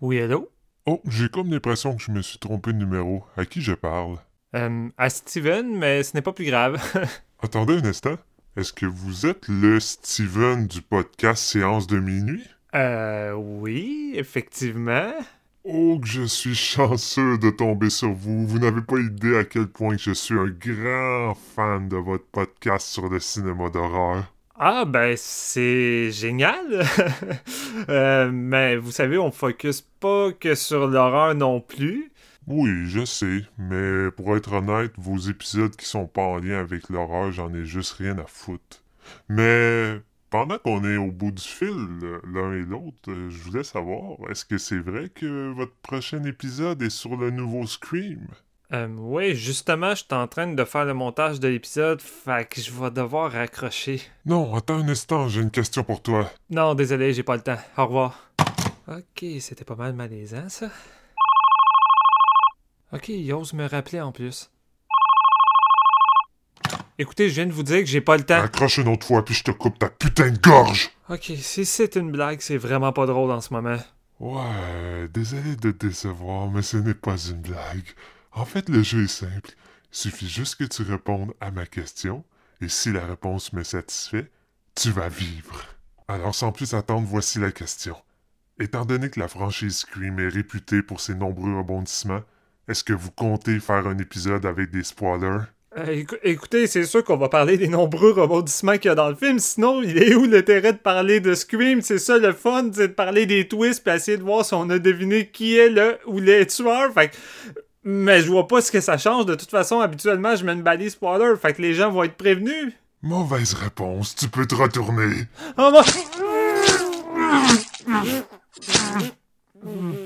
Oui, allô? Oh, j'ai comme l'impression que je me suis trompé de numéro. À qui je parle? Euh, à Steven, mais ce n'est pas plus grave. Attendez un instant. Est-ce que vous êtes le Steven du podcast Séance de minuit? euh, oui, effectivement. Oh, que je suis chanceux de tomber sur vous. Vous n'avez pas idée à quel point je suis un grand fan de votre podcast sur le cinéma d'horreur. Ah, ben, c'est génial. Euh, mais vous savez, on focus pas que sur l'horreur non plus. Oui, je sais, mais pour être honnête, vos épisodes qui sont pas en lien avec l'horreur, j'en ai juste rien à foutre. Mais pendant qu'on est au bout du fil, l'un et l'autre, je voulais savoir, est-ce que c'est vrai que votre prochain épisode est sur le nouveau Scream? Euh, oui, justement, je suis en train de faire le montage de l'épisode, fait que je vais devoir raccrocher. Non, attends un instant, j'ai une question pour toi. Non, désolé, j'ai pas le temps. Au revoir. Ok, c'était pas mal malaisant, ça. Ok, il ose me rappeler en plus. Écoutez, je viens de vous dire que j'ai pas le temps. Accroche une autre fois, puis je te coupe ta putain de gorge! Ok, si c'est une blague, c'est vraiment pas drôle en ce moment. Ouais, désolé de te décevoir, mais ce n'est pas une blague. En fait, le jeu est simple. Il suffit juste que tu répondes à ma question, et si la réponse me satisfait, tu vas vivre. Alors, sans plus attendre, voici la question. Étant donné que la franchise Scream est réputée pour ses nombreux rebondissements, est-ce que vous comptez faire un épisode avec des spoilers? Euh, écou- écoutez, c'est sûr qu'on va parler des nombreux rebondissements qu'il y a dans le film, sinon il est où l'intérêt de parler de Scream? C'est ça le fun, c'est de parler des twists puis essayer de voir si on a deviné qui est le ou les tueurs. Mais je vois pas ce que ça change. De toute façon, habituellement, je mets une balise spoiler, fait que les gens vont être prévenus. Mauvaise réponse, tu peux te retourner. Oh non!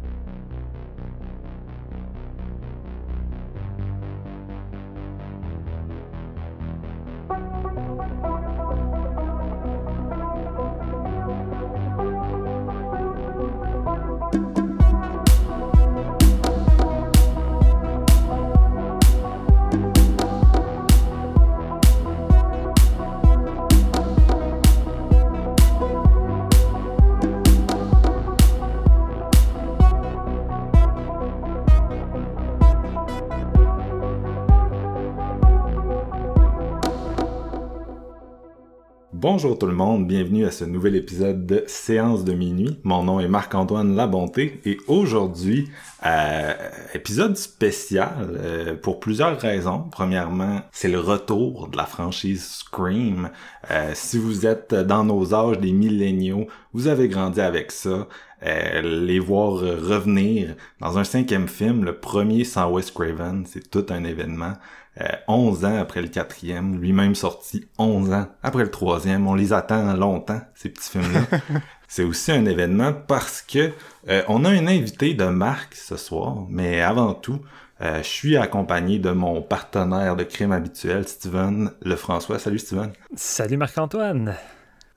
Bonjour tout le monde, bienvenue à ce nouvel épisode de Séance de minuit. Mon nom est Marc-Antoine Labonté et aujourd'hui, euh, épisode spécial euh, pour plusieurs raisons. Premièrement, c'est le retour de la franchise Scream. Euh, si vous êtes dans nos âges des milléniaux, vous avez grandi avec ça. Euh, les voir revenir dans un cinquième film, le premier sans Wes Craven, c'est tout un événement. Euh, 11 ans après le quatrième, lui-même sorti 11 ans après le troisième. On les attend longtemps, ces petits films-là. C'est aussi un événement parce que euh, on a un invité de marque ce soir, mais avant tout, euh, je suis accompagné de mon partenaire de crime habituel, Steven Lefrançois. Salut Steven. Salut Marc-Antoine!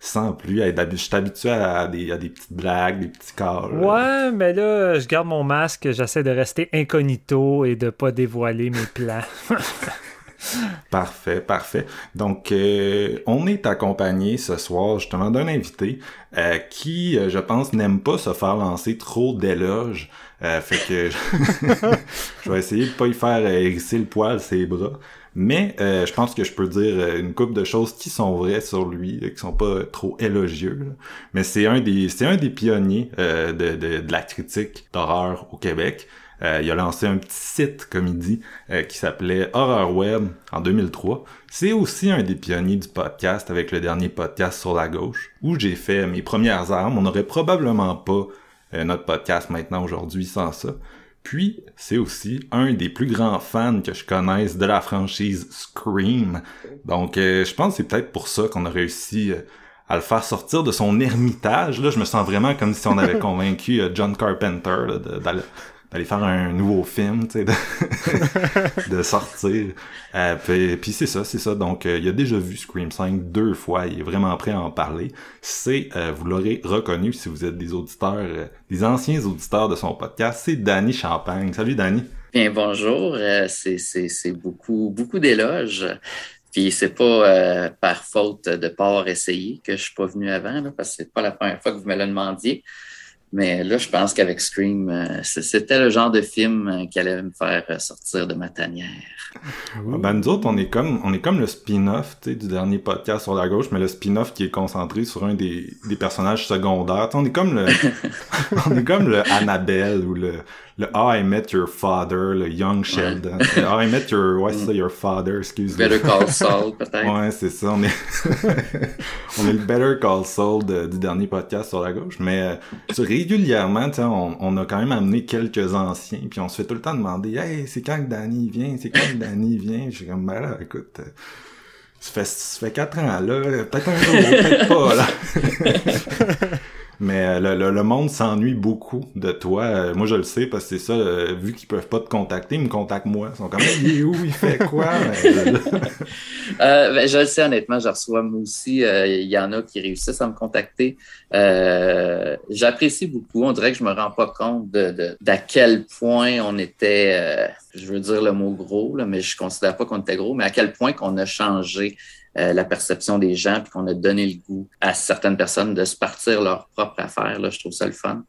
Sans plus, je suis habitué à des, à des petites blagues, des petits calls. Ouais, mais là, je garde mon masque, j'essaie de rester incognito et de pas dévoiler mes plans. Parfait, parfait. Donc, euh, on est accompagné ce soir justement d'un invité euh, qui, euh, je pense, n'aime pas se faire lancer trop d'éloges. Euh, fait que je vais essayer de pas y faire euh, hérisser le poil ses bras. Mais euh, je pense que je peux dire euh, une couple de choses qui sont vraies sur lui, euh, qui sont pas trop élogieux. là. Mais c'est un des c'est un des pionniers euh, de, de, de la critique d'horreur au Québec. Euh, il a lancé un petit site, comme il dit, euh, qui s'appelait Horror Web en 2003. C'est aussi un des pionniers du podcast avec le dernier podcast sur la gauche, où j'ai fait mes premières armes. On n'aurait probablement pas notre podcast maintenant aujourd'hui sans ça. Puis, c'est aussi un des plus grands fans que je connaisse de la franchise Scream. Donc, euh, je pense que c'est peut-être pour ça qu'on a réussi euh, à le faire sortir de son ermitage. Là, je me sens vraiment comme si on avait convaincu euh, John Carpenter là, de- d'aller faire un nouveau film, tu sais, de, de sortir. Euh, puis, c'est ça, c'est ça. Donc, euh, il a déjà vu Scream 5 deux fois. Il est vraiment prêt à en parler. C'est, euh, vous l'aurez reconnu si vous êtes des auditeurs, des anciens auditeurs de son podcast. C'est Danny Champagne. Salut, Danny. Bien, bonjour. c'est, beaucoup, beaucoup d'éloges. Puis c'est pas par faute de pas avoir essayé que je suis pas venu avant, parce que c'est pas la première fois que vous me le demandiez. Mais là, je pense qu'avec Scream, euh, c'était le genre de film euh, qui allait me faire euh, sortir de ma tanière. Ben, nous autres, on est comme, on est comme le spin-off du dernier podcast sur la gauche, mais le spin-off qui est concentré sur un des, des personnages secondaires. on est comme le, on est comme le Annabelle ou le, le How I Met Your Father, le Young Sheldon. Ouais. How I Met Your, ouais, c'est ça, Your Father, excuse-moi. Better Call Saul, peut-être. ouais, c'est ça. On est, on est le Better Call Saul du dernier podcast sur la gauche. Mais euh, régulièrement, on, on a quand même amené quelques anciens, puis on se fait tout le temps demander, hey, c'est quand que Danny vient? C'est quand que Danny vient? Je suis comme, ben là, écoute, euh, ça fait, ça fait quatre ans, là. Peut-être un jour, peut-être pas, là. Mais euh, le, le, monde s'ennuie beaucoup de toi. Euh, moi, je le sais parce que c'est ça. Euh, vu qu'ils peuvent pas te contacter, ils me contactent moi. Ils sont comme, il est où, il fait quoi? Ben, Je le sais honnêtement. Je reçois moi aussi. Il y en a qui réussissent à me contacter. J'apprécie beaucoup. On dirait que je me rends pas compte de d'à quel point on était. je veux dire le mot gros, là, mais je considère pas qu'on était gros. Mais à quel point qu'on a changé euh, la perception des gens, puis qu'on a donné le goût à certaines personnes de se partir leur propre affaire. Là, je trouve ça le fun.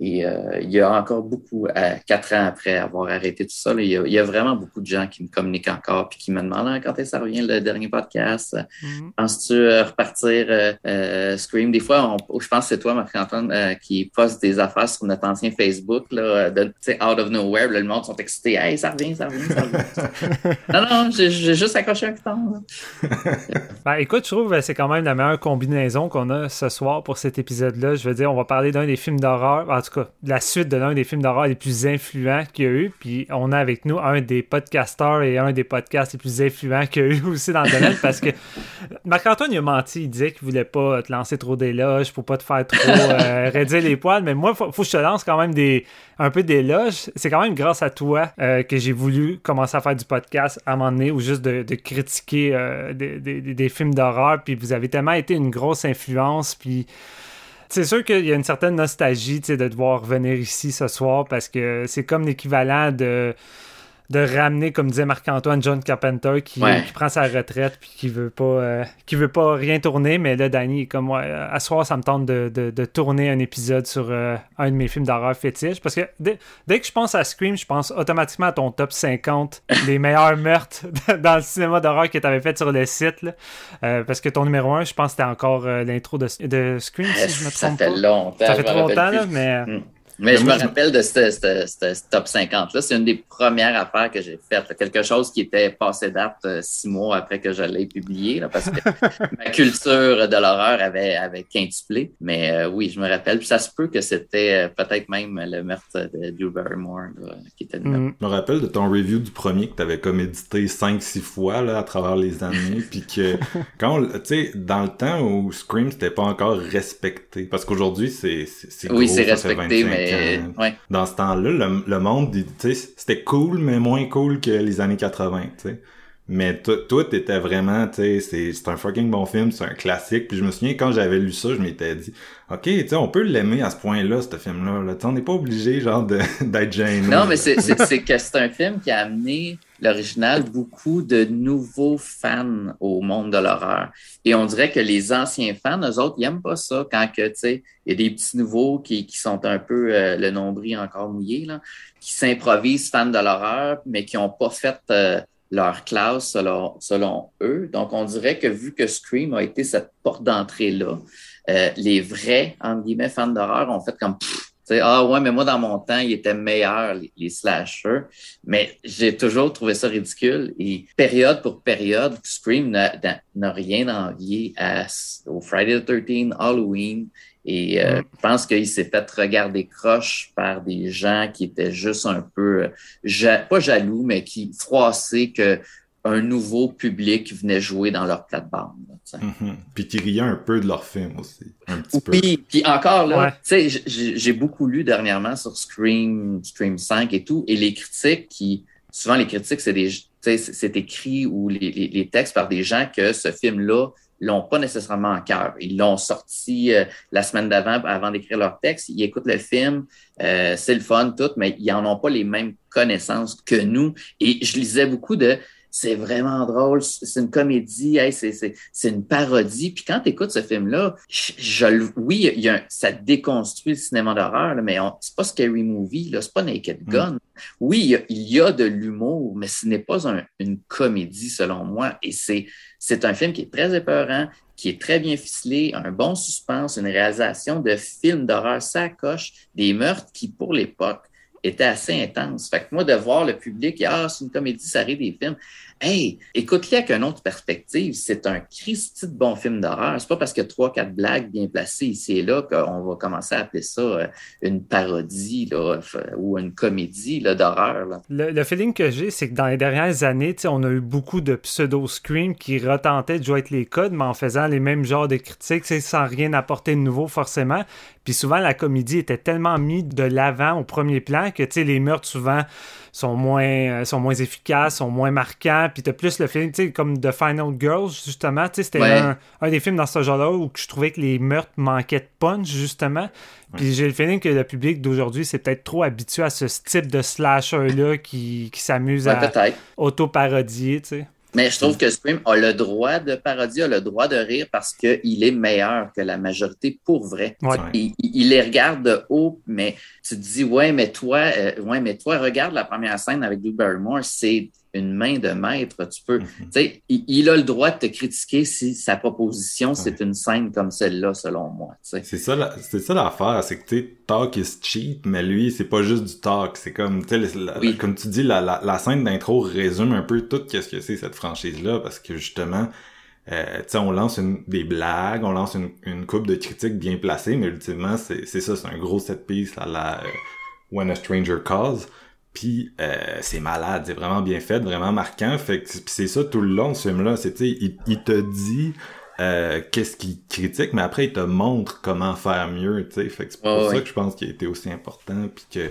Et euh, il y a encore beaucoup, à quatre ans après avoir arrêté tout ça, il, y a, vraiment beaucoup de gens qui me communiquent encore puis qui me demandent ah, quand est-ce ça revient le dernier podcast? Mm-hmm. Penses-tu euh, repartir euh, Scream? Des fois, on, je pense que c'est toi, Marc-Antoine, qui poste des affaires sur notre ancien Facebook, là, de, out of nowhere. le monde sont excités. Hey, ça revient, ça revient, ça revient. non, non, j'ai juste accroché un piton. ben, écoute, je trouve que c'est quand même la meilleure combinaison qu'on a ce soir pour cet épisode-là. Je veux dire, on va parler d'un des films d'horreur tout cas, la suite de l'un des films d'horreur les plus influents qu'il y a eu. Puis on a avec nous un des podcasteurs et un des podcasts les plus influents qu'il y a eu aussi dans le domaine parce que Marc-Antoine il a menti. Il disait qu'il voulait pas te lancer trop d'éloges pour pas te faire trop euh, raidir les poils. Mais moi, faut, faut que je te lance quand même des, un peu d'éloges. C'est quand même grâce à toi euh, que j'ai voulu commencer à faire du podcast à un moment donné ou juste de, critiquer euh, des, des, films d'horreur. Puis vous avez tellement été une grosse influence. Puis c'est sûr qu'il y a une certaine nostalgie de devoir venir ici ce soir parce que c'est comme l'équivalent de de ramener, comme disait Marc-Antoine, John Carpenter qui, prend sa retraite puis qui veut pas euh, qui veut pas rien tourner. Mais là, Danny, comme moi, à soir, ça me tente de, de, tourner un épisode sur euh, un de mes films d'horreur fétiche. Parce que dès, que je pense à Scream, je pense automatiquement à ton top 50 des meilleurs meurtres dans le cinéma d'horreur que tu avais fait sur le site. Euh, parce que ton numéro 1, je pense que c'était encore l'intro de, de, Scream, si je me trompe ça fait Longtemps, ça fait trop longtemps, là, mais. Hmm. Mais je me rappelle de ce top 50-là. C'est une des premières affaires que j'ai faites. Quelque chose qui était passé date euh, six mois après que je l'ai publié, là, parce que ma culture de l'horreur avait, avait quintuplé. Mais euh, oui, je me rappelle. Puis ça se peut que c'était euh, peut-être même le meurtre de Drew Barrymore qui était le mm. Je me rappelle de ton review du premier que tu avais comme édité 5-6 fois là, à travers les années. puis que quand, tu sais, dans le temps où Scream, c'était pas encore respecté. Parce qu'aujourd'hui, c'est Oui, c'est respecté, mais dans ce temps-là, le, le monde, c'était cool, mais moins cool que les années 80, tu sais. Mais toi, t'étais vraiment, tu sais, c'est un fucking bon film, c'est un classique. Puis je me souviens, quand j'avais lu ça, je m'étais dit, OK, tu sais, on peut l'aimer à ce point-là, ce film-là. Là. On n'est pas obligé, genre, d'être gêné. Non, mais c'est que c'est un film qui a amené l'original beaucoup de nouveaux fans au monde de l'horreur. Et on dirait que les anciens fans, eux autres, ils n'aiment pas ça quand que, tu sais, il y a des petits nouveaux qui, qui sont un peu euh, le nombril encore mouillé, là, qui s'improvisent fans de l'horreur, mais qui n'ont pas fait... Euh, leur classe selon, selon eux. Donc, on dirait que vu que Scream a été cette porte d'entrée-là, euh, les vrais, entre guillemets, fans d'horreur ont fait comme ah ouais, mais moi, dans mon temps, il était meilleur, les, les slashers. Mais j'ai toujours trouvé ça ridicule. Et période pour période, Scream n'a rien envié à, au Friday the 13 Halloween et euh, mm. je pense qu'il s'est fait regarder croche par des gens qui étaient juste un peu, pas jaloux, mais qui froissaient que un nouveau public venait jouer dans leur plate-bande. Mhm. Puis qui riait un peu de leur film aussi. Un petit peu. Puis, encore là, tu sais, j'ai beaucoup lu dernièrement sur Scream, Scream 5 et tout, et les critiques qui, souvent les critiques, c'est des, c'est écrit ou les, les, les, textes par des gens que ce film-là l'ont pas nécessairement en cœur. Ils l'ont sorti euh, la semaine d'avant avant d'écrire leur texte. Ils écoutent le film, euh, c'est le fun, tout, mais ils en ont pas les mêmes connaissances que nous. Et je lisais beaucoup de c'est vraiment drôle, c'est une comédie, hey, c'est une parodie. Puis quand tu écoutes ce film-là, je, oui, il y a ça déconstruit le cinéma d'horreur, mais c'est pas Scary Movie, c'est pas Naked mm. Gun. Oui, il y a, de l'humour, mais ce n'est pas une comédie selon moi. Et c'est un film qui est très épeurant, qui est très bien ficelé, un bon suspense, une réalisation de film d'horreur sacoche, des meurtres qui, pour l'époque, était assez intense. Fait que moi, de voir le public, ah, c'est une comédie, ça arrive des films. Hey, écoute-le avec une autre perspective. C'est un Christy de bon film d'horreur. C'est pas parce a trois, quatre blagues bien placées ici et là qu'on va commencer à appeler ça euh, une parodie là, ou une comédie d'horreur. Le, le, feeling que j'ai, c'est que dans les dernières années, on a eu beaucoup de pseudo-scream qui retentaient de jouer avec les codes, mais en faisant les mêmes genres de critiques, sans rien apporter de nouveau forcément. Puis souvent, la comédie était tellement mise de l'avant au premier plan que les meurtres, souvent, sont moins, euh, sont moins efficaces, sont moins marquants. Puis t'as plus le film, tu sais, comme The Final Girls, justement. C'était un, des films dans ce genre-là où je trouvais que les meurtres manquaient de punch, justement. Puis j'ai le feeling que le public d'aujourd'hui, c'est peut-être trop habitué à ce type de slasher-là qui, qui s'amuse à auto-parodier, tu sais. Mais je trouve que Scream a le droit de parodier, a le droit de rire parce qu'il est meilleur que la majorité pour vrai. Il, les regarde de haut, mais tu te dis, ouais, mais toi, euh, ouais, mais toi, regarde la première scène avec Drew Barrymore, c'est une main de maître. Tu peux, mm-hmm. tu sais, il, a le droit de te critiquer si sa proposition, c'est une scène comme celle-là, selon moi. C'est ça, c'est ça l'affaire, c'est que tu talk is cheap, mais lui, c'est pas juste du talk. C'est comme, tu sais, comme tu dis, la, la, scène d'intro résume un peu tout qu'est-ce que c'est cette franchise-là, parce que justement, euh, on lance une, des blagues, on lance une, une coupe de critiques bien placées, mais ultimement, c'est ça, c'est un gros set piece à la euh, When a Stranger Calls. Puis euh, c'est malade, c'est vraiment bien fait, vraiment marquant. Fait que c'est ça tout le long ce film-là. C'est il, il te dit euh, qu'est-ce qu'il critique, mais après il te montre comment faire mieux. Fait que c'est pour ça que je pense qu'il a été aussi important. Puis que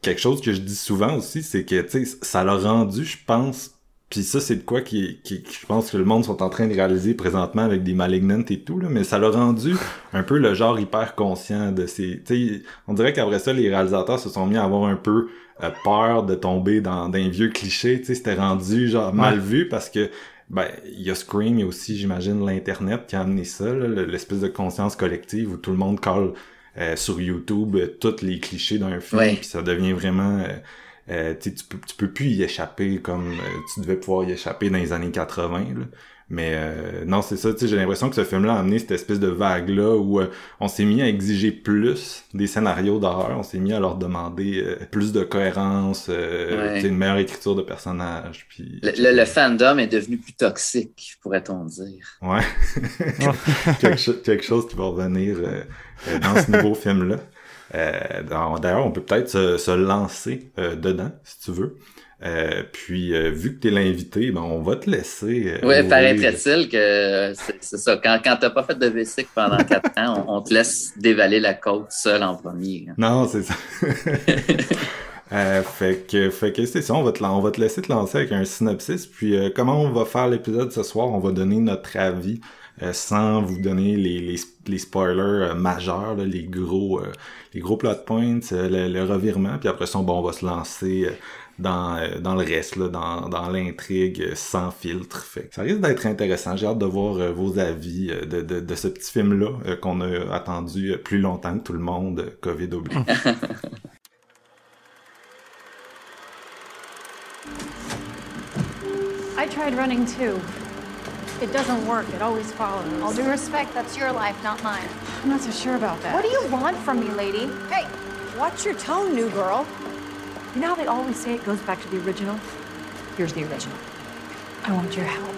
quelque chose que je dis souvent aussi, c'est que ça l'a rendu, je pense. Puis ça, c'est de quoi qui, qui, je pense que le monde sont en train de réaliser présentement avec des Malignant et tout, là, mais ça l'a rendu un peu le genre hyper conscient de ces... on dirait qu'après ça, les réalisateurs se sont mis à avoir un peu euh, peur de tomber dans, dans un vieux cliché, tu sais, c'était rendu genre mal vu parce que ben il y a Scream, il y a aussi j'imagine l'internet qui a amené ça, l'espèce de conscience collective où tout le monde colle euh, sur YouTube euh, tous les clichés d'un film, puis ça devient vraiment tu, peux, tu peux plus y échapper comme tu devais pouvoir y échapper dans les années 80. Là. Mais euh, non, c'est ça, tu sais, j'ai l'impression que ce film-là a amené cette espèce de vague-là où euh, on s'est mis à exiger plus des scénarios d'horreur, on s'est mis à leur demander euh, plus de cohérence, une meilleure écriture de personnages. Puis, le, fandom est devenu plus toxique, pourrait-on dire. Ouais. quelque, chose qui va revenir dans ce nouveau film-là. D'ailleurs, on peut peut-être se, se lancer dedans, si tu veux. Euh, puis, euh, vu que tu es l'invité, ben, on va te laisser. Euh, oui, paraîtrait-il que c'est ça. Quand, quand tu pas fait de VC pendant quatre ans, on, te laisse dévaler la côte seul en premier. Non, c'est ça. fait que, fait que c'est ça, on va, te, on va te laisser te lancer avec un synopsis. Puis, comment on va faire l'épisode ce soir? On va donner notre avis sans vous donner les, les, les spoilers majeurs, les gros les gros plot points, le, revirement. Puis après ça, bon, on va se lancer dans, euh, dans le reste, là, dans, dans l'intrigue euh, sans filtre. Fait. Ça risque d'être intéressant. J'ai hâte de voir euh, vos avis de, de, de, ce petit film-là qu'on a attendu plus longtemps que tout le monde, COVID oblige. I tried running too. It doesn't work. It always follows. All due respect, that's your life, not mine. I'm not so sure about that. What do you want from me, lady? Hey, watch your tone, new girl. You know how they always say it goes back to the original? Here's the original. I want your help.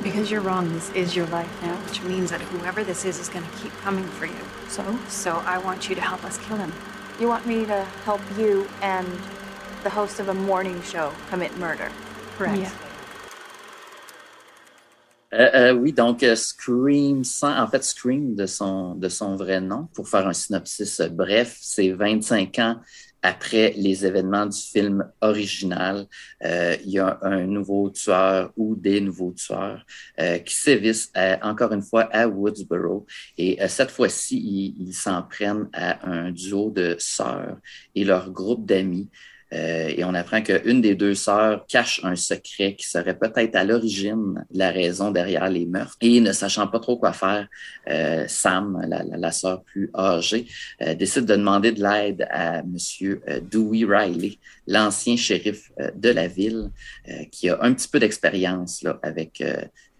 Because you're wrong, this is your life now, which means that whoever this is is going to keep coming for you. So? So I want you to help us kill him. You want me to help you and the host of a morning show commit murder? Correct. Yeah. Euh, euh, oui, donc euh, Scream, sans, en fait Scream de son, de son vrai nom, pour faire un synopsis euh, bref, c'est 25 ans après les événements du film original, euh, il y a un nouveau tueur ou des nouveaux tueurs euh, qui sévissent encore une fois à Woodsboro. Et euh, cette fois-ci, ils s'en prennent à un duo de sœurs et leur groupe d'amis euh, et on apprend qu'une des deux sœurs cache un secret qui serait peut-être à l'origine la raison derrière les meurtres. Et ne sachant pas trop quoi faire, euh, Sam, la, la, sœur plus âgée, euh, décide de demander de l'aide à Monsieur Dewey Riley, l'ancien shérif de la ville, qui a un petit peu d'expérience avec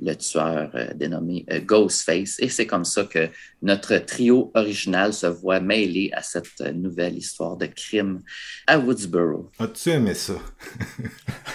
le tueur euh, dénommé euh, Ghostface. Et c'est comme ça que notre trio original se voit mêlé à cette euh, nouvelle histoire de crime à Woodsboro. As-tu aimé ça?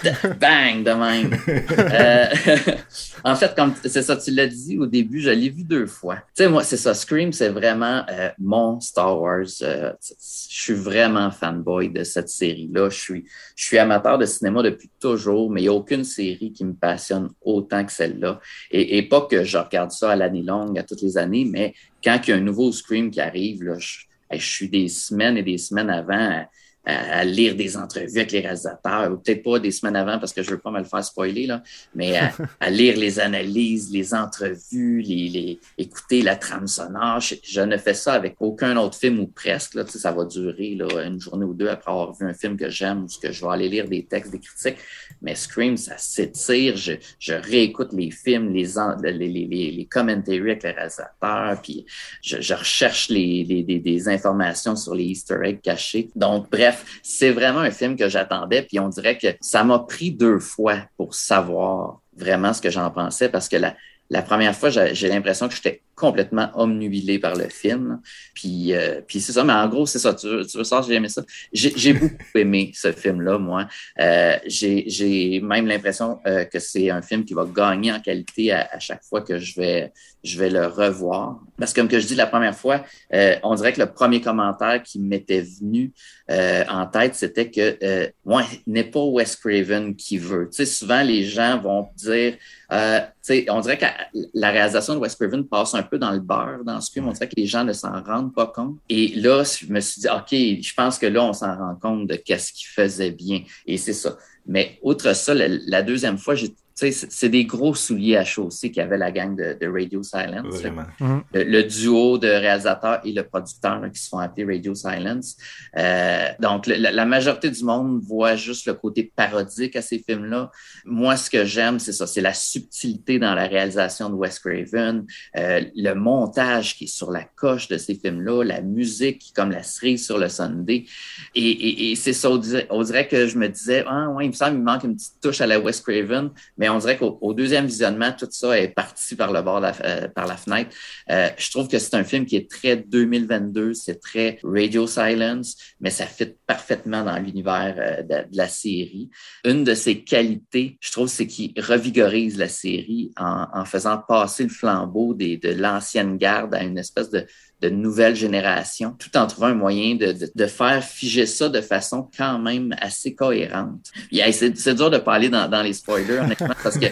Bang, de même. en fait, comme c'est ça, tu l'as dit au début, je l'ai vu deux fois. Tu sais, moi, c'est ça, Scream, c'est vraiment mon Star Wars. je suis vraiment fanboy de cette série-là. Je suis, je suis amateur de cinéma depuis toujours, mais il n'y a aucune série qui me passionne autant que celle-là. Et, pas que je regarde ça à l'année longue, à toutes les années, mais quand il y a un nouveau Scream qui arrive, là, je, je suis des semaines et des semaines avant à, lire des entrevues avec les réalisateurs, ou peut-être pas des semaines avant parce que je veux pas me le faire spoiler, là, mais à, lire les analyses, les entrevues, les, les écouter la trame sonore. Je, ne fais ça avec aucun autre film ou presque. Là, ça va durer là, une journée ou deux après avoir vu un film que j'aime ou ce que je vais aller lire des textes, des critiques. Mais Scream, ça s'étire. Je, je réécoute les films, les, les, les, les, commentaries avec les réalisateurs, puis je, je recherche les, les, des informations sur les Easter eggs cachés. Donc, bref, c'est vraiment un film que j'attendais, puis on dirait que ça m'a pris deux fois pour savoir vraiment ce que j'en pensais, parce que la, la première fois, j'ai l'impression que j'étais complètement omnubilé par le film. Puis, euh, puis c'est ça, mais en gros, c'est ça. Tu, tu veux savoir, j'ai aimé ça. J'ai beaucoup aimé ce film-là, moi. Euh, j'ai même l'impression euh, que c'est un film qui va gagner en qualité à, chaque fois que je vais, je vais le revoir. Parce que comme que je dis la première fois, euh, on dirait que le premier commentaire qui m'était venu euh, en tête, c'était que euh, ouais, n'est pas Wes Craven qui veut. Tu sais, souvent les gens vont dire, euh, tu sais, on dirait que la réalisation de Wes Craven passe un peu dans le beurre dans ce film. On dirait que les gens ne s'en rendent pas compte. Et là, je me suis dit, ok, je pense que là, on s'en rend compte de qu'est-ce qu'il faisait bien. Et c'est ça. Mais outre ça, la, deuxième fois, j'ai c'est des gros souliers à chausser qui avait la gang de, Radio Silence. Mhm. Le, duo de réalisateurs et le producteur qui se font appeler Radio Silence. Euh, donc, la, majorité du monde voit juste le côté parodique à ces films-là. Moi, ce que j'aime, c'est ça, c'est la subtilité dans la réalisation de Wes Craven, euh, le montage qui est sur la coche de ces films-là, la musique comme la cerise sur le Sunday. Et, et, c'est ça, on dirait, que je me disais, ah ouais, il me semble qu'il manque une petite touche à la Wes Craven, mais on dirait qu'au deuxième visionnement, tout ça est parti par le bord, euh, par la fenêtre. Euh, je trouve que c'est un film qui est très 2022, c'est très Radio Silence, mais ça fit parfaitement dans l'univers euh, de, la série. Une de ses qualités, je trouve, c'est qu'il revigorise la série en, faisant passer le flambeau de l'ancienne garde à une espèce de de nouvelle génération, tout en trouvant un moyen de, de, faire figer ça de façon quand même assez cohérente. C'est dur de parler dans, dans les spoilers, honnêtement, parce que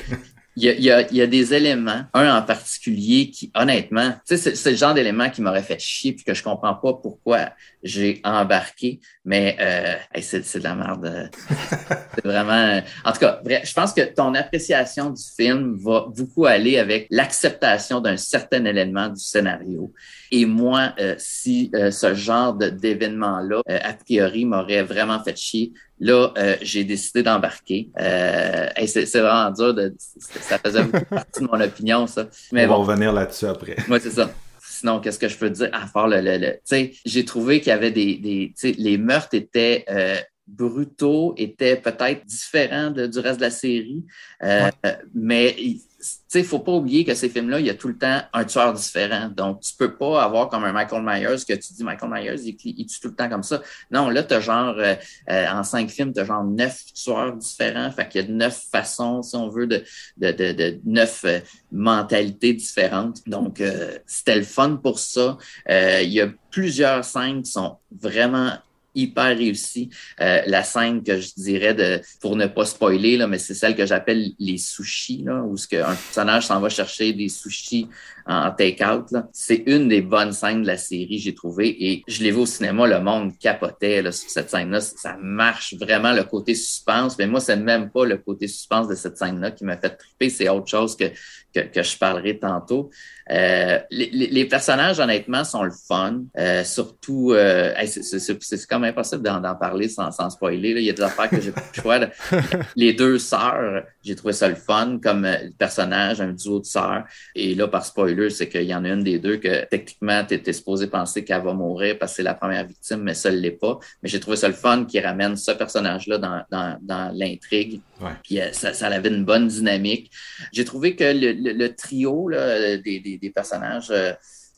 il y, a, y a, y a, des éléments, un en particulier qui, honnêtement, tu sais, c'est le genre d'élément qui m'aurait fait chier puis que je comprends pas pourquoi j'ai embarqué, mais euh, c'est de la merde. c'est vraiment... En tout cas, bref, je pense que ton appréciation du film va beaucoup aller avec l'acceptation d'un certain élément du scénario. Et moi, euh, si euh, ce genre d'événement-là, euh, a priori, m'aurait vraiment fait chier, là, j'ai décidé d'embarquer. c'est vraiment dur, de, ça faisait partie de mon opinion, ça. Mais On va revenir là-dessus après. Moi, c'est ça. Sinon, qu'est-ce que je peux dire à part le... le, tu sais, j'ai trouvé qu'il y avait des... des tu sais, les meurtres étaient brutaux, étaient peut-être différents du reste de la série, mais sais, faut pas oublier que ces films-là, il y a tout le temps un tueur différent. Donc, tu peux pas avoir comme un Michael Myers que tu dis Michael Myers, il, il tue tout le temps comme ça. Non, là, tu as genre, euh, euh, en cinq films, tu as genre neuf tueurs différents. Fait qu'il y a neuf façons, si on veut, de, de, de, de neuf euh, mentalités différentes. Donc, c'était le fun pour ça. il y a plusieurs scènes qui sont vraiment hyper réussi. Euh, la scène que je dirais de, pour ne pas spoiler, là, mais c'est celle que j'appelle les sushis, là, où ce que un personnage s'en va chercher des sushis en take-out. C'est une des bonnes scènes de la série, j'ai trouvé. Et je l'ai vu au cinéma, le monde capotait là, sur cette scène-là. Ça marche vraiment le côté suspense. Mais moi, c'est même pas le côté suspense de cette scène-là qui m'a fait triper. C'est autre chose que, que, que je parlerai tantôt. Euh, les, les, personnages, honnêtement, sont le fun. Euh, surtout, euh, c'est quand même impossible d'en parler sans, sans spoiler. Là. Il y a des affaires que j'ai pas Les deux sœurs, j'ai trouvé ça le fun comme euh, personnage, un duo de sœurs. Et là, par spoiler, c'est qu'il y en a une des deux que techniquement, tu étais supposé penser qu'elle va mourir parce que c'est la première victime, mais ça ne l'est pas. Mais j'ai trouvé ça le fun qui ramène ce personnage-là dans, dans, dans l'intrigue. Ouais. Puis euh, ça, ça avait une bonne dynamique. J'ai trouvé que le, le, le trio là, des, des des, personnages euh,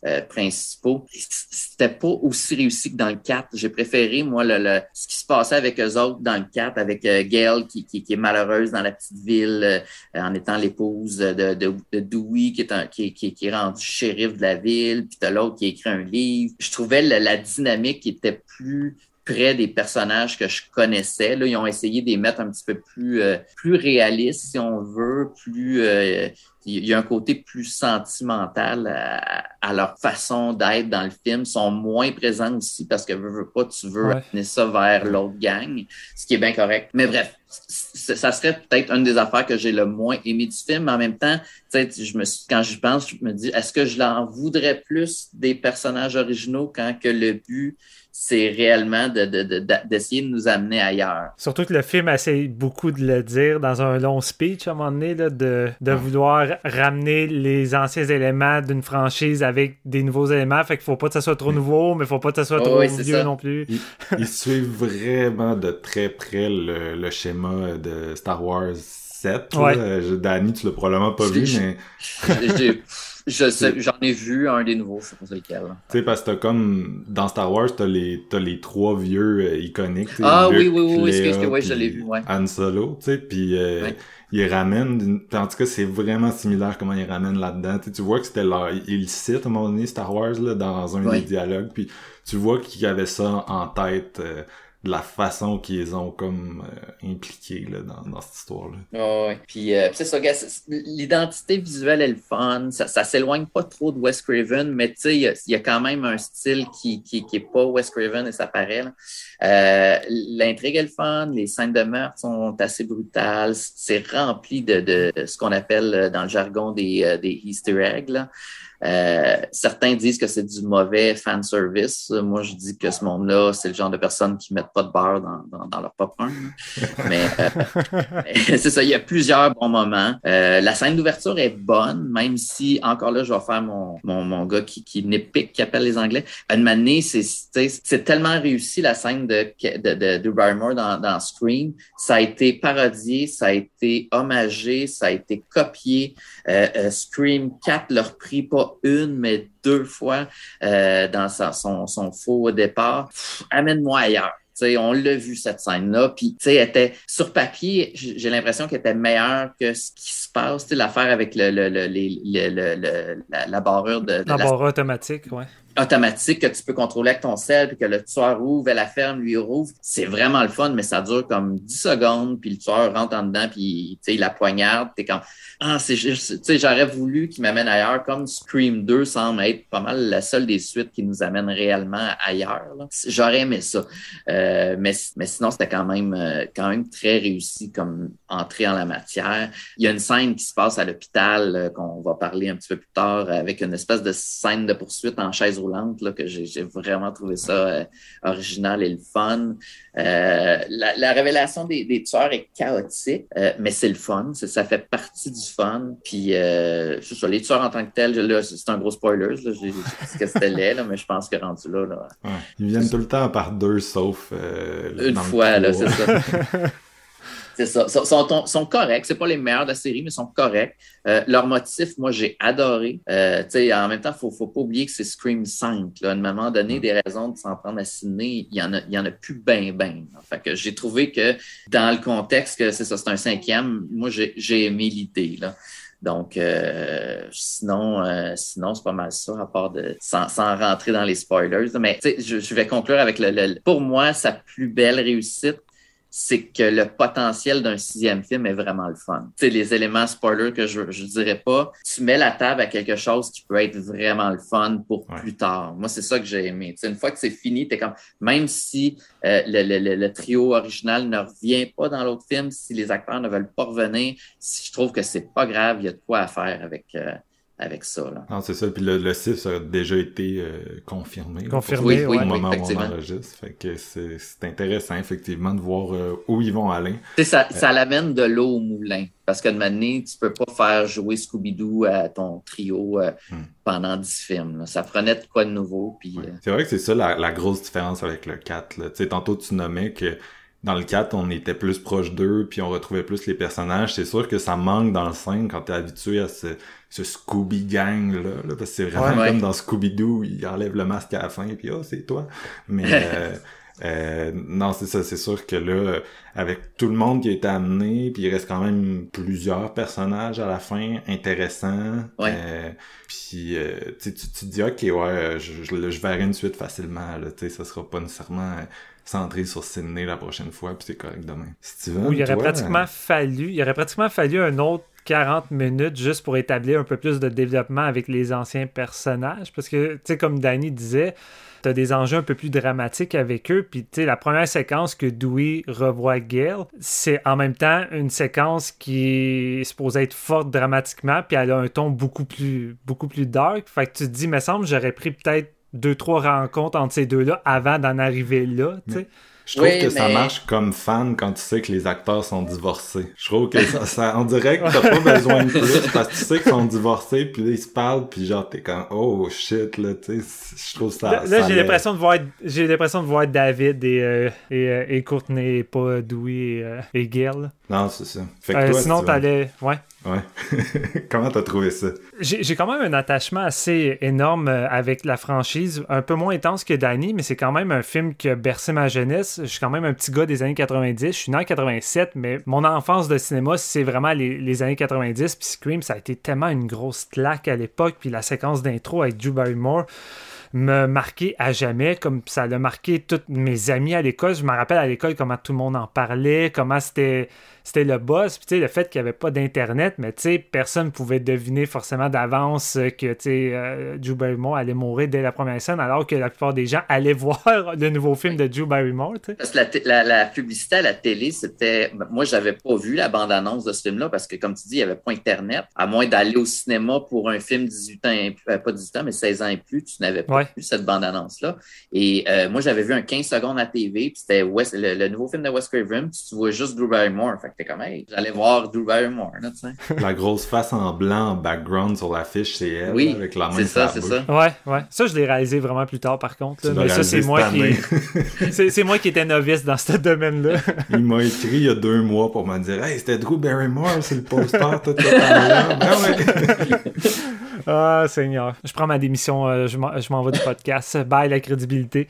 euh, principaux. C'était pas aussi réussi que dans le 4. J'ai préféré, moi, le, le, ce qui se passait avec eux autres dans le 4, avec euh, Gail qui, qui, qui, est malheureuse dans la petite ville euh, en étant l'épouse de, de, de, Dewey, qui est, un, qui, qui, qui est rendu shérif de la ville, puis t'as l'autre qui écrit un livre. Je trouvais la, la dynamique qui était plus près des personnages que je connaissais. Là, ils ont essayé de les mettre un petit peu plus, euh, plus réalistes, si on veut, plus euh, il y a un côté plus sentimental à, à leur façon d'être dans le film. Ils sont moins présents aussi parce que veux, veux pas, tu veux Ouais. amener ça vers l'autre gang, ce qui est bien correct. Mais bref, ça serait peut-être une des affaires que j'ai le moins aimé du film. Mais en même temps, je me suis- quand je pense, je me dis, est-ce que je l'en voudrais plus des personnages originaux quand que le but c'est réellement de, de, de- de- d'essayer de nous amener ailleurs. Surtout que le film essaye beaucoup de le dire dans un long speech à un moment donné, là, de, de vouloir ramener les anciens éléments d'une franchise avec des nouveaux éléments. Fait qu'il faut pas que ça soit trop nouveau, mais faut pas que ça soit Oh, trop oui, vieux ça. non plus. Ils, ils suivent vraiment de très près le, le schéma de Star Wars 7. là. Ouais. Euh, je- Danny, tu l'as probablement pas vu, Je- mais je sais, j'en ai vu un des nouveaux, je sais pas lequel. tu sais, parce que t'as comme dans Star Wars, t'as les, t'as les trois vieux euh, iconiques. Ah Luke, oui, oui, oui, oui, ouais, je l'ai vu, ouais. Han Solo, tu sais, puis euh, Ouais. ils ramènent, en tout cas, c'est vraiment similaire comment ils ramènent là-dedans. Tu vois que c'était leur, ils citent à un moment donné Star Wars là dans un Ouais. des dialogues, puis tu vois qu'ils avaient ça en tête. euh, de la façon qu'ils ont comme euh, impliqué là, dans, dans cette histoire-là. Ouais, ouais. Puis euh, c'est ça, l'identité visuelle est le fun. Ça, ça s'éloigne pas trop de Wes Craven, mais tu sais, il y y a quand même un style qui, qui, qui est pas Wes Craven et ça paraît. là. Euh, L'intrigue est le fun, les scènes de meurtre sont assez brutales. C'est rempli de, de ce qu'on appelle euh, dans le jargon des, euh, des Easter eggs. Là. Euh, certains disent que c'est du mauvais fan service. Moi, je dis que ce monde-là, c'est le genre de personnes qui mettent pas de beurre dans, dans, dans leur popcorn. Mais euh, c'est ça, il y a plusieurs bons moments. Euh, la scène d'ouverture est bonne, même si, encore là, je vais faire mon, mon, mon gars qui, qui n'épique, qui appelle les Anglais. Une année, c'est, c'est c'est tellement réussi la scène de, de, de, de Barrymore dans, dans Scream. Ça a été parodié, ça a été hommagé, ça a été copié. Euh, euh, Scream 4 leur pris pas une, mais deux fois euh, dans sa- son, son faux départ. Amène-moi ailleurs. On l'a vu cette scène-là, puis tu sais, elle était sur papier, j'ai l'impression qu'elle était meilleure que ce qui se passe, tu l'affaire avec le, le, le, les- le, le- le- la, la barrure de, de la L'embarras automatique, ouais. Automatique que tu peux contrôler avec ton sel, puis que le tueur ouvre, elle la ferme, lui rouvre. C'est vraiment le fun, mais ça dure comme 10 secondes, puis le tueur rentre en dedans, puis il la poignarde. T'es comme, ah, c'est juste, j'aurais voulu qu'il m'amène ailleurs, comme Scream 2 semble être pas mal la seule des suites qui nous amène réellement ailleurs. J'aurais aimé ça. Euh, mais, mais sinon, c'était quand même, euh, quand même très réussi comme entrée en la matière. Il y a une scène qui se passe à l'hôpital euh, qu'on va parler un petit peu plus tard avec une espèce de scène de poursuite en chaise roulante là, que j'ai vraiment trouvé ça euh, original et le fun. Euh, la, la révélation des, des tueurs est chaotique, euh, mais c'est le fun. Ça fait partie du fun. Puis, ça, les tueurs en tant que tels, c'est un gros spoiler. Là, j'ai dit que c'était laid, là, mais je pense que rendu là, là Ouais. Ils viennent tout le temps par deux, sauf une fois, là, c'est ça. C'est ça. Sont, sont, sont corrects. C'est pas les meilleurs de la série, mais sont corrects. Euh, leur motif, moi, j'ai adoré. Euh, en même temps, faut, faut pas oublier que c'est Scream 5. Là. À un moment donné, des raisons de s'en prendre à Sydney, il y en a, il y en a plus ben ben. Fait que j'ai trouvé que dans le contexte que c'est ça, c'est un cinquième, moi, j'ai j'ai aimé l'idée, là. Donc, euh, sinon, euh, sinon c'est pas mal ça, à part de sans, sans rentrer dans les spoilers. Mais je, je vais conclure avec le, le, pour moi, sa plus belle réussite, c'est que le potentiel d'un sixième film est vraiment le fun. Tu sais, les éléments spoilers que je, je dirais pas, tu mets la table à quelque chose qui peut être vraiment le fun pour Ouais. plus tard. Moi, c'est ça que j'ai aimé. Tu sais, une fois que c'est fini, t'es comme, même si euh, le, le- le- le trio original ne revient pas dans l'autre film, si les acteurs ne veulent pas revenir, si je trouve que c'est pas grave, il y a de quoi à faire avec, euh, avec ça. Là. Non, c'est ça. Puis le, le 6 a déjà été euh, confirmé. Confirmé, Oui, ouais. Au oui, moment où on effectivement. enregistre. Fait que c'est c'est intéressant, effectivement, de voir euh, où ils vont aller. Tu sais, ça, ça l'amène de l'eau au moulin. Parce que de manière, tu peux pas faire jouer Scooby-Doo à ton trio euh, Hmm. pendant 10 films. là. Ça prenait de quoi de nouveau. Puis, euh, C'est vrai que c'est ça la, la grosse différence avec le 4. Là. Tu sais, tantôt, tu nommais que dans le 4, on était plus proche d'eux, puis on retrouvait plus les personnages. C'est sûr que ça manque dans le 5 quand t'es habitué à ce, ce Scooby Gang, là, là, parce que c'est vraiment Ouais. comme dans Scooby-Doo, il enlève le masque à la fin, puis oh, c'est toi. Mais euh, euh, non, c'est ça, c'est sûr que là, avec tout le monde qui a été amené, puis il reste quand même plusieurs personnages à la fin intéressants. Ouais. Euh, puis euh, tu, sais, tu tu te dis ok ouais, je, je, je verrai une suite facilement. Là, tu sais, ça sera pas nécessairement euh, centré sur Sydney la prochaine fois, puis c'est correct demain. Steven, Où il aurait toi, pratiquement fallu, il aurait pratiquement fallu un autre 40 minutes juste pour établir un peu plus de développement avec les anciens personnages. Parce que, tu sais, comme Danny disait, t'as des enjeux un peu plus dramatiques avec eux. Puis, tu sais, la première séquence que Dewey revoit Gail, c'est en même temps une séquence qui est supposée être forte dramatiquement, puis elle a un ton beaucoup plus, beaucoup plus dark. Fait que tu te dis, me semble, j'aurais pris peut-être deux, trois rencontres entre ces deux-là avant d'en arriver là. Je trouve Oui, que ça marche comme fan quand tu sais que les acteurs sont divorcés. Je trouve que ça, ça on dirait que t'as pas besoin de plus parce que tu sais qu'ils sont divorcés puis là ils se parlent puis genre t'es comme oh shit là tu sais je trouve ça Là, ça là, j'ai l'impression de voir j'ai l'impression de voir David et, euh, et, euh, et Courtney et pas Dewey et, euh, et Gail. Non c'est ça. Fait que Euh, toi sinon t'allais ouais. Ouais. Comment t'as trouvé ça? J'ai quand même un attachement assez énorme euh, avec la franchise, un peu moins intense que Danny, mais c'est quand même un film qui a bercé ma jeunesse. Je suis quand même un petit gars des années 90, je suis né en 87, mais mon enfance de cinéma, c'est vraiment les, les années 90, puis Scream, ça a été tellement une grosse claque à l'époque, puis la séquence d'intro avec Drew Barrymore me marqué à jamais, comme ça l'a marqué tous mes amis à l'école. Je me rappelle à l'école comment tout le monde en parlait, comment c'était c'était le boss. Puis, tu sais, le fait qu'il n'y avait pas d'Internet, mais tu sais, personne ne pouvait deviner forcément d'avance que, tu sais, euh, Drew Barrymore allait mourir dès la première scène, alors que la plupart des gens allaient voir le nouveau film de Drew Barrymore. Parce que la, té- la- la publicité à la télé, c'était. Moi, j'avais pas vu la bande-annonce de ce film-là parce que, comme tu dis, il n'y avait pas Internet. À moins d'aller au cinéma pour un film 18 ans et plus, euh, pas 18 ans, mais 16 ans et plus, tu n'avais pas Ouais. vu cette bande-annonce-là. Et euh, moi, j'avais vu un 15 secondes à TV, puis c'était le, le nouveau film de Wes Craven, puis tu vois juste Drew Barrymore. Fait que t'es comme, hey, j'allais voir Drew Barrymore, là, tu sais. la grosse face en blanc en background sur l'affiche c'est elle Oui, là, avec la main c'est ça, la c'est bouche. ça. Ouais, ouais. Ça, je l'ai réalisé vraiment plus tard, par contre. là. Mais ça, c'est moi qui. c'est c'est moi qui étais novice dans ce domaine-là. il m'a écrit il y a deux mois pour me dire hey c'était Drew Barrymore c'est le poster tout le temps ben ouais Ah, Seigneur. Je prends ma démission, euh, je m'en je m'en vais du podcast. Bye la crédibilité.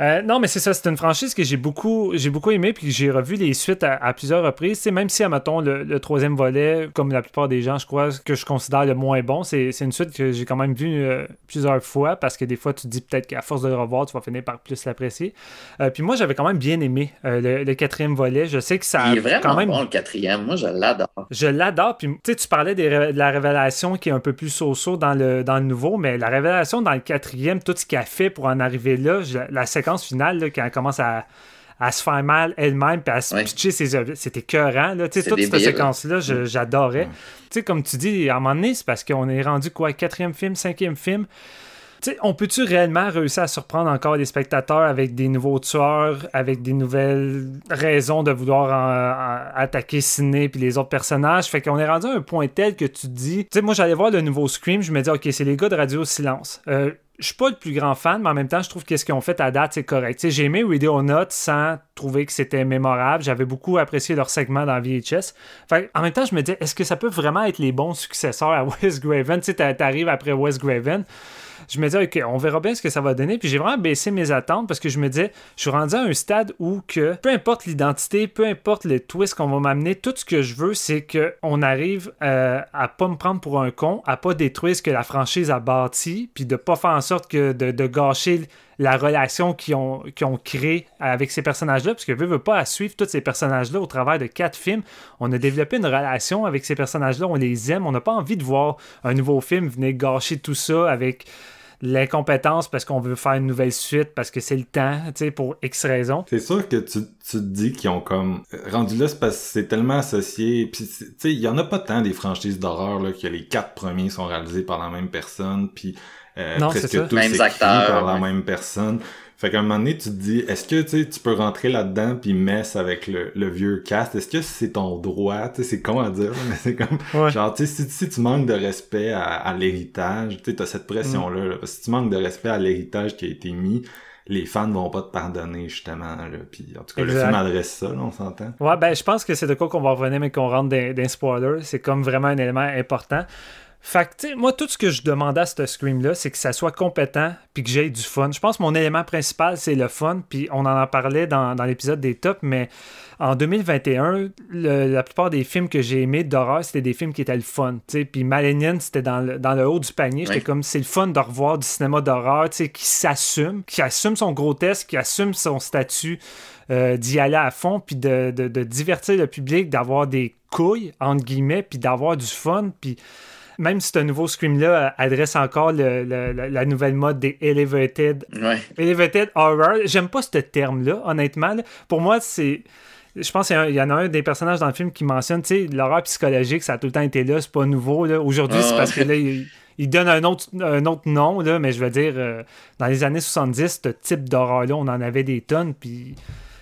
Euh, non, mais c'est ça, c'est une franchise que j'ai beaucoup, j'ai beaucoup aimé, puis j'ai revu les suites à, à plusieurs reprises. C'est même si, admettons, le, le troisième volet, comme la plupart des gens, je crois, que je considère le moins bon, c'est une suite que j'ai quand même vue euh, plusieurs fois, parce que des fois, tu te dis peut-être qu'à force de le revoir, tu vas finir par plus l'apprécier. Euh, puis moi, j'avais quand même bien aimé le, le quatrième volet. Je sais que ça a Il est vraiment quand même bon, le quatrième. Moi, je l'adore. je l'adore. Puis, tu sais, tu parlais des de la révélation qui est un peu plus so-so dans le, dans le nouveau, mais la révélation dans le quatrième, tout ce qu'elle fait pour en arriver là, je- la séquence finale, là, quand elle commence à, à se faire mal elle-même, puis à se Ouais. pitcher ses objets, c'était écœurant. Là. Tu sais, C'est toute cette débile. séquence-là, je- j'adorais. Sais, comme tu dis, à un moment donné, c'est parce qu'on est rendu quoi, quatrième film, cinquième film? On peut-tu réellement réussir à surprendre encore les spectateurs avec des nouveaux tueurs, avec des nouvelles raisons de vouloir en- en- attaquer Sidney puis les autres personnages? Fait qu'on est rendu à un point tel que tu te dis... Tu sais, moi, j'allais voir le nouveau Scream, je me dis, OK, c'est les gars de Radio Silence. Euh, je suis pas le plus grand fan, mais en même temps, je trouve que ce qu'ils ont fait à date, c'est correct. J'ai aimé Radio Note sans trouver que c'était mémorable. J'avais beaucoup apprécié leur segment dans VHS. Fait, en même temps, je me disais, est-ce que ça peut vraiment être les bons successeurs à Wes Craven? Tu t'arrives après Wes Craven. Je me disais, OK, on verra bien ce que ça va donner. Puis j'ai vraiment baissé mes attentes parce que je me disais, je suis rendu à un stade où que peu importe l'identité, peu importe le twist qu'on va m'amener, tout ce que je veux, c'est qu'on arrive euh, à pas me prendre pour un con, à pas détruire ce que la franchise a bâti, puis de pas faire en sorte que de, de gâcher la relation qu'ils ont, créée avec ces personnages-là, parce que veut, veut pas suivre tous ces personnages-là au travers de quatre films. On a développé une relation avec ces personnages-là, on les aime, on n'a pas envie de voir un nouveau film venir gâcher tout ça avec l'incompétence parce qu'on veut faire une nouvelle suite, parce que c'est le temps, tu sais, pour X raisons. C'est sûr que tu, te dis qu'ils ont comme rendu là c'est c'est tellement associé puis tu sais il y en a pas tant des franchises d'horreur là que les quatre premiers sont réalisés par la même personne puis euh, Non, presque tous Mêmes écrits acteurs, par la ouais. même personne fait qu'à un moment donné tu te dis est-ce que tu peux rentrer là-dedans puis mess avec le, le vieux cast? Est-ce que c'est ton droit? C'est con à dire mais c'est comme Ouais. genre tu sais si, si tu manques de respect à, à l'héritage tu sais t'as cette pression là, parce que si tu manques de respect à l'héritage qui a été mis les fans vont pas te pardonner justement là puis en tout cas Exact. le film adresse ça là, on s'entend Ouais, ben je pense que c'est de quoi qu'on va revenir, mais qu'on rentre les spoilers. C'est comme vraiment un élément important. Fait que, moi, tout ce que je demandais à ce Scream-là, c'est que ça soit compétent puis que j'aie du fun. Je pense que mon élément principal, c'est le fun. Puis on en parlait dans, dans l'épisode des tops, mais en 2021, le- la plupart des films que j'ai aimés d'horreur, c'était des films qui étaient le fun. tu sais. Puis Malignant, c'était dans le, dans le haut du panier. J'étais Ouais. comme, c'est le fun de revoir du cinéma d'horreur qui s'assume, qui assume son grotesque, qui assume son statut euh, d'y aller à fond, puis de, de- de divertir le public, d'avoir des couilles, entre guillemets, puis d'avoir du fun, puis même si ce nouveau Scream-là euh, adresse encore le- le- la, nouvelle mode des Elevated, Ouais. elevated Horror, j'aime pas ce terme-là, honnêtement. là. Pour moi, c'est... Je pense qu'il y en a un des personnages dans le film qui mentionne, tu sais, l'horreur psychologique, ça a tout le temps été là, c'est pas nouveau. là. Aujourd'hui, c'est Ah, parce que là, il, il donne un autre, un autre nom, là, mais je veux dire, euh, dans les années 70, ce type d'horreur-là, on en avait des tonnes, puis...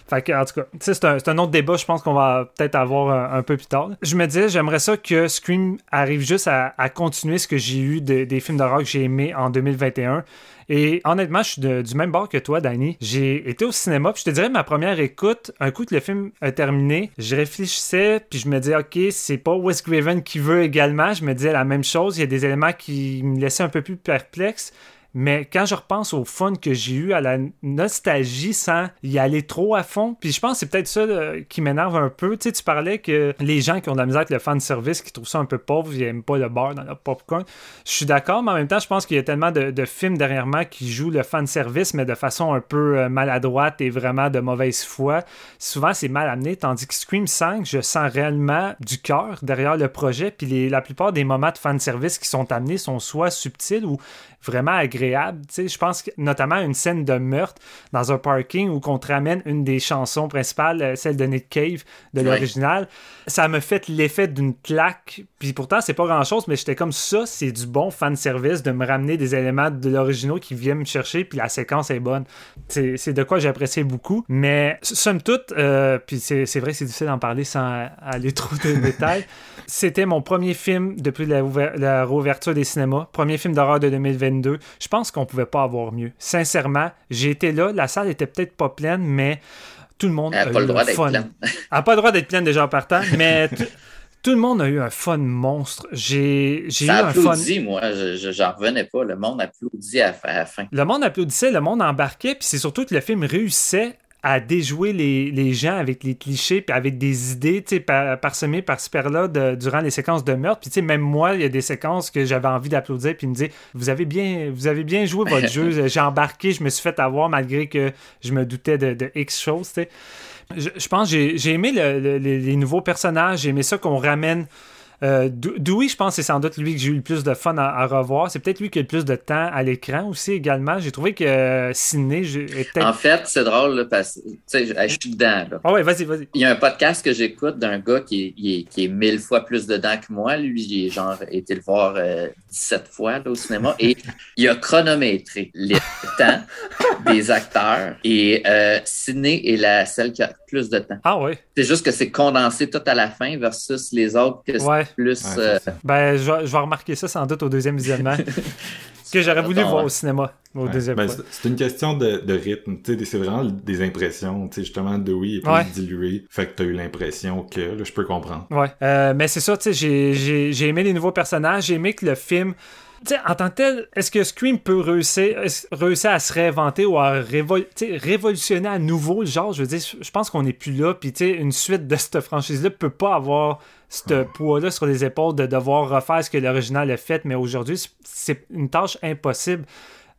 Fait que, en tout cas, c'est un, autre débat, je pense qu'on va peut-être avoir un, peu plus tard. Je me disais, j'aimerais ça que Scream arrive juste à, continuer ce que j'ai eu de- des films d'horreur que j'ai aimés en 2021. Et honnêtement, je suis du même bord que toi, Danny. J'ai été au cinéma, puis je te dirais, ma première écoute, un coup que le film a terminé, je réfléchissais, puis je me disais, OK, c'est pas Wes Craven qui veut également. Je me disais la même chose. Il y a des éléments qui me laissaient un peu plus perplexe. Mais quand je repense au fun que j'ai eu, à la nostalgie sans y aller trop à fond, puis je pense que c'est peut-être ça euh, qui m'énerve un peu. Tu sais, tu parlais que les gens qui ont de la misère avec le fan service, qui trouvent ça un peu pauvre, ils aiment pas le beurre dans leur popcorn. Je suis d'accord, mais en même temps, je pense qu'il y a tellement de, de films derrière moi qui jouent le fan service, mais de façon un peu euh, maladroite et vraiment de mauvaise foi. Souvent, c'est mal amené, tandis que Scream 5, je sens réellement du cœur derrière le projet, puis la plupart des moments de fan service qui sont amenés sont soit subtils ou vraiment agréable. Je pense que notamment une scène de meurtre dans un parking où qu'on te ramène une des chansons principales, euh, celle de Nick Cave de Ouais. l'original. Ça me fait l'effet d'une claque. Puis pourtant, c'est pas grand chose, mais j'étais comme ça, c'est du bon fan service de me ramener des éléments de l'original qui viennent me chercher, puis la séquence est bonne. C'est de quoi j'apprécie beaucoup. Mais somme toute, euh, puis c'est vrai que c'est difficile d'en parler sans aller trop de détails. C'était mon premier film depuis la, la réouverture des cinémas. Premier film d'horreur de 2022. Je pense qu'on pouvait pas avoir mieux. Sincèrement, j'ai été là. La salle était peut-être pas pleine, mais tout le monde Elle a pas eu le droit un d'être fun. pleine. Elle n'a pas le droit d'être pleine déjà en partant, mais tout le monde a eu un fun monstre. J'ai j'ai eu un fun. moi. Je, je- j'en revenais pas. Le monde applaudit à, à la fin. Le monde applaudissait, le monde embarquait, puis c'est surtout que le film réussissait à déjouer les, les gens avec les clichés, puis avec des idées, tu sais, par, parsemées par-ci par-là durant les séquences de meurtre. Puis tu sais, même moi, il y a des séquences que j'avais envie d'applaudir, puis me dire, vous avez bien, vous avez bien joué votre jeu. J'ai embarqué, je me suis fait avoir malgré que je me doutais de, de X choses, tu sais. Je, je pense que j'ai aimé le- le- les, les nouveaux personnages, j'ai aimé ça qu'on ramène. Euh, Dewey, je pense que c'est sans doute lui que j'ai eu le plus de fun à, à revoir. C'est peut-être lui qui a le plus de temps à l'écran aussi également. J'ai trouvé que euh, Sidney j'ai- est. En fait, c'est drôle, là, parce que, je suis dedans, là. Ah ouais, vas-y, vas-y. Il y a un podcast que j'écoute d'un gars qui est, il est- qui est mille fois plus dedans que moi. Lui, est genre été le voir euh, 17 fois là, au cinéma et il a chronométré les temps des acteurs et euh, Sidney est la celle qui a plus de temps. Ah ouais. C'est juste que c'est condensé tout à la fin versus les autres que c'est Ouais. plus. Ouais, euh, c'est ça. Ben, je, vais- je vais remarquer ça sans doute au deuxième visionnement. que j'aurais voulu voir au cinéma au Ouais. deuxième Ben, c'est- une question de, de rythme. Tu sais, c'est vraiment des impressions. Tu sais, justement, Dewey est plus Ouais. dilué. Fait que t'as eu l'impression que, là, je peux comprendre. Ouais. Euh, mais c'est ça, tu sais, j'ai- j'ai j'ai aimé les nouveaux personnages. J'ai aimé que le film En tant que tel, est-ce que Scream peut réussir, réussir à se réinventer ou à révol- révolutionner à nouveau le genre? Je veux dire, je pense qu'on n'est plus là. Puis, une suite de cette franchise-là peut pas avoir ce poids-là sur les épaules de devoir refaire ce que l'original a fait. Mais aujourd'hui, c'est une tâche impossible.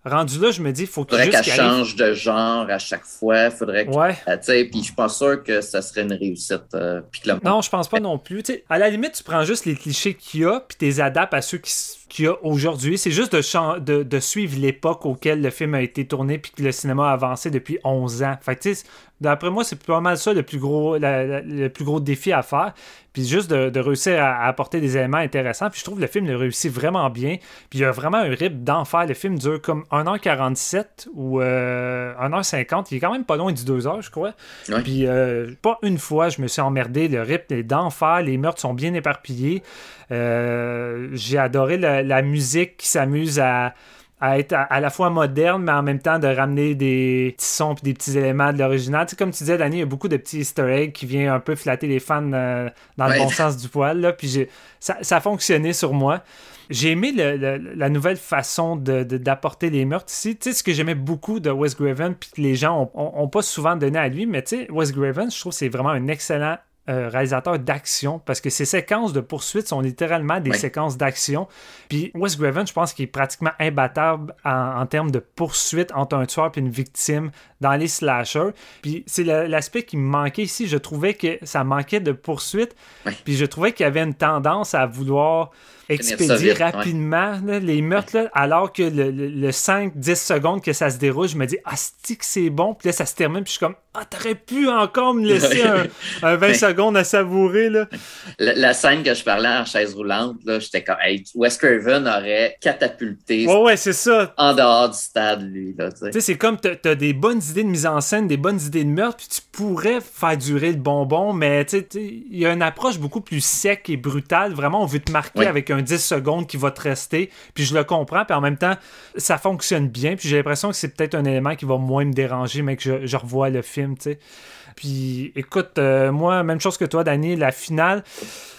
Rendu là, je me dis, il faut qu'il faudrait qu'elle change de genre à chaque fois. Faudrait que, Ouais. euh, tu sais, puis je suis pas sûr que ça serait une réussite. euh, le Non, je pense pas non plus. À la limite, tu prends juste les clichés qu'il y a, puis tu les adaptes à ceux qui qu'il y a aujourd'hui. C'est juste de, de, de suivre l'époque auquel le film a été tourné, puis que le cinéma a avancé depuis 11 ans. Fait que, tu sais, d'après moi, c'est pas mal ça le plus gros, la- la- le plus gros défi à faire. Puis juste de, de réussir à, à apporter des éléments intéressants. Puis je trouve que le film le réussit vraiment bien. Puis il y a vraiment un rythme d'enfer. Le film dure comme 1h47 ou euh, 1h50. Il est quand même pas loin du 2h, je crois. Ouais. Puis euh, pas une fois, je me suis emmerdé. Le rythme est d'enfer. Les meurtres sont bien éparpillés. Euh, J'ai adoré la, la musique qui s'amuse à à être à, à la fois moderne, mais en même temps de ramener des petits sons et des petits éléments de l'original. Tu sais, comme tu disais, Danny, il y a beaucoup de petits easter eggs qui viennent un peu flatter les fans euh, dans Ouais. le bon sens du poil. Là, puis j'ai- ça, ça a fonctionné sur moi. J'ai aimé le- le- la nouvelle façon de- de- d'apporter les meurtres ici. Tu sais, ce que j'aimais beaucoup de Wes Craven, puis que les gens ont, ont- ont pas souvent donné à lui, mais tu sais, Wes Craven, je trouve que c'est vraiment un excellent euh, réalisateur d'action parce que ces séquences de poursuite sont littéralement des Oui. séquences d'action. Puis Wes Craven, je pense qu'il est pratiquement imbattable en, en termes de poursuite entre un tueur et une victime dans les slashers. Puis c'est l'aspect qui me manquait ici. Je trouvais que ça manquait de poursuite. Oui. Puis je trouvais qu'il y avait une tendance à vouloir expédier ouais. rapidement là, les meurtres, là, alors que le, le- le 5-10 secondes que ça se déroule, je me dis, ah, c'est que c'est bon. Puis là, ça se termine, puis je suis comme, ah, t'aurais pu encore me laisser un, un 20 Ouais. secondes à savourer. Là. La, la scène que je parlais en chaise roulante, là, j'étais comme, hey, Wes Craven aurait catapulté Ouais, ouais, c'est ça. en dehors du stade, lui, là, tu sais. C'est comme t'as as des bonnes idées de mise en scène, des bonnes idées de meurtre, puis tu pourrais faire durer le bonbon, mais tu sais, tu sais, il y a une approche beaucoup plus sec et brutale. Vraiment, on veut te marquer Oui. avec un 10 secondes qui va te rester, puis je le comprends, puis en même temps, ça fonctionne bien, puis j'ai l'impression que c'est peut-être un élément qui va moins me déranger, mais que je, revois le film, tu sais. Puis écoute, euh, moi, même chose que toi, Danny, la finale.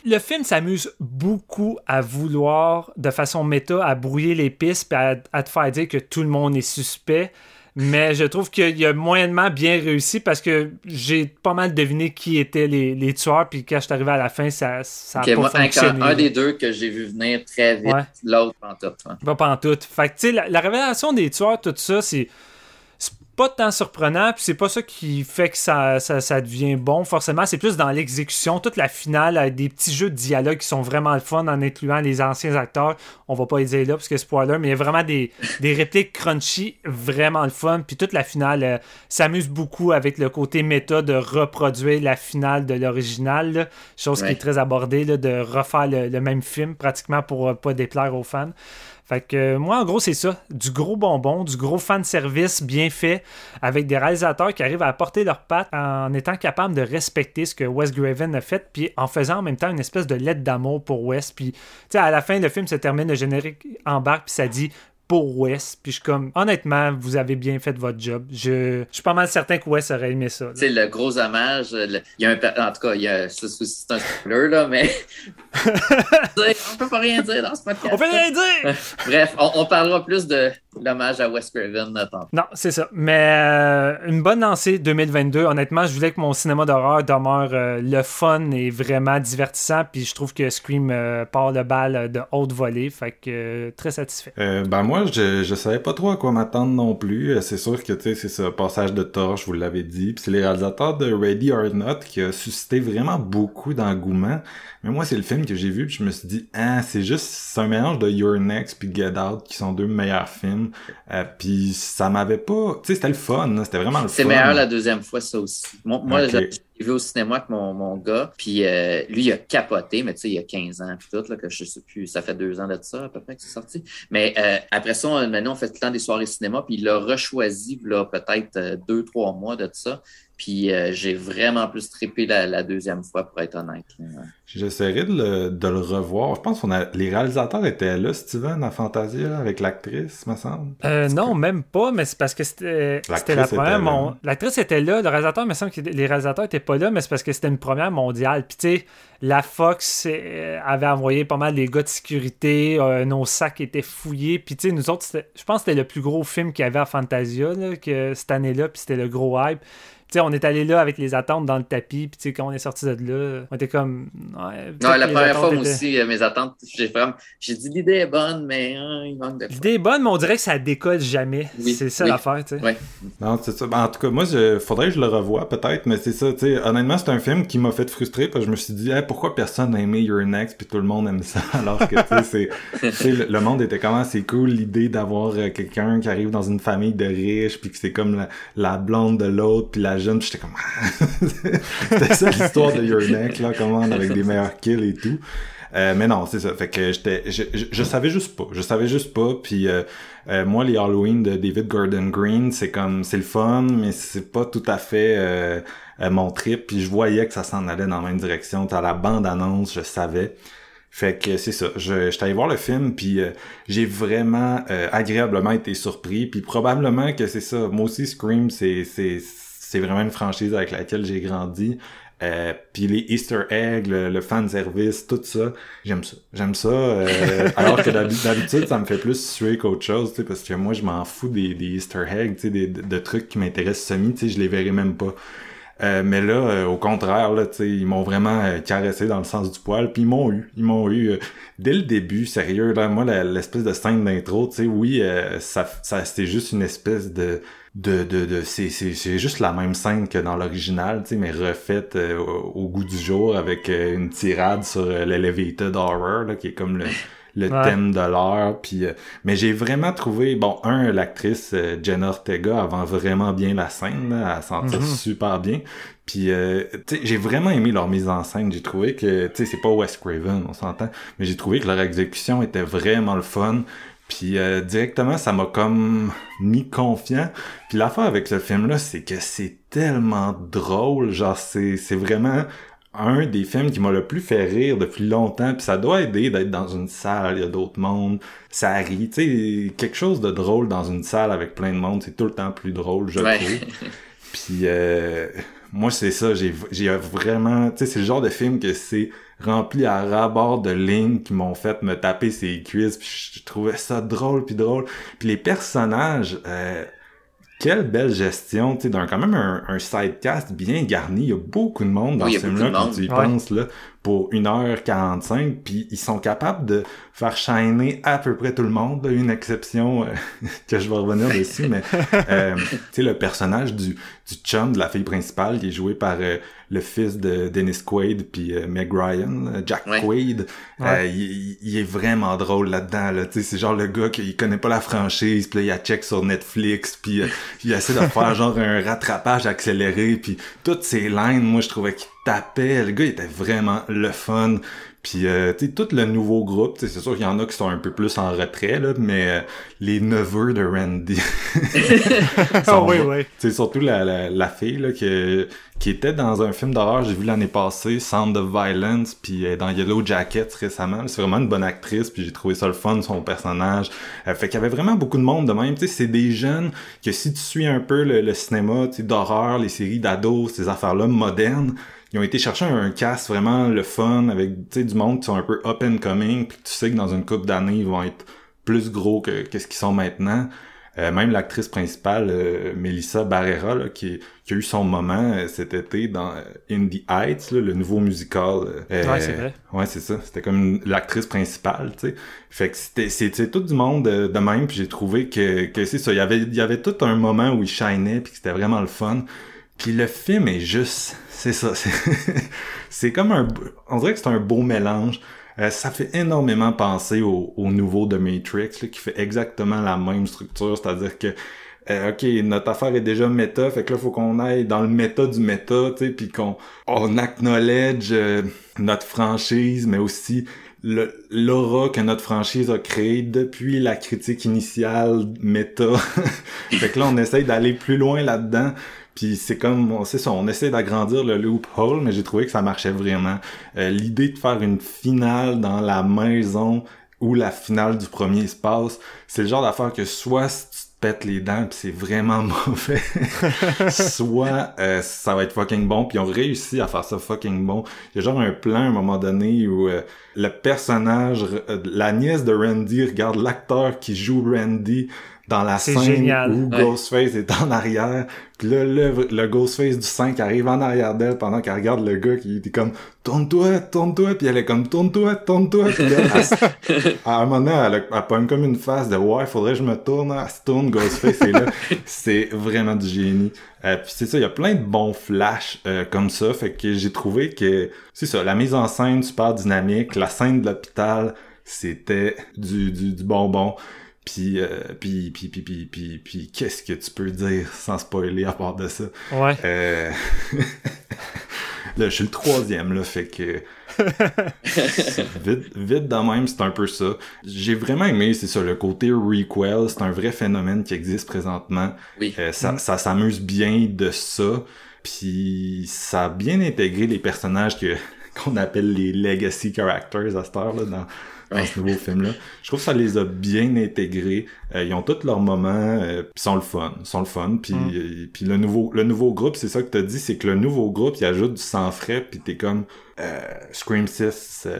Le film s'amuse beaucoup à vouloir, de façon méta, à brouiller les pistes puis à te faire dire que tout le monde est suspect. Mais je trouve qu'il a moyennement bien réussi parce que j'ai pas mal deviné qui étaient les, les tueurs. Puis quand je suis arrivé à la fin, ça, ça a Ok, pas moi, un, fonctionné. un des deux que j'ai vu venir très vite, Ouais. l'autre en hein. Pas pantoute. Fait que, tu sais, la, la révélation des tueurs, tout ça, c'est. Pas tant surprenant, puis c'est pas ça qui fait que ça, ça, ça devient bon, forcément. C'est plus dans l'exécution, toute la finale, avec des petits jeux de dialogue qui sont vraiment le fun en incluant les anciens acteurs. On va pas les dire là, parce que spoiler, mais il y a vraiment des, des répliques crunchy, vraiment le fun. Puis toute la finale euh, s'amuse beaucoup avec le côté méta de reproduire la finale de l'original, chose qui est très abordée, là, de refaire le, le même film pratiquement pour euh, pas déplaire aux fans. Fait que euh, moi, en gros, c'est ça. Du gros bonbon, du gros fan service bien fait, avec des réalisateurs qui arrivent à apporter leur patte en étant capables de respecter ce que Wes Craven a fait, puis en faisant en même temps une espèce de lettre d'amour pour Wes. Puis, tu sais, à la fin, le film se termine, le générique embarque, puis ça dit pour Wes. Puis je suis comme, honnêtement, vous avez bien fait votre job. Je, je suis pas mal certain que Wes aurait aimé ça. sais, le gros hommage, le- il y a un, en tout cas, il y a, c'est c'est un spoiler, là, mais on peut pas rien dire dans ce podcast. On peut rien dire! Bref, on, on parlera plus de l'hommage à Wes Craven euh, tantôt. Non, c'est ça. Mais euh, une bonne lancée 2022. Honnêtement, je voulais que mon cinéma d'horreur demeure euh, le fun et vraiment divertissant. Puis je trouve que Scream euh, part le bal de haute volée. Fait que euh, très satisfait. Euh, ben moi, je, je savais pas trop à quoi m'attendre non plus. Euh, C'est sûr que tu sais, c'est ce passage de torche, vous l'avez dit. Puis c'est les réalisateurs de Ready or Not qui a suscité vraiment beaucoup d'engouement. Mais moi, c'est le film que j'ai vu, puis je me suis dit, ah, c'est juste, c'est un mélange de Your Next puis Get Out, qui sont deux meilleurs films. Euh, puis ça m'avait pas, tu sais, c'était le fun, c'était vraiment le fun. C'est meilleur la deuxième fois, ça aussi. Moi, l'ai vu au cinéma avec mon, mon gars, puis euh, lui, il a capoté, mais tu sais, il y a 15 ans, puis tout, là, que je sais plus, ça fait deux ans de ça, à peu près, que c'est sorti. Mais euh, après ça, maintenant, on fait le temps des soirées cinéma, puis il l'a rechoisi, là, peut-être euh, deux, trois mois de ça. Puis euh, j'ai vraiment plus trippé la, la, deuxième fois, pour être honnête. J'essaierai de le, de le revoir. Je pense qu'on a les réalisateurs étaient là, Steven, à Fantasia, avec l'actrice, me semble. Euh, non, même pas, mais c'est parce que c'était la première. Mon... L'actrice était là, le réalisateur, me semble que les réalisateurs étaient pas là, mais c'est parce que c'était une première mondiale. Puis tu sais, la Fox euh, avait envoyé pas mal des gars de sécurité, euh, nos sacs étaient fouillés. Puis tu sais, nous autres, je pense que c'était le plus gros film qu'il y avait à Fantasia là, que cette année-là, puis c'était le gros hype sais, on est allé là avec les attentes dans le tapis, puis quand on est sorti de là, on était comme. non, la première fois, aussi, euh, mes attentes, j'ai vraiment. J'ai dit l'idée est bonne, mais hein, il manque de. L'idée est bonne, mais on dirait que ça décolle jamais. c'est ça l'affaire, tu sais. Oui. Non, c'est ça. Ben, en tout cas, moi, je... faudrait que je le revoie peut-être, mais c'est ça, tu sais. Honnêtement, c'est un film qui m'a fait frustrer parce que je me suis dit, pourquoi personne n'a aimé Your Next, puis tout le monde aime ça, alors que, tu sais, le monde était comment c'est cool l'idée d'avoir euh, quelqu'un qui arrive dans une famille de riches, puis que c'est comme la, la blonde de l'autre, puis la jeune, j'étais comme c'était ça l'histoire de Your Neck là, comment avec des meilleurs kills et tout. Euh, mais non, c'est ça. Fait que j'étais, je, je, savais juste pas. Je savais juste pas. Puis euh, euh, moi, les Halloween de David Gordon Green, c'est comme, c'est le fun, mais c'est pas tout à fait mon trip. Puis je voyais que ça s'en allait dans la même direction. T'as la bande annonce, je savais. Fait que c'est ça. Je, j'étais allé voir le film, puis euh, j'ai vraiment agréablement été surpris. Puis probablement que c'est ça. Moi aussi, Scream, c'est vraiment une franchise avec laquelle j'ai grandi. Euh, puis les Easter eggs, le, fan service, tout ça, j'aime ça. J'aime ça. Euh, alors que d'habitude, ça me fait plus suer qu'autre chose, parce que moi, je m'en fous des, des Easter eggs, des, de, de, trucs qui m'intéressent semi, je les verrai même pas. Euh, mais là, euh, au contraire, là, ils m'ont vraiment euh, caressé dans le sens du poil, puis ils m'ont eu. Ils m'ont eu dès le début, sérieux. Là, moi, l'espèce de scène d'intro, tu sais, oui, ça, ça c'était juste une espèce de de, de, de c'est, c'est, c'est juste la même scène que dans l'original, tu sais, mais refaite au, goût du jour avec une tirade sur l'elevated horror, là, qui est comme le, le thème de l'heure. Puis, euh, mais j'ai vraiment trouvé, bon, un, l'actrice euh, Jenna Ortega avant vraiment bien la scène, là, elle s'en tire mhm. super bien. Puis, euh, j'ai vraiment aimé leur mise en scène. J'ai trouvé que, tu sais, c'est pas Wes Craven, on s'entend, mais j'ai trouvé que leur exécution était vraiment le fun. Puis euh, directement, ça m'a comme mis confiant. Puis l'affaire avec ce film-là, c'est que c'est tellement drôle. Genre, c'est, c'est vraiment un des films qui m'a le plus fait rire depuis longtemps, puis ça doit aider d'être dans une salle, il y a d'autres mondes, ça rit, tu sais, quelque chose de drôle dans une salle avec plein de monde, c'est tout le temps plus drôle, je trouve. Puis euh, moi c'est ça, j'ai j'ai vraiment, tu sais, c'est le genre de film que c'est rempli à rabord de lignes qui m'ont fait me taper ses cuisses, puis je trouvais ça drôle puis drôle. Puis les personnages euh, quelle belle gestion, tu sais, d'un quand même un, un, sidecast bien garni. Il y a beaucoup de monde dans ce film-là quand tu y penses, là, pour 1h45, puis ils sont capables de faire shiner à peu près tout le monde. Une exception euh, que je vais revenir dessus, mais euh, tu sais, le personnage du, du chum de la fille principale qui est joué par euh, le fils de Dennis Quaid puis Meg Ryan, Jack Quaid, il, est vraiment drôle là-dedans. Là. C'est genre le gars qui connaît pas la franchise, puis il a check sur Netflix, puis il essaie de faire genre un rattrapage accéléré, puis toutes ces lines, moi je trouvais qu'il tapait. Le gars il était vraiment le fun. Puis, euh, tu sais, tout le nouveau groupe, c'est sûr qu'il y en a qui sont un peu plus en retrait, là, mais euh, les neveux de Randy. Ah oui, oui. C'est surtout la, la, la, fille, là, qui, qui était dans un film d'horreur, j'ai vu l'année passée, Sound of Violence, puis euh, dans Yellow Jacket récemment. C'est vraiment une bonne actrice, puis j'ai trouvé ça le fun, son personnage. Fait qu'il y avait vraiment beaucoup de monde de même. Tu sais, c'est des jeunes que si tu suis un peu le, le cinéma, tu sais, d'horreur, les séries d'ados, ces affaires-là modernes, ils ont été chercher un cast vraiment le fun avec du monde qui sont un peu up and coming puis tu sais que dans une couple d'années ils vont être plus gros que qu'est-ce qu'ils sont maintenant. Euh, même l'actrice principale euh, Melissa Barrera là, qui, qui, a eu son moment euh, cet été dans In the Heights le nouveau musical ouais c'est vrai. ouais c'est ça. C'était comme l'actrice principale tu sais. Fait que c'était c'était tout du monde de, même puis j'ai trouvé que que c'est ça. Il y avait il y avait tout un moment où il shinait puis que c'était vraiment le fun. Puis le film est juste c'est ça. C'est comme un... On dirait que c'est un beau mélange. Euh, ça fait énormément penser au, nouveau de Matrix, qui fait exactement la même structure, c'est-à-dire que euh, ok, notre affaire est déjà méta, fait que là, faut qu'on aille dans le méta du méta, tu sais, puis qu'on on acknowledge euh, notre franchise, mais aussi l'aura que notre franchise a créé depuis la critique initiale méta. fait que là, on essaye d'aller plus loin là-dedans. Puis c'est comme, on- c'est ça, on essaie d'agrandir le loophole, mais j'ai trouvé que ça marchait vraiment. Euh, L'idée de faire une finale dans la maison où la finale du premier se passe, c'est le genre d'affaire que soit tu te pètes les dents pis c'est vraiment mauvais, soit euh, ça va être fucking bon, puis ils ont réussi à faire ça fucking bon. Il y a genre un plan à un moment donné où euh, le personnage, euh, la nièce de Randy regarde l'acteur qui joue Randy dans la scène génial. où Ouais. Ghostface est en arrière, puis là, le, le Ghostface du 5 arrive en arrière d'elle pendant qu'elle regarde le gars qui est comme « Tourne-toi, tourne-toi », puis elle est comme « Tourne-toi, tourne-toi », puis là, elle à un moment donné, elle, a- elle pogne comme une face de « Ouais, faudrait que je me tourne », elle se tourne, Ghostface est là. C'est vraiment du génie. Euh, puis c'est ça, il y a plein de bons flashs euh, comme ça, fait que j'ai trouvé que, c'est ça, la mise en scène super dynamique, la scène de l'hôpital, c'était du, du, du bonbon. Puis, euh, puis, puis, puis, puis, puis, puis, qu'est-ce que tu peux dire sans spoiler à part de ça? Ouais. Euh... là, je suis le troisième, là, fait que... vite, vite de même, c'est un peu ça. J'ai vraiment aimé, c'est ça, le côté requel, c'est un vrai phénomène qui existe présentement. Oui. Euh, ça, Mm. ça s'amuse bien de ça, puis ça a bien intégré les personnages que qu'on appelle les legacy characters à cette heure-là dans, dans ce nouveau film-là. Je trouve que ça les a bien intégrés. Euh, ils ont tous leurs moments, euh, pis sont le fun, sont le fun. Puis Mm. euh, puis le nouveau le nouveau groupe, c'est ça que t'as dit, c'est que le nouveau groupe, il ajoute du sang frais, puis t'es comme euh, Scream 6, euh,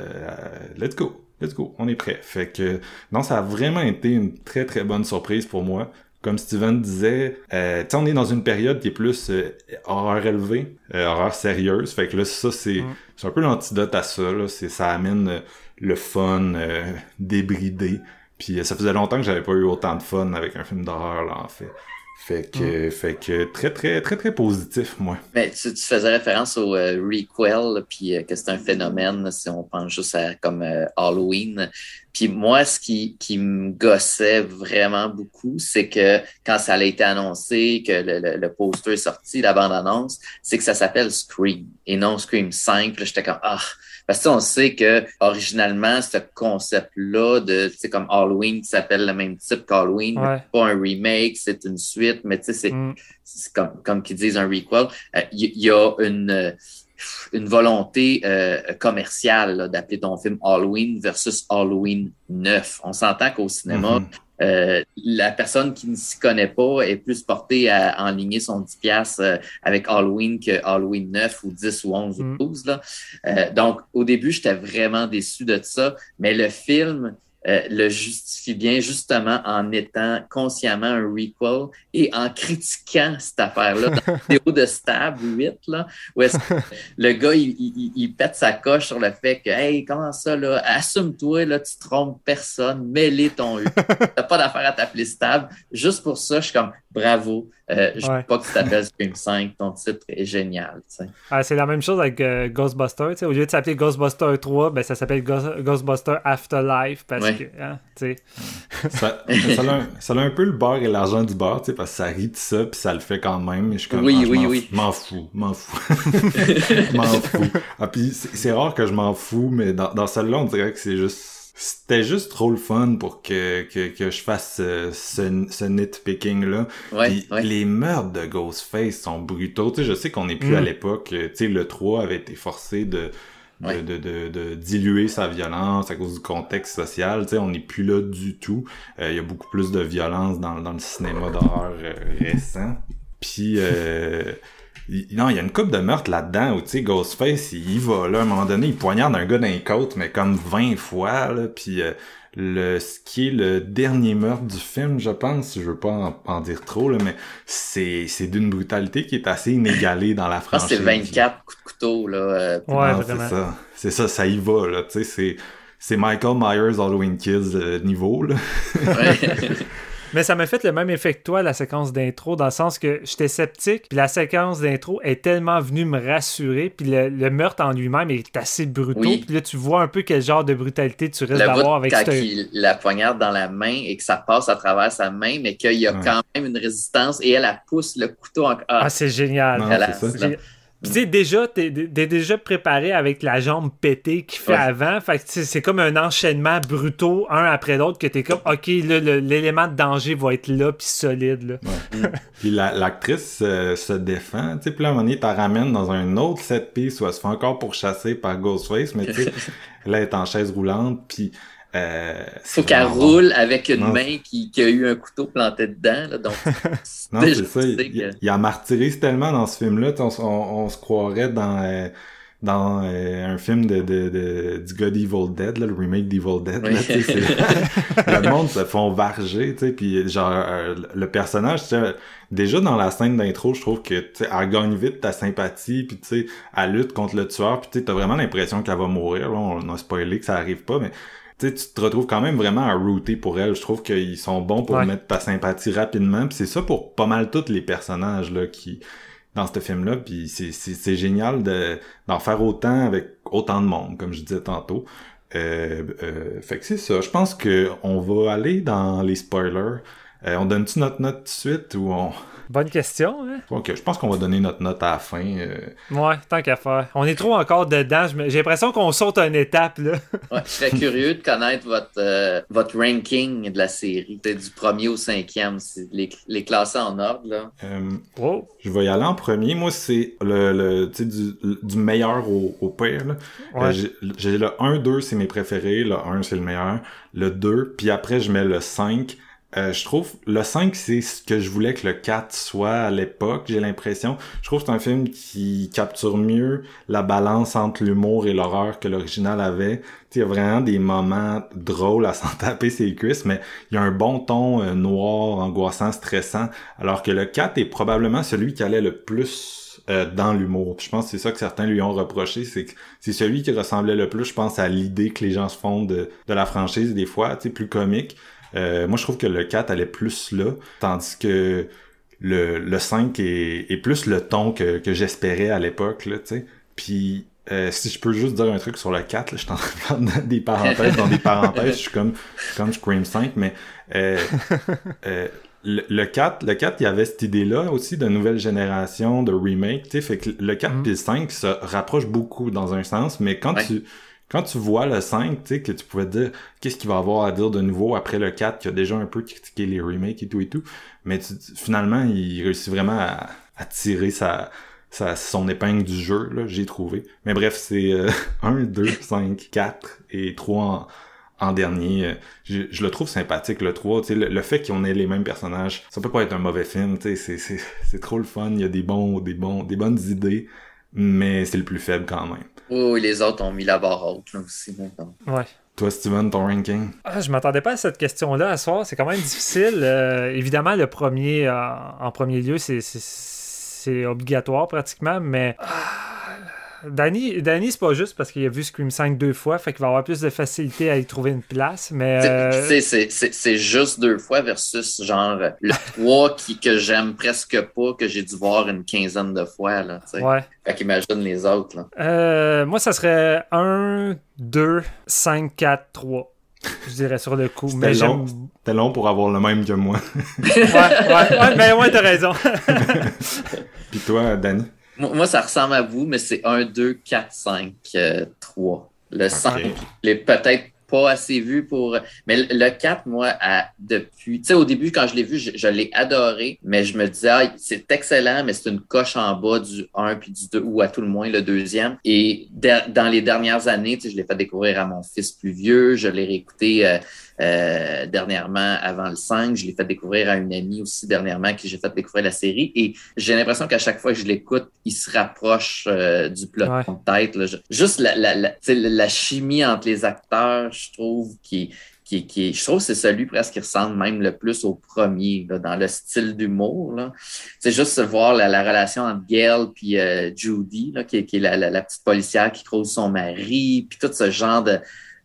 let's go. Let's go, on est prêt. Fait que non, ça a vraiment été une très très bonne surprise pour moi. Comme Steven disait, euh, tu sais, on est dans une période qui est plus euh, horreur élevée, euh, horreur sérieuse. Fait que là, ça, c'est Mm. c'est un peu l'antidote à ça. Là. C'est, ça amène euh, le fun euh, débridé. Puis euh, ça faisait longtemps que j'avais pas eu autant de fun avec un film d'horreur, là, en fait. Fait que, fait que très, très, très, très positif, moi. Mais tu, tu faisais référence au euh, requel, puis euh, que c'est un phénomène si on pense juste à comme euh, Halloween. Puis moi, ce qui, qui me gossait vraiment beaucoup, c'est que quand ça a été annoncé, que le, le, le poster est sorti, la bande-annonce, c'est que ça s'appelle Scream et non Scream 5. Puis là, j'étais comme ah. Parce que on sait que originalement, ce concept-là de, tu sais, comme Halloween qui s'appelle le même type qu'Halloween, Ouais. pas un remake, c'est une suite, mais tu sais, c'est Mm. c'est comme, comme qu'ils disent un requel, euh, il y, y a une, euh, une volonté euh, commerciale d'appeler ton film Halloween versus Halloween 9. On s'entend qu'au cinéma, Mhm. euh, la personne qui ne s'y connaît pas est plus portée à enligner son 10$ piastres, euh, avec Halloween que Halloween 9 ou 10 ou 11 Mm. ou 12. Là. Euh, donc, au début, j'étais vraiment déçu de ça, mais le film euh, le justifie bien justement en étant consciemment un requel et en critiquant cette affaire-là dans la vidéo de Stab 8, là, où est-ce que le gars, il, il- il pète sa coche sur le fait que, hey, comment ça, là, assume-toi, là, tu trompes personne, mêlez ton U. T'as pas d'affaire à t'appeler Stab. Juste pour ça, je suis comme, bravo. Euh, je Ouais. veux pas que tu t'appelles Scream 5, ton titre est génial. Ah, c'est la même chose avec euh, Ghostbuster. tu sais. Au lieu de s'appeler Ghostbuster 3, ben, ça s'appelle Ghost- Ghostbuster Afterlife. Parce Ouais. que, hein. Ça, ça, a un, ça a un peu le beurre et l'argent du beurre, tu sais, parce que ça rit de ça, puis ça le fait quand même. Je comme, Oui, ah, je oui, m'en oui. fous, M'en fous, m'en fous. m'en fous. Ah, puis c'est c'est rare que je m'en fous, mais dans, dans celle-là, on dirait que c'est juste... C'était juste trop le fun pour que, que, que je fasse euh, ce, ce nitpicking-là. Ouais, Puis ouais. les meurtres de Ghostface sont brutaux. Tu sais, je sais qu'on n'est plus Mm. à l'époque. euh, Tu sais, le 3 avait été forcé de, de, Ouais. de, de, de diluer sa violence à cause du contexte social. Tu sais, on n'est plus là du tout. Euh, Il y a beaucoup plus de violence dans, dans le cinéma d'horreur euh, récent. Puis... Euh, il- non, il y a une coupe de meurtres là-dedans où, tu sais, Ghostface, il y va, là, à un moment donné, il poignarde un gars dans les côtes, mais comme 20 fois, là, puis euh, le, ce qui est le dernier meurtre du film, je pense, je veux pas en, en dire trop, là, mais c'est, c'est d'une brutalité qui est assez inégalée dans la Je pense que franchise. c'est 24 coups de couteau, là. euh, Ouais, Non, vraiment. c'est ça. C'est ça, ça y va, là, tu sais, c'est... C'est Michael Myers Halloween Kids euh, niveau, là. ouais. Mais ça m'a fait le même effet que toi, la séquence d'intro, dans le sens que j'étais sceptique, puis la séquence d'intro est tellement venue me rassurer, puis le, le meurtre en lui-même est assez brutal, Oui. puis là, tu vois un peu quel genre de brutalité tu risques d'avoir avec quand il la poignarde dans la main et que ça passe à travers sa main, mais qu'il y a Ouais. quand même une résistance et elle, elle pousse le couteau en... Ah, Ah, c'est génial. Non, Puis tu sais, déjà, t'es déjà préparé avec la jambe pétée qu'il fait Ouais. avant. Fait que c'est comme un enchaînement brutaux, un après l'autre, que t'es comme, OK, l'élément de danger va être là, puis solide, là. Puis la- l'actrice euh, se défend, tu sais, puis là, à un moment donné, t'as ramène dans un autre set piece où elle se fait encore pourchasser par Ghostface, mais tu sais, là, elle est en chaise roulante, puis... Euh, Faut qu'elle bon. roule avec une Non. main qui, qui a eu un couteau planté dedans. Là, donc, Non, c'est ça. Il, que- il en martyrise tellement dans ce film-là, on, on- on se croirait dans euh, dans euh, un film de, de, de- du gars d'Evil Dead, là, le remake d'Evil Dead. Oui. Là, le monde se font varger, puis genre euh, le personnage, déjà dans la scène d'intro, je trouve que elle gagne vite ta sympathie, puis tu sais, elle lutte contre le tueur, puis tu t'as vraiment l'impression qu'elle va mourir. Là, on a spoilé que ça arrive pas, mais tu sais, tu te retrouves quand même vraiment à router pour elle. Je trouve qu'ils sont bons pour Ouais. mettre ta sympathie rapidement. Puis c'est ça pour pas mal tous les personnages là qui dans ce film-là. Puis c'est, génial de, d'en faire autant avec autant de monde, comme je disais tantôt. Euh, euh, fait que c'est ça. Je pense que on va aller dans les spoilers. Euh, on donne-tu notre note tout de suite ou on... Bonne question, hein? Ok, je pense qu'on va donner notre note à la fin. euh. Ouais, tant qu'à faire. On est trop encore dedans. J'ai l'impression qu'on saute une étape, là. Ouais, je serais curieux de connaître votre, euh, votre ranking de la série, peut-être du premier au cinquième, si les, les classer en ordre. Là. Euh, Wow. je vais y aller en premier. Moi, c'est le, le tu sais, du, du meilleur au, au pire. Là. Ouais. J'ai- j'ai le 1, 2, c'est mes préférés. Le 1, c'est le meilleur. Le 2, puis après, je mets le 5. Euh, je trouve, le 5, c'est ce que je voulais que le 4 soit à l'époque, j'ai l'impression. Je trouve que c'est un film qui capture mieux la balance entre l'humour et l'horreur que l'original avait. Il y a vraiment des moments drôles à s'en taper ses cuisses, mais il y a un bon ton euh, noir, angoissant, stressant, alors que le 4 est probablement celui qui allait le plus euh, dans l'humour. Je pense que c'est ça que certains lui ont reproché, c'est que c'est celui qui ressemblait le plus, je pense, à l'idée que les gens se font de, de la franchise des fois, plus comique. Euh, moi, je trouve que le 4 allait plus là, tandis que le, le 5 est, est plus le ton que, que j'espérais à l'époque, là, tu sais. Puis, euh, si je peux juste dire un truc sur le 4, là, je suis en train de des parenthèses dans des parenthèses, je suis comme, je suis comme Scream 5, mais euh, euh, le, le 4, le 4, il y avait cette idée-là aussi de nouvelle génération, de remake, tu sais, fait que le 4 Mhm. puis le 5 se rapprochent beaucoup dans un sens, mais quand Ouais. tu quand tu vois le 5, tu sais, que tu pouvais te dire qu'est-ce qu'il va avoir à dire de nouveau après le 4 qui a déjà un peu critiqué les remakes et tout et tout, mais tu- finalement, il réussit vraiment à, à tirer sa, sa, son épingle du jeu, là, j'ai trouvé. Mais bref, c'est euh, 1, 2, 5, 4 et 3 en, en dernier. Euh, Je, je le trouve sympathique, le 3. Tu sais, le, le fait qu'on ait les mêmes personnages, ça peut pas être un mauvais film, c'est, c'est, c'est trop le fun, il y a des bons, des bons, des bonnes idées, mais c'est le plus faible quand même. Oh, et les autres ont mis la barre haute là, aussi. là, donc. Ouais. Toi, Steven, ton ranking? Ah, je m'attendais pas à cette question-là à soir. C'est quand même difficile. Euh, évidemment, le premier, euh, en premier lieu, c'est obligatoire pratiquement, mais. Ah, Danny, Danny c'est pas juste parce qu'il a vu Scream 5 deux fois, fait qu'il va avoir plus de facilité à y trouver une place, mais. euh, Tu sais, c'est- c'est c'est juste deux fois versus genre le 3 qui, que j'aime presque pas, que j'ai dû voir une quinzaine de fois. Là, tu sais. ouais. Fait qu'imagine les autres. Là. Euh, moi, ça serait 1, 2, 5, 4, 3. Je dirais sur le coup. C'était Mais j'aime. long. C'était long pour avoir le même que moi. Ouais, ouais, ouais, mais ouais, t'as raison. Puis toi, Danny? Moi, moi, ça ressemble à vous, mais c'est 1, 2, 4, 5, 3. Le 5, je l'ai peut-être pas assez vu pour. Mais le- le 4, moi, à- depuis. Tu sais, au début, quand je l'ai vu, je, je l'ai adoré, mais je me disais, ah, c'est excellent, mais c'est une coche en bas du 1 puis du 2, ou à tout le moins le deuxième. Et de- dans les dernières années, tu sais, je l'ai fait découvrir à mon fils plus vieux, je l'ai réécouté euh, euh, dernièrement avant le 5, je l'ai fait découvrir à une amie aussi dernièrement qui j'ai fait découvrir la série. Et j'ai l'impression qu'à chaque fois que je l'écoute, il se rapproche euh, du plot Ouais. de tête. là. Juste la, la, la, la chimie entre les acteurs, je trouve, qui, qui, qui je trouve que c'est celui presque qui ressemble même le plus au premier, là, dans le style d'humour. C'est juste se voir la, la relation entre Gail puis euh, Judy, là, qui, est- qui est la, la, la petite policière qui croise son mari, puis tout ce genre de...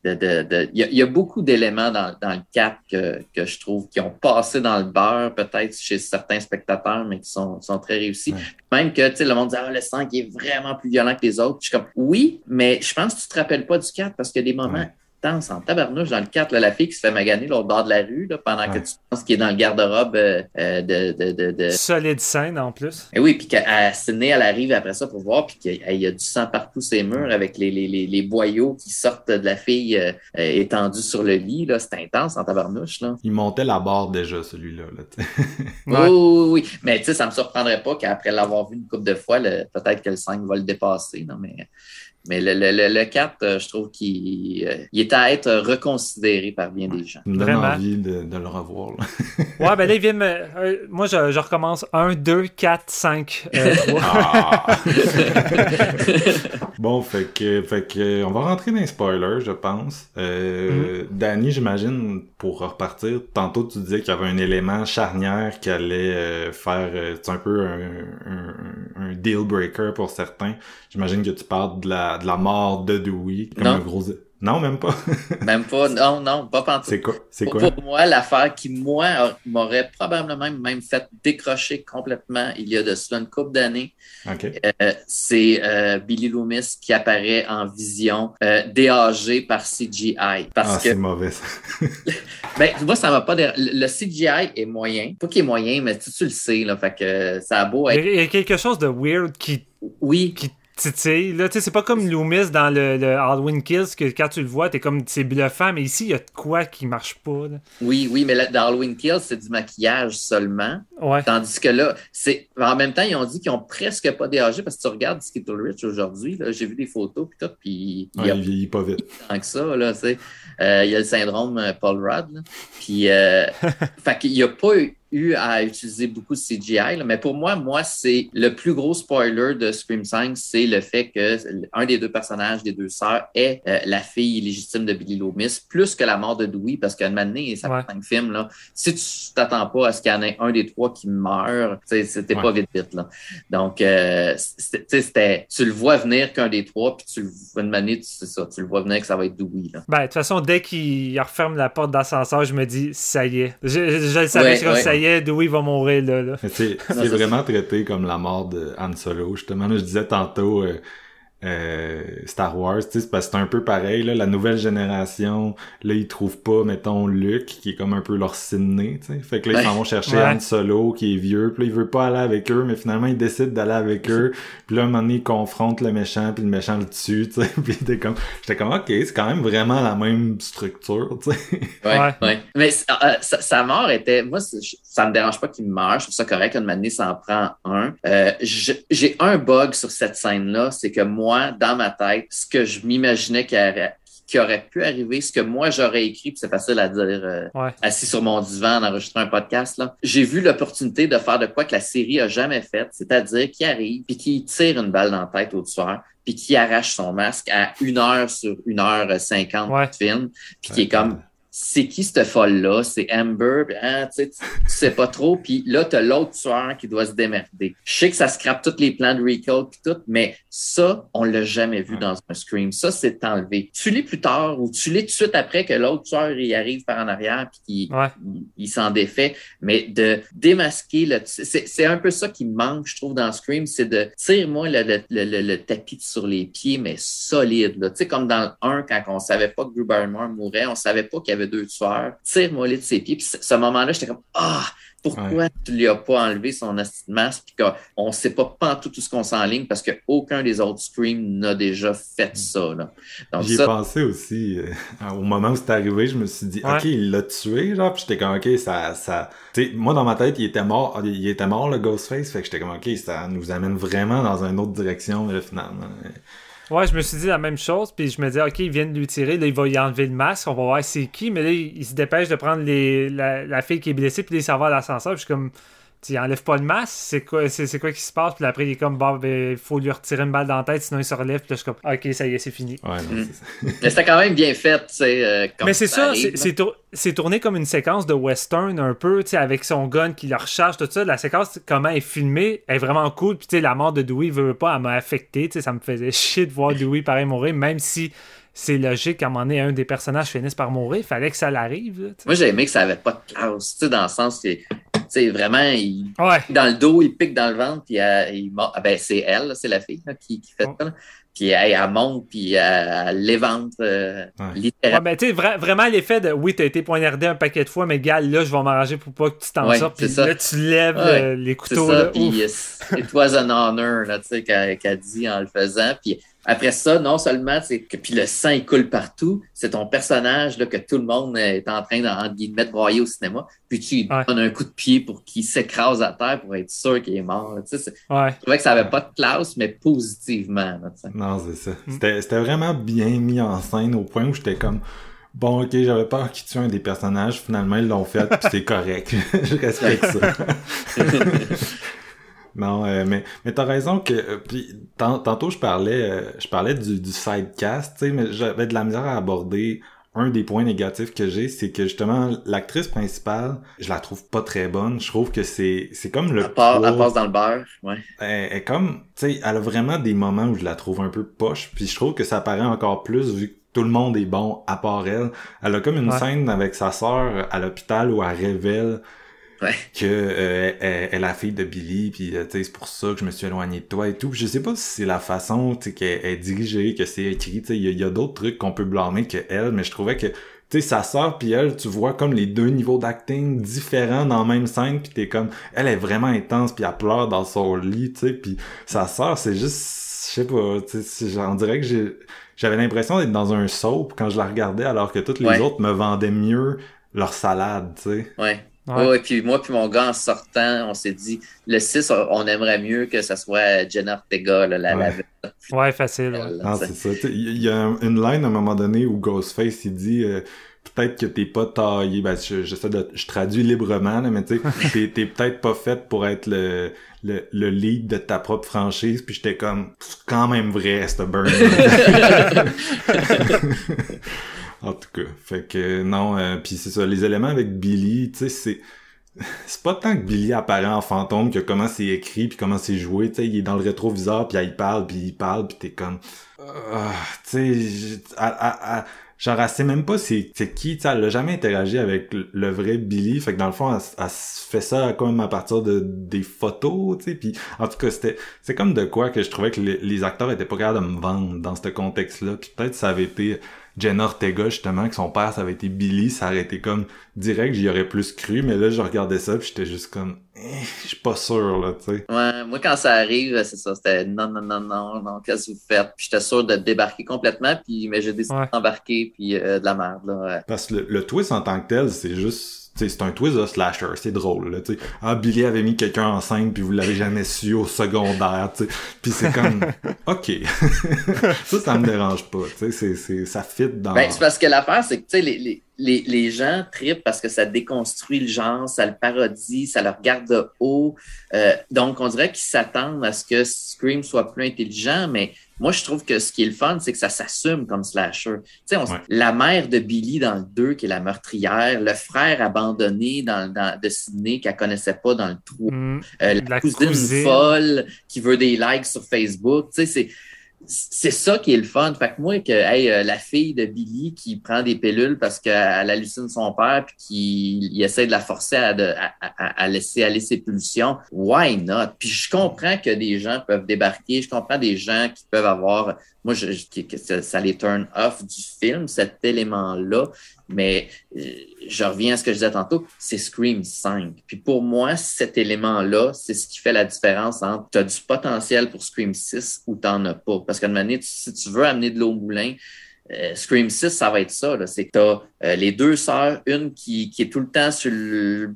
de, de, de- Il, y a, il y a beaucoup d'éléments dans, dans le 4 que, que je trouve qui ont passé dans le beurre, peut-être chez certains spectateurs, mais qui sont, sont très réussis. Ouais. Même que tu sais, le monde dit Ah, le 5 est vraiment plus violent que les autres. Puis Je suis comme Oui, mais je pense que tu te rappelles pas du 4 parce qu'il y a des moments Ouais. Intense en tabarnouche dans le 4. Là, la fille qui se fait maganer l'autre bord de la rue là, pendant Ouais. que tu penses qu'il est dans le garde-robe euh, euh, de, de, de, de- Solide scène en plus. Et oui, puis qu'à Sydney, elle arrive après ça pour voir, puis qu'il y a du sang partout ses murs avec les, les, les, les boyaux qui sortent de la fille euh, euh, étendue sur le lit. là. C'est intense en tabarnouche. Là. Il montait la barre déjà, celui-là. Là. Ouais. Oui, oui, oui. Mais tu sais, ça me surprendrait pas qu'après l'avoir vu une couple de fois, peut-être que le 5 va le dépasser. Non, mais mais le, le, le, le 4, euh, je trouve qu'il euh, il est à être reconsidéré par bien des gens. Ça me donne Vraiment. envie de, de le revoir. là. Ouais, ben là, il vient me. euh, moi, je, je recommence 1, 2, 4, 5, 3. Ah! bon, fait que, fait que, on va rentrer dans les spoilers, je pense. Euh, Danny, j'imagine, pour repartir, tantôt tu disais qu'il y avait un élément charnière qui allait euh, faire, euh, c'est un peu un, un, un deal breaker pour certains. J'imagine que tu parles de la, de la mort de Dewey. Comme Non. un gros... Non, même pas. Même pas, non, non, pas pantoute. c'est quoi? C'est Pour, quoi? pour moi, l'affaire qui, moi, m'aurait probablement même fait décrocher complètement il y a de cela une couple d'années, euh, c'est euh, Billy Loomis qui apparaît en vision euh, par CGI. Parce Ah, que c'est mauvais, ça. Ben, moi, ça m'a pas. dé- Le CGI est moyen. Pas qu'il est moyen, mais tu, tu le sais, là. Fait que ça a beau Il y, être. a, il y a quelque chose de weird qui, Oui, qui titille. Là, tu sais, c'est pas comme Loomis dans le, le Halloween Kills que quand tu le vois, t'es comme, c'est bluffant, mais ici, il y a de quoi qui marche pas. là. oui, oui, mais là, dans Halloween Kills, c'est du maquillage seulement. Ouais. Tandis que là, c'est. En même temps, ils ont dit qu'ils ont presque pas déagé parce que tu regardes Skittle Rich aujourd'hui, là, j'ai vu des photos puis tout, puis il Ouais, a il vieillit pas vite. tant que ça, là, tu sais. Euh, il y a le syndrome euh, Paul Rudd, là. Puis, euh, fait qu'il n'y a pas eu, eu à utiliser beaucoup de CGI, là. mais pour moi, moi, c'est le plus gros spoiler de Scream 5, c'est le fait que un des deux personnages des deux sœurs est euh, la fille illégitime de Billy Loomis, plus que la mort de Dewey, parce qu'à un moment donné, ça Ouais. fait cinq films, là. Si tu t'attends pas à ce qu'il y en ait un des trois qui meurt, c'était pas vite vite, là. Donc, euh, c'était, tu le vois venir qu'un des trois, puis tu le vois une tu sais ça, tu le vois venir que ça va être Dewey, là. Ben, de toute façon, dès qu'il referme la porte d'ascenseur, je me dis, ça y est. Je, je, je le savais, Ouais, c'est ouais. ça y est, Dewey va mourir là. là. C'est vraiment traité comme la mort de Han Solo. Justement, là, je disais tantôt euh, euh, Star Wars, tu sais, c'est parce que c'est un peu pareil, là, la nouvelle génération, là, ils trouvent pas, mettons, Luke, qui est comme un peu leur Sydney, tu sais. Fait que là, ils s'en vont chercher Ouais. Han Solo, qui est vieux, puis là, il veut pas aller avec eux, mais finalement, il décide d'aller avec eux, puis là, à un moment donné, il confronte le méchant, puis le méchant le tue, tu sais, puis t'es comme, j'étais comme, ok, c'est quand même vraiment la même structure, tu sais. Ouais, Ouais. ouais. Mais euh, sa, sa mort était, moi, ça me dérange pas qu'il meure. Je trouve ça correct. Une année, ça en prend un. Euh, J'ai un bug sur cette scène-là, c'est que moi, dans ma tête, ce que je m'imaginais qu'il aurait, qui aurait pu arriver, ce que moi j'aurais écrit, puis c'est facile à dire euh, Ouais. assis sur mon divan en enregistrant un podcast, là. J'ai vu l'opportunité de faire de quoi que la série a jamais fait, c'est-à-dire qu'il arrive, puis qu'il tire une balle dans la tête au tueur, puis qu'il arrache son masque à une heure sur une heure cinquante Ouais. de film, puis qui est comme c'est qui cette folle-là? C'est Amber, hein, tu sais, pas trop. Puis là, t'as l'autre tueur qui doit se démerder. Je sais que ça scrape tous les plans de recall puis tout, mais ça, on l'a jamais vu dans un Scream. Ça, c'est enlevé. Tu l'es plus tard ou tu l'es tout de suite après que l'autre tueur y arrive par en arrière puis Ouais. il, il s'en défait. Mais de démasquer, le, c'est, c'est un peu ça qui manque, je trouve, dans Scream, c'est de tire-moi le, le, le, le- le tapis sur les pieds, mais solide. Là. Tu sais, comme dans le 1, quand on savait pas que Drew Barrymore mourait, on savait pas qu'il y avait deux tueurs. Tire-moi les de ses pieds. Puis ce ce moment-là, j'étais comme Ah! Pourquoi tu lui as pas enlevé son masque puis qu'on sait pas pantoute tout ce qu'on s'enligne parce qu'aucun des autres Scream n'a déjà fait ça. J'y ai ça, pensé aussi euh, au moment où c'est arrivé, je me suis dit Ouais. OK, il l'a tué genre, puis j'étais comme OK, ça ça moi dans ma tête, il était mort, il était mort le Ghostface, fait que j'étais comme OK, ça nous amène vraiment dans une autre direction mais là, finalement. Ouais, je me suis dit la même chose, puis je me dis, ok, ils viennent lui tirer, là, il va y enlever le masque, on va voir c'est qui, mais là, il, il se dépêche de prendre les, la, fille qui est blessée, puis les serveurs à l'ascenseur, puis je suis comme, tu enlèves pas le masque, c'est quoi, c'est, c'est quoi qui se passe, puis après, il est comme, bon, ben, il faut lui retirer une balle dans la tête, sinon il se relève, puis là, je suis comme, ok, ça y est, c'est fini. Ouais, non, Mm. c'est ça. mais c'était quand même bien fait, tu sais. euh, Mais c'est ça, arrive, c'est, là. c'est, tour- c'est tourné comme une séquence de western un peu, tu sais, avec son gun qui le recharge, tout ça. La séquence, comment elle est filmée, elle est vraiment cool. Puis, tu sais, la mort de Dewey veut veut pas, elle m'a affecté, tu sais, ça me faisait chier de voir Dewey pareil mourir, même si c'est logique qu'à un moment donné, un des personnages finisse par mourir, fallait que ça l'arrive. Moi, j'ai aimé que ça avait pas de classe, tu sais, dans le sens que sais, vraiment, il Ouais. dans le dos, il pique dans le ventre, puis elle, il mord- ah, ben, c'est elle, là, c'est la fille là, qui, qui fait Oh. ça. là. Puis elle, elle monte, puis elle, elle l'éventre euh, Ouais. Ouais, littéralement. ben, tu sais, vra- vraiment l'effet de oui, t'as été poignardé un paquet de fois, mais gars, là, je vais m'arranger pour pas que tu t'en Ouais, sortes. c'est Puis ça. là, tu lèves Ouais, euh, les C'est couteaux. ça, là. puis it was an honor, là, tu sais, qu'elle qu'elle dit en le faisant. Puis après ça, non seulement, c'est que puis le sang, il coule partout, c'est ton personnage, là, que tout le monde est en train, guillemets, de broyer au cinéma, puis tu lui Ouais. donnes un coup de pied pour qu'il s'écrase à terre pour être sûr qu'il est mort, tu sais. c'est- Ouais. Je trouvais que ça avait pas de classe, mais positivement, là, tu sais. Non, c'est ça. Mm. C'était c'était vraiment bien mis en scène au point où j'étais comme bon, ok, j'avais peur qu'ils tuent un des personnages. Finalement, ils l'ont fait, puis c'est correct. je respecte ça. non, euh, mais mais t'as raison que euh, puis tant- tantôt je parlais euh, je parlais du, du sidecast, tu sais, mais j'avais de la misère à aborder. Un des points négatifs que j'ai, c'est que justement l'actrice principale, je la trouve pas très bonne. Je trouve que c'est c'est comme le Elle, part- elle passe dans le beurre, ouais. elle, elle est comme, tu sais, elle a vraiment des moments où je la trouve un peu poche, puis je trouve que ça paraît encore plus vu que tout le monde est bon à part elle. Elle a comme une Ouais. scène avec sa sœur à l'hôpital où elle révèle Ouais. que euh, elle, elle la fille de Billy, puis euh, c'est pour ça que je me suis éloigné de toi et tout. Je sais pas si c'est la façon, tu sais, qu'elle est dirigée, que c'est écrit, il y a, il y a d'autres trucs qu'on peut blâmer que elle, mais je trouvais que tu sais, sa sœur puis elle, tu vois comme les deux niveaux d'acting différents dans la même scène, puis t'es comme, elle est vraiment intense, puis elle pleure dans son lit, tu sais, puis sa sœur, c'est juste, je sais pas, tu sais, on dirait que j'ai, j'avais l'impression d'être dans un soap quand je la regardais, alors que toutes les Ouais. autres me vendaient mieux leur salade, tu sais. Ouais. Ouais. Ouais. puis moi puis mon gars, en sortant, on s'est dit, le 6, on- aimerait mieux que ça soit Jenna Ortega, là, la, la Ouais. vedette, Ouais, facile. ouais. Ah, c'est ça. Tu sais, Il y a une line à un moment donné où Ghostface il dit euh, peut-être que t'es pas taillé. Ben, je, j'essaie de, je traduis librement là, mais tu sais, t'es, t'es peut-être pas faite pour être le, le, le lead de ta propre franchise. Puis j'étais comme c'est quand même vrai, ce burn. en tout cas, fait que non. euh, puis c'est ça, les éléments avec Billy, tu sais, c'est c'est pas tant que Billy apparaît en fantôme que comment c'est écrit puis comment c'est joué, tu sais, il est dans le rétroviseur puis il parle puis il parle puis t'es comme ah, tu sais, genre elle sait même pas c'est qui, tu sais, elle a jamais interagi avec le, vrai Billy, fait que dans le fond elle, fait ça comme à partir de des photos, tu sais, puis en tout cas c'était c'est comme de quoi que je trouvais que les, les acteurs étaient pas capables de me vendre dans ce contexte-là, puis peut-être ça avait été Jenna Ortega justement que son père ça avait été Billy ça aurait été comme direct j'y aurais plus cru mais là je regardais ça puis j'étais juste comme eh, je suis pas sûr là tu sais Ouais, moi, quand ça arrive, c'est ça, c'était non, non, non, non, non, qu'est-ce que vous faites? Puis j'étais sûr de débarquer complètement, puis mais j'ai décidé Ouais. d'embarquer, puis euh, de la merde, là. ouais. parce que le, le twist en tant que tel c'est juste c'est un twist de slasher, c'est drôle, là, tu sais. Ah, Billy avait mis quelqu'un enceinte, puis vous l'avez jamais su au secondaire, tu sais. Puis c'est comme, OK. ça, ça me dérange pas, c'est, c'est, ça fit dans... Ben, c'est parce que l'affaire, c'est que, tu sais, les, les, les, les gens tripent parce que ça déconstruit le genre, ça le parodie, ça le regarde de haut. Euh, donc, on dirait qu'ils s'attendent à ce que Scream soit plus intelligent, mais moi, je trouve que ce qui est le fun, c'est que ça s'assume comme slasher. Tu sais, on- Ouais. la mère de Billy dans le 2, qui est la meurtrière, le frère abandonné dans, dans, de Sydney qu'elle connaissait pas dans le 3, Mm. euh, la, La cousine, cousine. folle qui veut des likes sur Facebook. Tu sais, c'est c'est ça qui est le fun. Fait que moi, que hey, euh, la fille de Billy qui prend des pilules parce qu'elle hallucine son père puis qu'il il essaie de la forcer à, à, laisser aller ses pulsions, why not? Puis je comprends que des gens peuvent débarquer, je comprends des gens qui peuvent avoir, moi, je, je- ça les turn off du film, cet élément-là, mais euh, je reviens à ce que je disais tantôt, c'est Scream 5. Puis pour moi, cet élément-là, c'est ce qui fait la différence entre tu as du potentiel pour Scream 6 ou tu n'en as pas. Parce qu'à un moment donné, tu- si tu veux amener de l'eau au moulin, euh, Scream 6, ça va être ça. C'est que tu as les deux sœurs, une qui, qui est tout le temps sur le,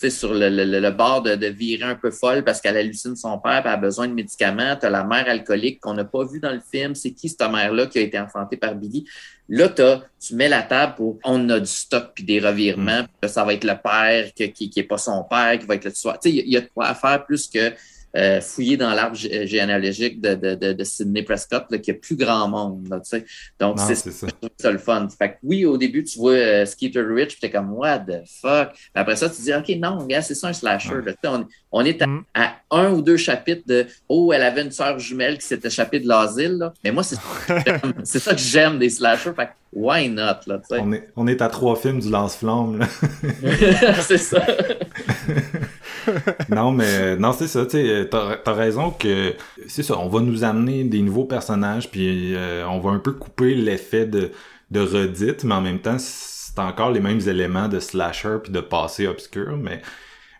sur le, le, le- bord de, de virer un peu folle parce qu'elle hallucine son père elle a besoin de médicaments. Tu as la mère alcoolique qu'on n'a pas vue dans le film. C'est qui cette mère-là qui a été enfantée par Billy? Là, t'as- tu mets la table pour on a du stock puis des revirements. Puis là, ça va être le père que- qui n'est pas son père, qui va être le. Tu sais, il y, y a de quoi à faire plus que euh, fouiller dans l'arbre gé- généalogique de, de, de, de Sidney Prescott, là, qu'il y a plus grand monde. Là, tu sais. Donc, Non, c'est c'est ça. le fun. Fait que oui, au début, tu vois euh, Skeeter Rich, puis t'es comme, what the fuck? Puis après ça, tu dis, OK, non, gars, c'est ça un slasher. Ouais. là. Tu sais, On, on est à, Mm. à un ou deux chapitres de, oh, elle avait une sœur jumelle qui s'est échappée de l'asile. là. Mais moi, c'est ça que j'aime. c'est ça que j'aime des slashers. Fait que, why not? Là, tu sais? On est, on est à trois films du lance-flamme, là. c'est ça. non, mais non, c'est ça, tu sais, t'as as raison que c'est ça, on va nous amener des nouveaux personnages, puis euh, on va un peu couper l'effet de, de redite, mais en même temps, c'est encore les mêmes éléments de slasher puis de passé obscur, mais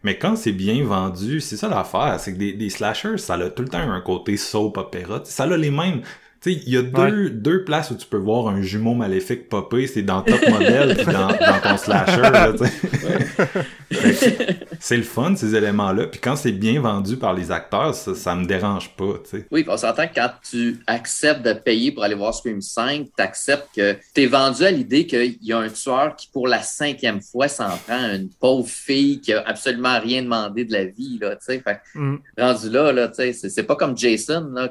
mais quand c'est bien vendu, c'est ça l'affaire, c'est que des, des slashers, ça a tout le temps un côté soap opéra, ça a les mêmes tu sais, il y a deux, deux places où tu peux voir un jumeau maléfique popper, c'est dans Top Model puis dans, dans ton slasher, là, c'est le fun, ces éléments-là. Puis quand c'est bien vendu par les acteurs, ça, ça me dérange pas, tu sais. Oui, on s'entend que quand tu acceptes de payer pour aller voir Scream 5, tu acceptes que tu es vendu à l'idée qu'il y a un tueur qui, pour la cinquième fois, s'en prend une pauvre fille qui a absolument rien demandé de la vie, là, tu sais. Mm. rendu là, là, tu sais, c'est pas comme Jason, là,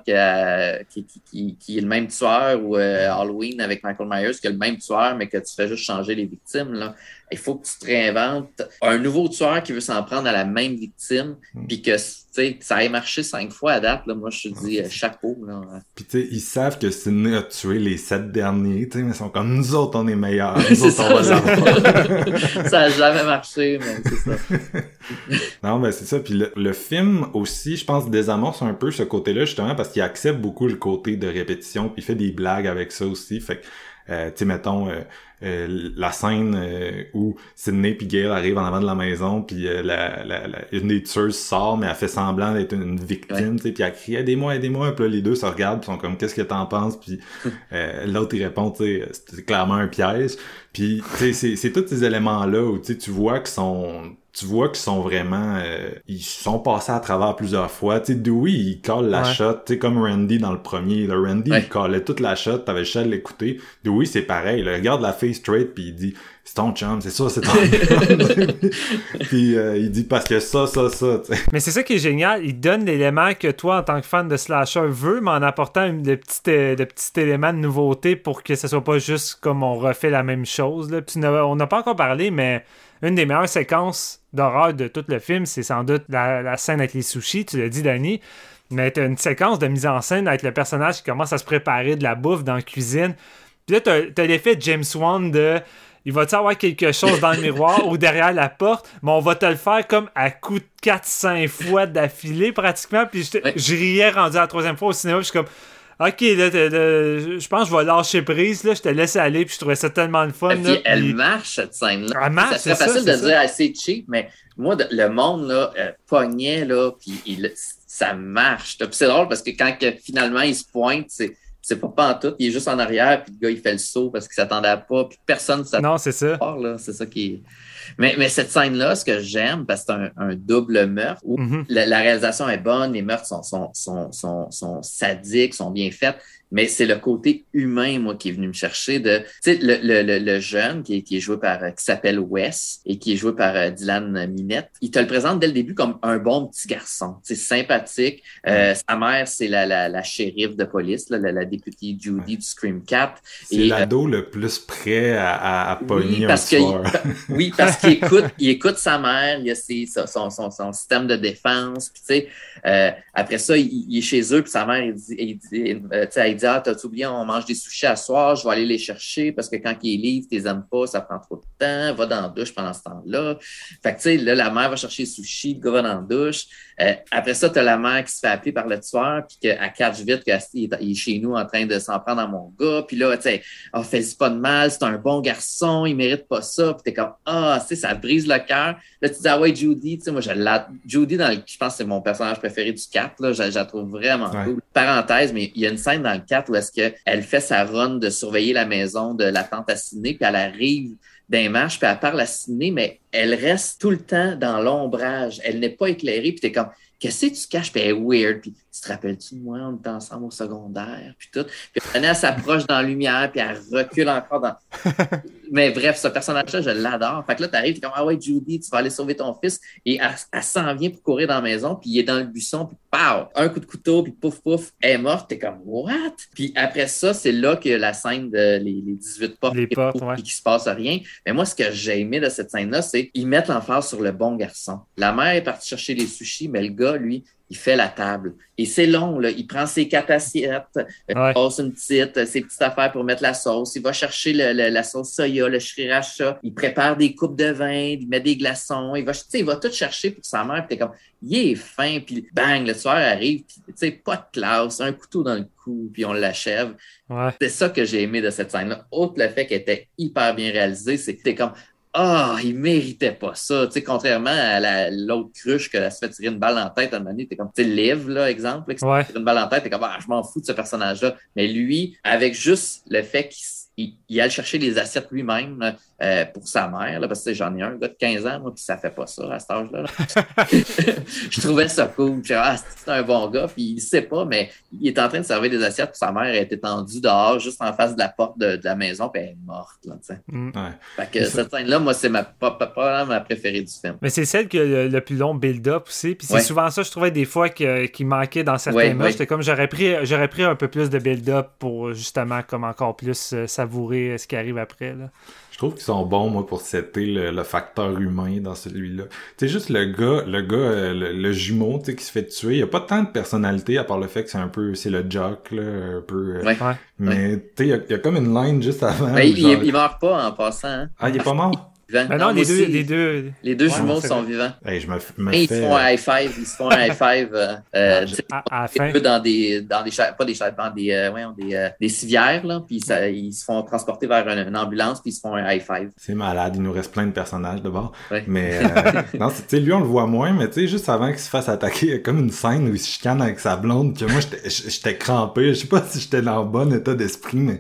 qui, qui, qui qui est le même tueur ou euh, Halloween avec Michael Myers qui est le même tueur, mais que tu fais juste changer les victimes. Là. Il faut que tu te réinventes un nouveau tueur qui veut s'en prendre à la même victime, mm. puis que ça ait marché cinq fois à date. Là, moi, je te dis euh, chapeau. Là. Puis tu sais, ils savent que Sidney a tué les sept derniers, mais ils sont comme nous autres, on est meilleurs. Nous autres, ça, on va Ça n'a jamais marché, mais c'est ça. non, ben c'est ça. Puis le, film aussi, je pense, désamorce un peu ce côté-là, justement, parce qu'il accepte beaucoup le côté de répétition, puis il fait des blagues avec ça aussi. Fait que, euh, tu sais, mettons, euh, euh, la scène euh, où Sidney puis Gail arrivent en avant de la maison puis euh, la, la, une des tueuses sort mais elle fait semblant d'être une victime tu puis elle crie aidez-moi aidez-moi puis là les deux se regardent pis sont comme qu'est-ce que t'en penses? Puis l'autre il répond tu sais c'est clairement un piège. Puis tu sais c'est tous ces éléments là où tu vois qu'ils sont tu vois qu'ils sont vraiment euh, ils sont passés à travers plusieurs fois. Tu sais Dewey il colle la shot. Tu sais comme Randy dans le premier le Randy il collait toute la shot. T'avais le choix de l'écouter. Dewey c'est pareil il regarde la face straight puis il dit c'est ton chum c'est ça c'est ton chum puis euh, il dit parce que ça ça ça mais c'est ça qui est génial. Il donne l'élément que toi en tant que fan de slasher veux mais en apportant le petit euh, le petit élément de nouveauté pour que ce soit pas juste comme on refait la même chose là. Puis, on n'a pas encore parlé mais une des meilleures séquences d'horreur de tout le film, c'est sans doute la, scène avec les sushis, tu l'as dit, Danny. Mais t'as une séquence de mise en scène avec le personnage qui commence à se préparer de la bouffe dans la cuisine. Puis là, t'as, l'effet James Wan de il va-tu avoir quelque chose dans le miroir ou derrière la porte, mais on va te le faire comme à coup de 4-5 fois d'affilée pratiquement. Puis je, riais rendu à la troisième fois au cinéma, je suis comme OK, là, je pense que je vais lâcher prise, là, je te laisse aller, puis je trouvais ça tellement le fun. Et puis elle marche, cette scène-là. Elle marche, c'est facile de dire assez cheap, mais moi, le monde, là, euh, pognait, là, puis ça marche. Puis c'est drôle parce que quand finalement il se pointe, c'est c'est pas pas en tout, il est juste en arrière, puis le gars, il fait le saut parce qu'il s'attendait pas, puis personne ne s'attendait. Non, c'est ça. C'est ça qui est. Mais, mais cette scène-là, ce que j'aime, parce que c'est un, double meurtre où mm-hmm. la, réalisation est bonne, les meurtres sont, sont, sont, sont, sont sadiques, sont bien faites, mais c'est le côté humain, moi, qui est venu me chercher de, tu sais, le, le, le, jeune qui est, qui est joué par, qui s'appelle Wes et qui est joué par euh, Dylan Minette, il te le présente dès le début comme un bon petit garçon, c'est sympathique. Euh, sa mère, c'est la, la, la shérif de police, la, la, députée Judy du Scream Cat. C'est euh, l'ado le plus prêt à, à, à pogner oui, parce un Oui, parce qu'il écoute, il écoute sa mère, il a ses, son, son, son, système de défense, puis tu sais, euh, après ça, il, est chez eux, puis sa mère, il dit, il dit, euh, dit Ah, t'as oublié, on mange des sushis à soir, je vais aller les chercher parce que quand ils livrent, t'es aimes pas, ça prend trop de temps, va dans la douche pendant ce temps-là. Fait que tu sais, là, la mère va chercher les sushis, le gars va dans la douche. Euh, après ça, t'as la mère qui se fait appeler par le tueur, puis qu'elle catch vite qu'il est chez nous en train de s'en prendre à mon gars. Puis là, tu sais, oh, fais-y pas de mal, c'est un bon garçon, il mérite pas ça. Puis t'es comme, ah, tu sais, ça brise le cœur. Là, tu dis, ah ouais, Judy, tu sais, moi, je la... Judy, dans le... je pense que c'est mon personnage préféré du 4, là, je, la trouve vraiment cool. Parenthèse, mais il y a une scène dans le 4 où est-ce qu'elle fait sa run de surveiller la maison de la tante assinée, puis elle arrive d'un marche, puis elle parle à mais elle reste tout le temps dans l'ombrage. Elle n'est pas éclairée, puis t'es comme, qu'est-ce que tu caches? Puis elle est weird. Puis tu te rappelles-tu de moi? On était ensemble au secondaire, puis tout. Puis elle s'approche dans la lumière, puis elle recule encore dans. Mais bref, ce personnage-là, je l'adore. Fait que là, t'arrives, t'es comme, ah ouais, Judy, tu vas aller sauver ton fils. Et elle, s'en vient pour courir dans la maison, puis il est dans le buisson, puis pow! Un coup de couteau, puis pouf, pouf, elle est morte. T'es comme, what? Puis après ça, c'est là que la scène de les, 18 portes, les portes puis qu'il se passe rien. Mais moi, ce que j'ai aimé de cette scène-là, c'est qu'ils mettent l'emphase sur le bon garçon. La mère est partie chercher les sushis, mais le gars, lui, il fait la table. Et c'est long, là. Il prend ses quatre assiettes, euh, il Ouais. passe une petite, euh, ses petites affaires pour mettre la sauce. Il va chercher le- le- la sauce soya, le sriracha. Il prépare des coupes de vin, il met des glaçons. Il va, tu sais, il va tout chercher pour sa mère. Puis t'es comme, il est fin. Puis bang, le soir arrive. Puis, tu sais, pas de classe, un couteau dans le cou, puis on l'achève. Ouais. C'est ça que j'ai aimé de cette scène-là. Outre le fait qu'elle était hyper bien réalisée, c'était comme Ah, il méritait pas ça. Tu sais, contrairement à la- l'autre cruche que elle se fait tirer une balle en tête à un moment donné, t'es comme, tu sais, Liv, là, exemple, là, qui se Ouais. fait tirer une balle en tête, t'es comme, ah, je m'en fous de ce personnage-là. Mais lui, avec juste le fait qu'il il, il allait chercher les assiettes lui-même euh, pour sa mère, là, parce que j'en ai un, un gars de 15 ans, moi, puis ça fait pas ça à cet âge-là. là. je trouvais ça cool. Ah, c'est un bon gars, puis il sait pas, mais il est en train de servir des assiettes, puis sa mère elle était tendue dehors, juste en face de la porte de, de la maison, puis elle est morte. Là. Mm. Ouais. fait que cette scène-là, moi, c'est ma, pas, pas, pas ma préférée du film. Mais c'est celle qui a le, le plus long build-up aussi. Puis c'est Ouais. souvent ça, je trouvais des fois que- qu'il manquait dans certains Ouais, matchs. ouais. J'étais comme, j'aurais pris, j'aurais pris un peu plus de build-up pour justement comme encore plus euh, savourer euh, ce qui arrive après. Là. Je trouve qu'ils sont bons, moi, pour setter le, le facteur humain dans celui-là. Tu sais, juste le gars, le gars, euh, le, le jumeau, tu sais, qui se fait tuer, il y a pas tant de personnalité, à part le fait que c'est un peu, c'est le jock, là, un peu... euh, Ouais. Ouais. Mais, tu sais, il y a- il y, a comme une line juste avant. Mais où il, genre- il meurt pas en passant. Hein. Ah, il est pas mort? Ben non, les, moi deux, les deux. les deux Ouais, jumeaux sont vrai. vivants. Hey, je me, me Et ils fais... se font un high five, ils se font un high five, euh, euh, À, à la fin. peu dans des, dans des, cha- pas des dans des, euh, voyons, des, euh, des civières, là, puis ça, ils se font transporter vers une, une ambulance, puis ils se font un high five. C'est malade, il nous reste plein de personnages de bord. Ouais. Mais euh, non, c'est- tu sais, lui on le voit moins, mais tu sais, juste avant qu'il se fasse attaquer, il y a comme une scène où il se chicane avec sa blonde, que moi j'étais j'étais crampé, je sais pas si j'étais dans le bon état d'esprit, mais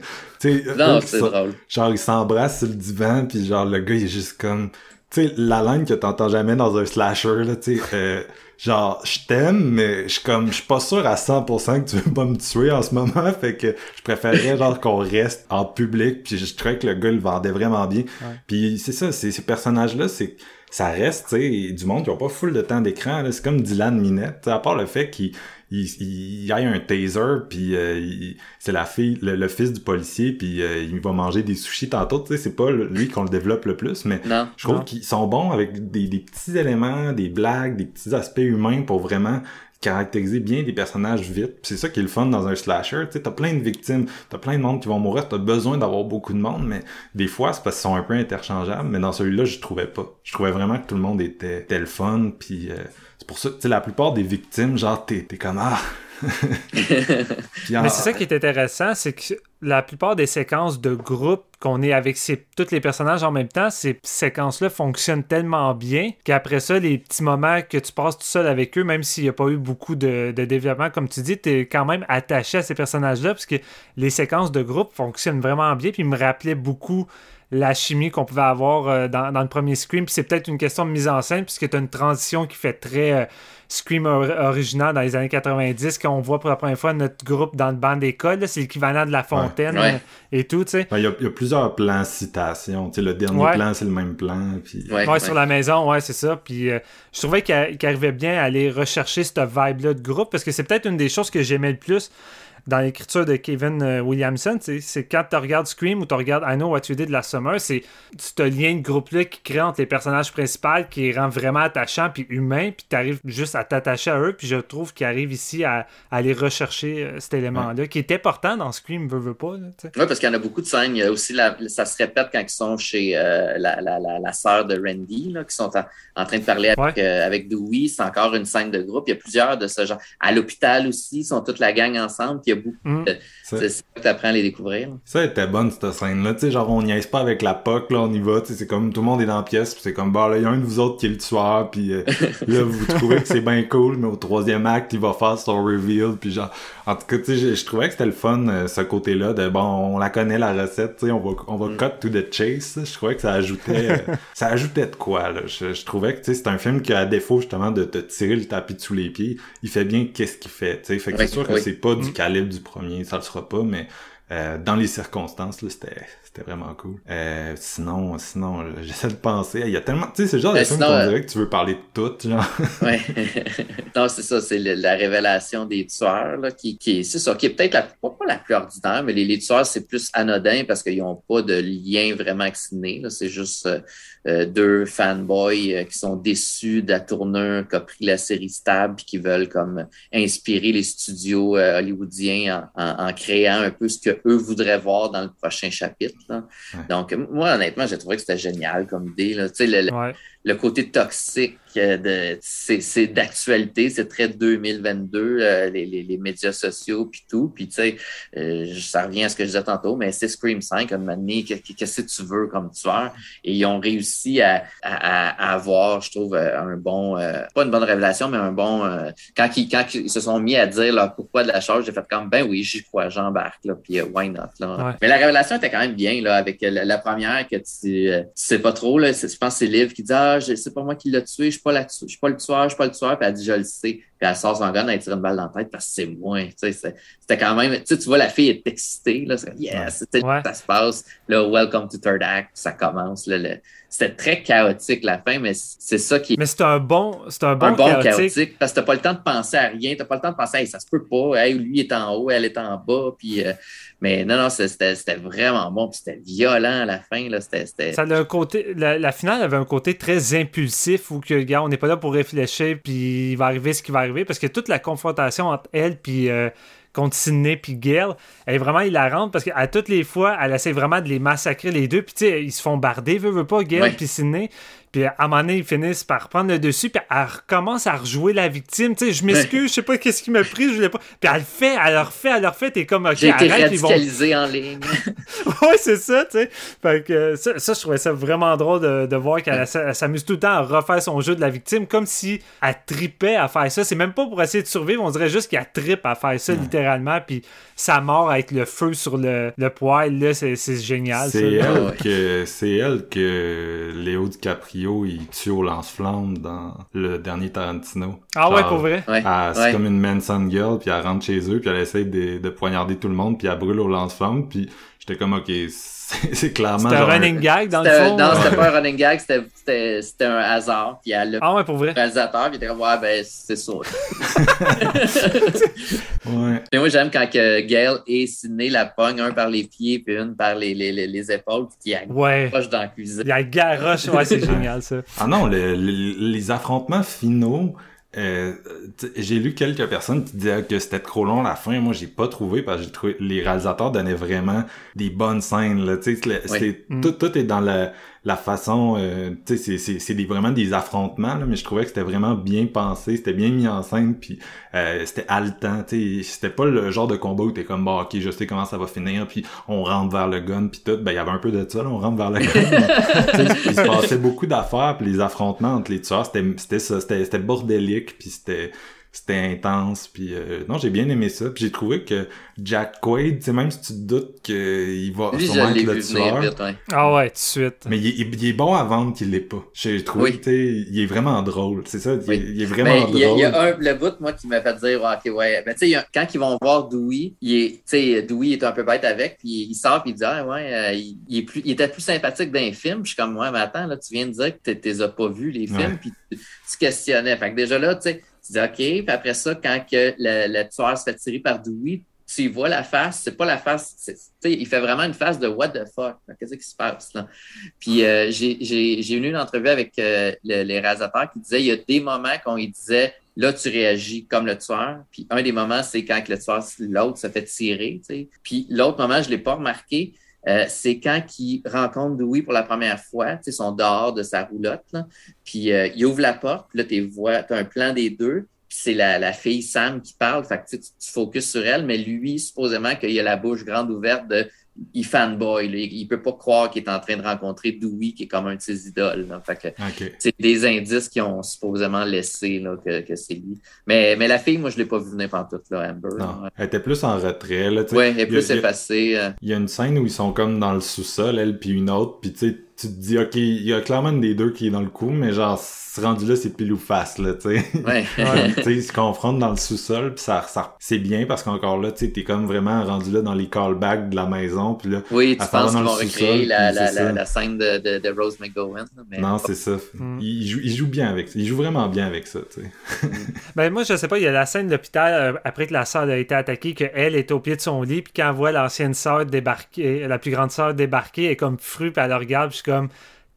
Non, c'est drôle. genre ils s'embrassent sur le divan, puis genre le gars il est juste comme, tu sais, la ligne que t'entends jamais dans un slasher, là, tu sais, euh, genre je t'aime, mais je suis comme, je suis pas sûr à 100% que tu veux pas me tuer en ce moment, fait que je préférerais genre qu'on reste en public, puis je trouvais que le gars le vendait vraiment bien. Puis c'est ça, ces personnages-là, c'est ça reste, tu sais, du monde qui ont pas full de temps d'écran. là. C'est comme Dylan Minette, à part le fait qu'il il, il, il aille un taser, puis euh, c'est la fille, le, le fils du policier, puis euh, il va manger des sushis tantôt. Tu sais, c'est pas lui qu'on le développe le plus, mais Non. je trouve qu'ils sont bons avec des, des petits éléments, des blagues, des petits aspects humains pour vraiment caractériser bien des personnages vite. C'est ça qui est le fun dans un slasher. Tu sais, t'as plein de victimes, t'as plein de monde qui vont mourir, t'as besoin d'avoir beaucoup de monde, mais des fois c'est parce qu'ils sont un peu interchangeables. Mais dans celui-là, je trouvais pas. Je trouvais vraiment que tout le monde était, était le fun. Puis euh, pour ça, tu sais, la plupart des victimes, genre t'es t'es comme ah. Puis en- Mais c'est ça qui est intéressant, c'est que la plupart des séquences de groupe qu'on est avec ces, tous les personnages en même temps, ces séquences-là fonctionnent tellement bien qu'après ça, les petits moments que tu passes tout seul avec eux, même s'il n'y a pas eu beaucoup de, de développement, comme tu dis, tu es quand même attaché à ces personnages-là parce que les séquences de groupe fonctionnent vraiment bien. Puis ils me rappelaient beaucoup la chimie qu'on pouvait avoir euh, dans, dans le premier Scream. Puis c'est peut-être une question de mise en scène puisque tu as une transition qui fait très euh, Scream or- original dans les années 90 quand on voit pour la première fois notre groupe dans le banc d'école. C'est l'équivalent de la fontaine Ouais. euh, et tout, tu sais. Il y, y a plusieurs plans citation. Tu sais, le dernier Ouais. plan, c'est le même plan. Puis... Ouais, Ouais, ouais. sur la maison, ouais, c'est ça. Puis euh, je trouvais qu'il qu'il arrivait bien à aller rechercher cette vibe-là de groupe parce que c'est peut-être une des choses que j'aimais le plus dans l'écriture de Kevin euh, Williamson. C'est quand tu regardes Scream ou tu regardes I Know What You Did Last Summer, c'est ce lien de groupe-là qui crée entre les personnages principaux qui rend vraiment attachant puis humain, puis tu arrives juste à t'attacher à eux. Puis je trouve qu'il arrive ici à, à aller rechercher euh, cet élément-là qui est important dans Scream, veut, veut pas. Oui, parce qu'il y en a beaucoup de scènes. Il y a aussi, la, ça se répète quand ils sont chez euh, la, la, la, la sœur de Randy, là, qui sont en, en train de parler avec, Ouais. euh, avec Dewey. C'est encore une scène de groupe. Il y a plusieurs de ce genre. À l'hôpital aussi, ils sont toute la gang ensemble. Puis il y a beaucoup. Mm. C'est ça que tu apprends à les découvrir. Ça était bonne cette scène-là, tu sais, genre on niaise pas avec la POC, là, on y va, tu sais, c'est comme tout le monde est dans la pièce, puis c'est comme bah là, il y a un de vous autres qui est le tueur, puis euh, là vous trouvez que c'est bien cool, mais au troisième acte il va faire son reveal, puis genre en tout cas tu sais, je, je trouvais que c'était le fun euh, ce côté-là de bon, on la connaît la recette, tu sais, on va on va cut to the chase, je trouvais que ça ajoutait euh, ça ajoutait de quoi là, je, je trouvais que tu sais c'est un film qui à défaut justement de te tirer le tapis sous les pieds, il fait bien qu'est-ce qu'il fait, tu sais, fait que c'est sûr que c'est pas du calibre du premier, ça le sera pas, mais euh, dans les circonstances, c'était, vraiment cool. Euh, sinon, sinon, là, j'essaie de penser. Il y a tellement, tu sais, c'est le genre de film qu'on euh, dirait que tu veux parler de tout, genre. Ouais. non, c'est ça, c'est la révélation des tueurs, là, qui, qui est, c'est ça, qui est peut-être la, pas, pas la plus ordinaire, mais les, les tueurs, c'est plus anodin parce qu'ils n'ont pas de lien vraiment ciné, là. C'est juste, euh, euh, deux fanboys euh, qui sont déçus de la tournure qu'a pris la série Stab puis qui veulent comme inspirer les studios euh, hollywoodiens en, en- en créant un peu ce que eux voudraient voir dans le prochain chapitre. là. Ouais. Donc, moi, honnêtement, j'ai trouvé que c'était génial comme idée. Là. Tu sais, le, le- Ouais. Le côté toxique euh, de c'est c'est d'actualité, c'est très 2022, euh, les, les, les médias sociaux puis tout. Puis tu sais, euh, ça revient à ce que je disais tantôt, mais c'est Scream 5, un moment qu'est-ce que tu veux comme tueur? Et ils ont réussi à, à, à avoir, je trouve, euh, un bon, euh, pas une bonne révélation, mais un bon, euh, quand, ils, quand ils se sont mis à dire là, pourquoi de la chose, j'ai fait comme, ben oui, j'y crois, j'embarque, là, puis why not, là. Ouais. Mais la révélation était quand même bien, là, avec la, la première que tu, euh, tu sais pas trop, là, je pense que c'est Liv qui dit, ah, c'est pas moi qui l'a tué, je suis pas, la je suis pas le tueur, je suis pas le tueur, puis elle dit, je le sais. Puis elle sort son gun, elle tire une balle dans la tête parce que c'est moi. Tu sais, c'était quand même, tu sais, tu vois, la fille est excitée, là, yes, tu sais, Ouais. ça se passe, là, welcome to third act, ça commence, là, le- c'était très chaotique la fin, mais c'est ça qui est Mais c'est un bon, c'est un bon, un bon chaotique. chaotique. parce que t'as pas le temps de penser à rien, t'as pas le temps de penser, hey, ça se peut pas, hey, lui est en haut, elle est en bas, puis euh, mais non, non, c'était c'était vraiment bon, puis c'était violent à la fin, là, c'était c'était- Ça a un côté, la, la finale avait un côté très impulsif où que, gars, on n'est pas là pour réfléchir, puis il va arriver ce qui va arriver, parce que toute la confrontation entre elle puis euh, contre Sidney puis Gail, elle est vraiment hilarante parce qu'à toutes les fois, elle essaie vraiment de les massacrer les deux, puis tu sais, ils se font barder, veut, veut pas, Gail puis Sidney, puis à un moment donné, ils finissent par prendre le dessus, puis elle recommence à rejouer la victime, tu sais, je m'excuse, je sais pas qu'est-ce qui m'a pris, je voulais pas, puis elle le fait, elle le refait, elle le refait, t'es comme, ok, J'ai été arrête, ils vont radicalisé en ligne. ouais, c'est ça, tu sais. Fait que euh, ça, ça, je trouvais ça vraiment drôle de, de voir qu'elle s'amuse tout le temps à refaire son jeu de la victime, comme si elle tripait à faire ça. C'est même pas pour essayer de survivre, on dirait juste qu'elle trippe à faire ça, littéralement. Puis sa mort avec le feu sur le, le poêle, là, c'est c'est génial. C'est elle, Ah ouais. que, c'est elle que Léo DiCaprio il tue au lance-flamme dans le dernier Tarantino. Ah ouais, pour vrai? Ouais, elle- c'est ouais. comme une Manson girl, puis elle rentre chez eux, puis elle essaie de, de poignarder tout le monde, puis elle brûle au lance-flamme, puis j'étais comme, ok, c'est c'est clairement... C'était un running gag, dans le C'était- fond. Non, c'était pas un running gag, c'était- c'était c'était un hasard. Puis elle, le Ah ouais, pour vrai? réalisateur, puis il était comme, ouais, ben, c'est ça. Ouais. Mais moi, j'aime quand que Gail et Sidney la pognent, un par les pieds, puis une par les, les, les, les épaules, puis qui Ouais. dans la cuisine. Il y a garoche, ouais, c'est génial, ça. Ah non, le- le- les affrontements finaux, euh, j'ai lu quelques personnes qui disaient que c'était trop long à la fin. Moi, j'ai pas trouvé parce que j'ai trouvé les réalisateurs donnaient vraiment des bonnes scènes. Là, Mm. tout, tout est dans la, la façon. euh, tu sais, c'est- c'est c'est des, vraiment des affrontements. Là, mais je trouvais que c'était vraiment bien pensé, c'était bien mis en scène, puis euh, c'était haletant. Tu sais, c'était pas le genre de combat où t'es comme bon, ok, je sais comment ça va finir, puis on rentre vers le gun, puis tout. Ben, il y avait un peu de ça. Là, on rentre vers le gun. il se passait beaucoup d'affaires, puis les affrontements entre les tueurs, c'était c'était ça, c'était c'était bordélique, puis c'était c'était intense, puis euh, non, j'ai bien aimé ça. Puis j'ai trouvé que Jack Quaid, tu sais, même si tu te doutes qu'il va Lui, sûrement être le vu tueur, vite, ouais. Ah ouais, tout de suite. mais il, est- il est bon à vendre qu'il l'est pas. J'ai trouvé, Oui. tu sais, il est vraiment drôle. C'est ça, il, Oui. il est vraiment Mais il y, a, drôle. il y a un, le bout, moi, qui m'a fait dire, ah, ok, ouais. Ben, tu sais, quand ils vont voir Dewey, il est, tu sais, Dewey est un peu bête avec, puis il sort, puis il dit, ah, ouais, euh, il, il est plus, il était plus sympathique dans les films. Puis je suis comme, ouais, mais attends, là, tu viens de dire que tu les as pas vus, les films, Ouais. puis tu, tu questionnais. Fait que déjà là, tu sais, tu dis, ok, puis après ça, quand que le, le tueur se fait tirer par Dewey, tu vois la face, c'est pas la face, il fait vraiment une face de what the fuck, qu'est-ce qui se passe là? Puis euh, j'ai eu une entrevue avec euh, le- les réalisateurs qui disaient il y a des moments qu'on lui disait là tu réagis comme le tueur. Puis un des moments c'est quand le tueur l'autre se fait tirer. Puis l'autre moment je l'ai pas remarqué. Euh, c'est quand il rencontre Dewey pour la première fois, tu sais, sont dehors de sa roulotte, là. puis euh, il ouvre la porte, puis là, tu vois, as un plan des deux, puis c'est la, la fille Sam qui parle, fait que tu, tu, tu focuses sur elle, mais lui, supposément qu'il a la bouche grande ouverte de il fanboy, là. il, il peut pas croire qu'il est en train de rencontrer Dewey, qui est comme un de ses idoles. là. Fait que Ok. c'est des indices qui ont supposément laissé là, que, que c'est lui. Mais, mais la fille, moi, je l'ai pas vu venir pantoute, là, Amber. Non, elle était plus en retrait, là. Ouais, elle est plus effacée. euh. Il y a une scène où ils sont comme dans le sous-sol, elle puis une autre, puis tu sais, tu te dis, ok, il y a clairement une des deux qui est dans le coup, mais genre, ce rendu là, c'est pile ou face, là, tu sais. Ouais. Ouais. tu sais, ils se confrontent dans le sous-sol, puis ça, ça c'est bien parce qu'encore là, tu sais, t'es comme vraiment rendu là dans les callbacks de la maison, puis là, oui, tu penses dans qu'ils le vont sous-sol, recréer la, la, c'est la, ça. la scène de, de, de Rose McGowan. Mais... non, c'est ça. Mm. Il, il joue, il joue bien avec ça. Il joue vraiment bien avec ça, tu sais. Ben moi, je sais pas, il y a la scène de l'hôpital euh, après que la sœur a été attaquée, qu'elle est au pied de son lit, puis quand elle voit l'ancienne sœur débarquer, la plus grande sœur débarquer, elle est comme fru, puis elle le regarde, puis comme,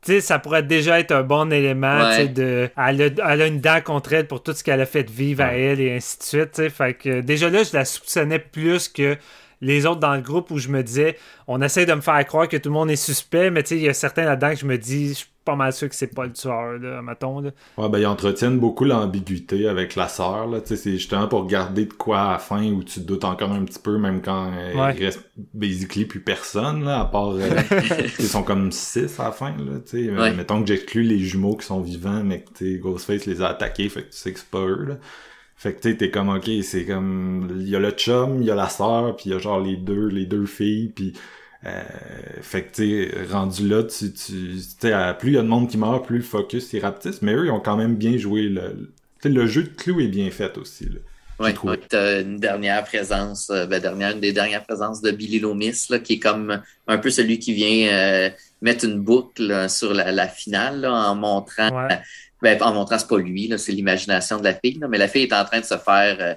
tu sais, ça pourrait déjà être un bon élément, Ouais. de, elle a, elle a une dent contre elle pour tout ce qu'elle a fait vivre à elle et ainsi de suite, tu sais, fait que déjà là, je la soupçonnais plus que les autres dans le groupe où je me disais, on essaie de me faire croire que tout le monde est suspect, mais tu sais, il y a certains là-dedans que je me dis, je pas mal sûr que c'est pas le tueur, là, mettons, là. Ouais, ben, ils entretiennent beaucoup l'ambiguïté avec la sœur, là. Tu sais, c'est justement pour garder de quoi à la fin où tu te doutes encore un petit peu, même quand euh, Ouais. il reste basically plus personne, là, à part, euh, ils sont comme six à la fin, là, tu sais. Ouais. Mettons que j'exclus les jumeaux qui sont vivants, mais que, tu sais, Ghostface les a attaqués, fait que tu sais que c'est pas eux, là. Fait que, tu sais, t'es comme, ok, c'est comme, il y a le chum, il y a la sœur, puis il y a genre les deux, les deux filles, puis euh, fait que, tu sais, rendu là, tu, tu, plus il y a de monde qui meurt, plus le focus est rapetisse, mais eux, ils ont quand même bien joué le, le- jeu de clou est bien fait aussi, là. Ouais. T'as une dernière présence, euh, ben, dernière, une des dernières présences de Billy Loomis, là, qui est comme un peu celui qui vient euh, mettre une boucle là, sur la, la finale là, en montrant Ouais. ben, en montrant c'est pas lui, là, c'est l'imagination de la fille, là, mais la fille est en train de se faire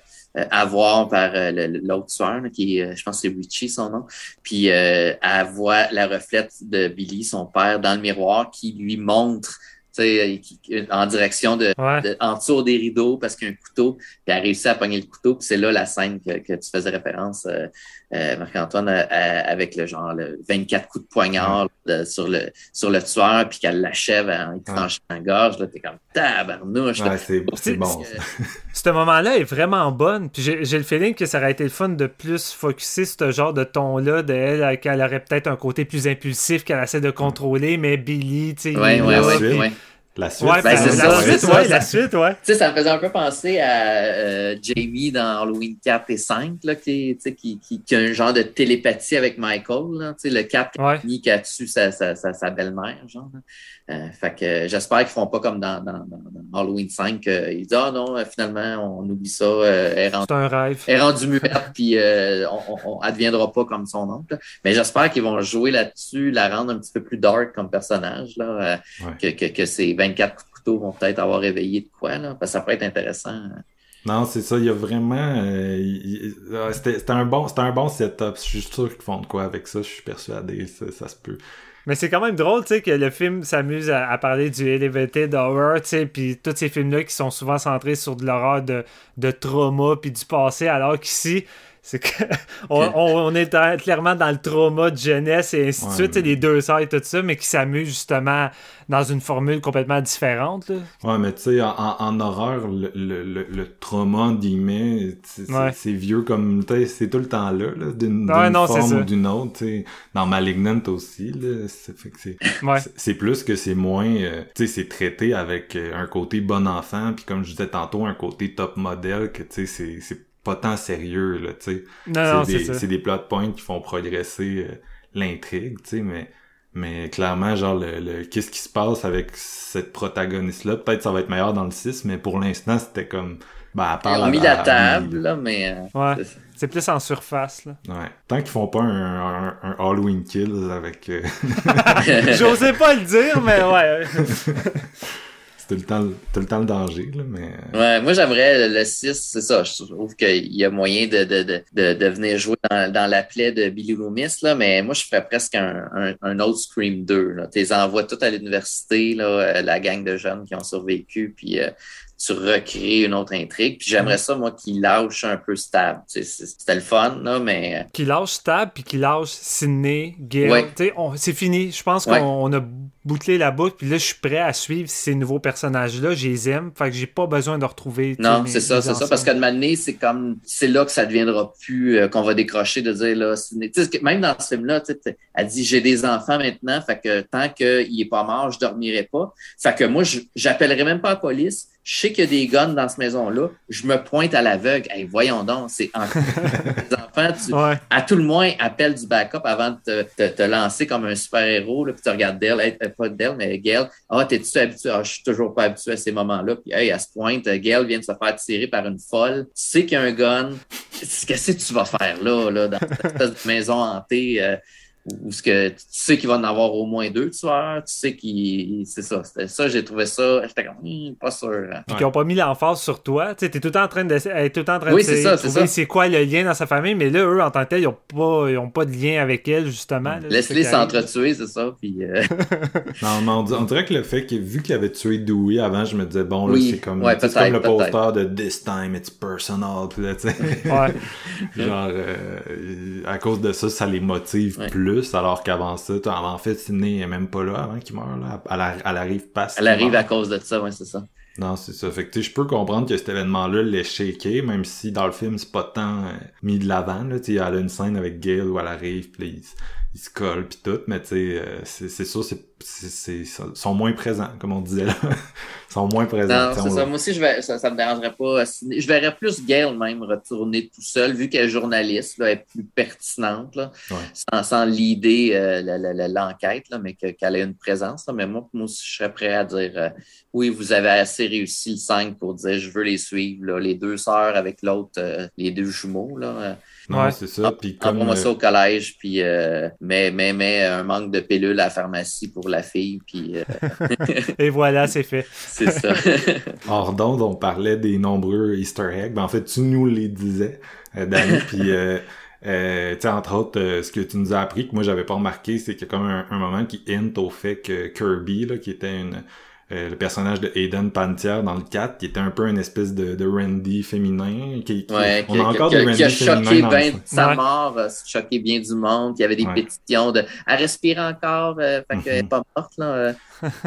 avoir par euh, l'autre tueur, là, qui est, euh, je pense que c'est Richie son nom. Puis euh, elle voit la reflète de Billy, son père, dans le miroir, qui lui montre en direction de, Ouais. de- en dessous des rideaux parce qu'il y a un couteau, puis elle a réussi à pogner le couteau, puis c'est là la scène que, que tu faisais référence, euh, euh, Marc-Antoine, euh, euh, avec le genre le 24 coups de poignard de- sur le sur le tueur, puis qu'elle l'achève en tranchant la gorge, là, t'es comme tabarnouche. Ouais, c'est, c'est C'est- bon. Ce moment-là est vraiment bonne. Puis j'ai j'ai le feeling que ça aurait été le fun de plus focuser ce genre de ton-là, de elle, qu'elle aurait peut-être un côté plus impulsif qu'elle essaie de contrôler, mais Billy, tu sais. Ouais, il est ouais, ouais. La suite, Ouais, Ben, c'est la ça, suite, c'est ça, ouais, ça- la suite, ouais. Tu sais, ça me faisait un peu penser à euh, Jamie dans Halloween 4 et 5, là, qui, tu sais, qui, qui, qui a un genre de télépathie avec Michael. Là, tu sais, le 4 Ouais. qui qui a tué sa, sa, sa, sa belle-mère. Genre. Euh, fait que j'espère qu'ils feront pas comme dans, dans, dans, dans Halloween 5. euh, ils disent Ah non, euh, finalement, on oublie ça. euh, elle est rendue C'est un rêve. elle est rendue muette, puis euh, on, on, on adviendra pas comme son oncle. Mais j'espère qu'ils vont jouer là-dessus, la rendre un petit peu plus dark comme personnage, là, euh, Ouais. que, que, que ces 24 coups de couteau vont peut-être avoir réveillé de quoi, là, parce que ça peut être intéressant. Non, c'est ça, il y a vraiment... euh, il- euh, c'était, c'était un bon, c'était un bon setup. Je suis sûr qu'ils font de quoi avec ça, je suis persuadé, ça, ça se peut. Mais c'est quand même drôle, tu sais, que le film s'amuse à, à parler du elevated horror, tu sais, puis tous ces films-là qui sont souvent centrés sur de l'horreur de, de trauma puis du passé, alors qu'ici, c'est que on, on- on est clairement dans le trauma de jeunesse et ainsi de Ouais, suite, mais- les deux sœurs et tout ça, mais qui s'amusent justement dans une formule complètement différente. là. Ouais, mais tu sais, en, en- horreur, le, le, le, le trauma, guillemets, c'est, Ouais. vieux comme... C'est tout le temps là, là d'une, Ouais, forme ou d'une autre. tu sais. Dans Malignant aussi, là, c'est, plus que c'est moins... euh, tu sais, c'est traité avec euh, un côté bon enfant, puis comme je disais tantôt, un côté top modèle, que tu sais, c'est pas tant sérieux, là, tu sais. Non, non, c'est c'est des, ça. c'est des plot points qui font progresser euh, l'intrigue, tu sais, mais mais clairement, genre, le, le- qu'est-ce qui se passe avec cette protagoniste-là? Peut-être ça va être meilleur dans le 6, mais pour l'instant, c'était comme... Ben, à part Ils ont mis la- la table, là, mais. euh, Ouais. c'est- C'est plus en surface. Là. Ouais. Tant qu'ils font pas un, un, un Halloween Kills avec... euh, J'osais pas le dire, mais ouais. le temps, le temps le danger, là, mais... euh, Ouais, moi j'aimerais le 6, c'est ça. Je trouve qu'il y a moyen de, de, de, de, de venir jouer dans, dans la plaie de Billy Loomis, là, mais moi je ferais presque un, un, un autre Scream 2. Là. Tu les envoies tous à l'université, là, euh, la gang de jeunes qui ont survécu, puis euh, tu recrées une autre intrigue. Puis j'aimerais ça, moi, qu'il lâche un peu Stab. C'était le fun, là, mais euh, qui lâche Stab puis qui lâche Sydney. Ouais. On- C'est fini. Je pense Ouais. qu'on on a bouclé la boucle. Puis là, je suis prêt à suivre ces nouveaux personnages-là. Je les aime. Fait que j'ai pas besoin de retrouver. Non, c'est ça, c'est ça. Parce qu'à un moment donné, c'est comme, c'est là que ça deviendra plus, euh, qu'on va décrocher de dire, là, c'est- tu sais, que même dans ce film-là, elle dit, j'ai des enfants maintenant, fait que tant qu'il est pas mort, je dormirai pas. Fait que moi, je- j'appellerai même pas la police. Je sais qu'il y a des guns dans cette maison-là. Je me pointe à l'aveugle. Hey, voyons donc, c'est les enfants, tu, Ouais. à tout le moins, appelle du backup avant de te, te, te lancer comme un super-héros, là, puis tu regardes hey, pas Dell, mais Gail. Ah, t'es-tu habitué? Ah, je suis toujours pas habitué à ces moments-là. Puis, hey, à ce point, euh, Gail vient de se faire tirer par une folle. Tu sais qu'il y a un gun. Qu'est-ce que tu vas faire là, là, dans cette espèce de maison hantée? euh, où ce que tu sais qu'il va en avoir au moins deux tueurs, tu sais qu'il. C'est ça. C'était ça, j'ai trouvé ça. J'étais comme Hum, pas sûr. hein. Puis Ouais. qu'ils ont pas mis l'emphase sur toi. Tu sais, t'es tout le temps en train de, être tout le temps en train Oui, de c'est ça, c'est trouver ça. c'est quoi le lien dans sa famille, mais là, eux, en tant que tel, ils ont pas, ils ont pas de lien avec elle, justement. là, qui arrive. s'entretuer, c'est ça. Puis, euh, Non, mais on, di- on dirait que le fait que, vu qu'il avait tué Dewey avant, je me disais, bon, là, Oui, c'est comme, ouais, tu c'est comme le poster de This Time It's Personal, là, tu sais. Ouais. Genre, euh, à cause de ça, ça les motive Ouais. Plus, alors qu'avant ça, en fait, Sidney est même pas là avant qu'il meure, là. Elle, arri- elle arrive pas. elle arrive à cause de ça, ouais, c'est ça. Non, c'est ça. Fait que, je peux comprendre que cet événement-là l'ait shaké, même si dans le film, c'est pas tant euh, mis de l'avant, là. Elle a une scène avec Gail où elle arrive, pis là, ils, se- collent, pis tout, mais tu sais, euh, c'est c'est sûr, c'est, c'est, sont moins présents, comme on disait là. Ils sont moins présents. Non, ça. Moi aussi, je vais, ça, ça me dérangerait pas. euh, Je verrais plus Gail même retourner tout seul, vu qu'elle est journaliste, là, elle est plus pertinente, là, Ouais. sans, sans l'idée, euh, la- la- la- l'enquête, là, mais que- qu'elle ait une présence. Là. Mais moi, moi aussi, je serais prêt à dire euh, oui, vous avez assez réussi le 5 pour dire je veux les suivre, là, les deux sœurs avec l'autre, euh, les deux jumeaux. Là, euh, Ouais. c'est ça. Puis comme, Envoie-moi euh, ça au collège, puis euh, mais, mais, mais un manque de pilules à la pharmacie pour la fille, puis euh, Et voilà, c'est fait. c'est ça. hors d'onde, on parlait des nombreux Easter eggs. Ben, en fait, tu nous les disais, euh, Danny. puis, euh, euh, tu sais, entre autres, euh, ce que tu nous as appris, que moi, j'avais pas remarqué, c'est qu'il y a comme un, un moment qui hint au fait que Kirby, là, qui était une... euh, le personnage de Aiden Pantier dans le 4, qui était un peu une espèce de, de Randy féminin. Qui, qui- Ouais, on qui, a encore qui- des qui Randy a féminins choqué bien sa Ouais. mort, euh, choqué bien du monde. Il y avait des Ouais. pétitions de elle respire encore, euh, fait qu'elle est Mhm. pas morte là. euh.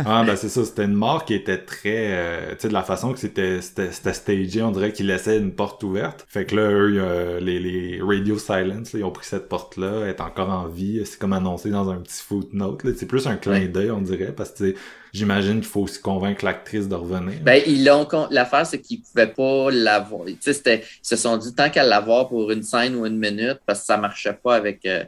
Ah ben c'est ça, c'était une mort qui était très euh, tu sais de la façon que c'était c'était c'était stagé, on dirait qu'ils laissaient une porte ouverte. Fait que là eux euh, les les Radio Silence, là, ils ont pris cette porte là, elle est encore en vie, c'est comme annoncé dans un petit footnote là, c'est plus un clin Ouais. d'œil on dirait parce que tu sais, j'imagine qu'il faut aussi convaincre l'actrice de revenir. Ben ils l'ont l'affaire c'est qu'ils pouvaient pas l'avoir. Ils se sont dit tant qu'à l'avoir pour une scène ou une minute parce que ça marchait pas avec euh,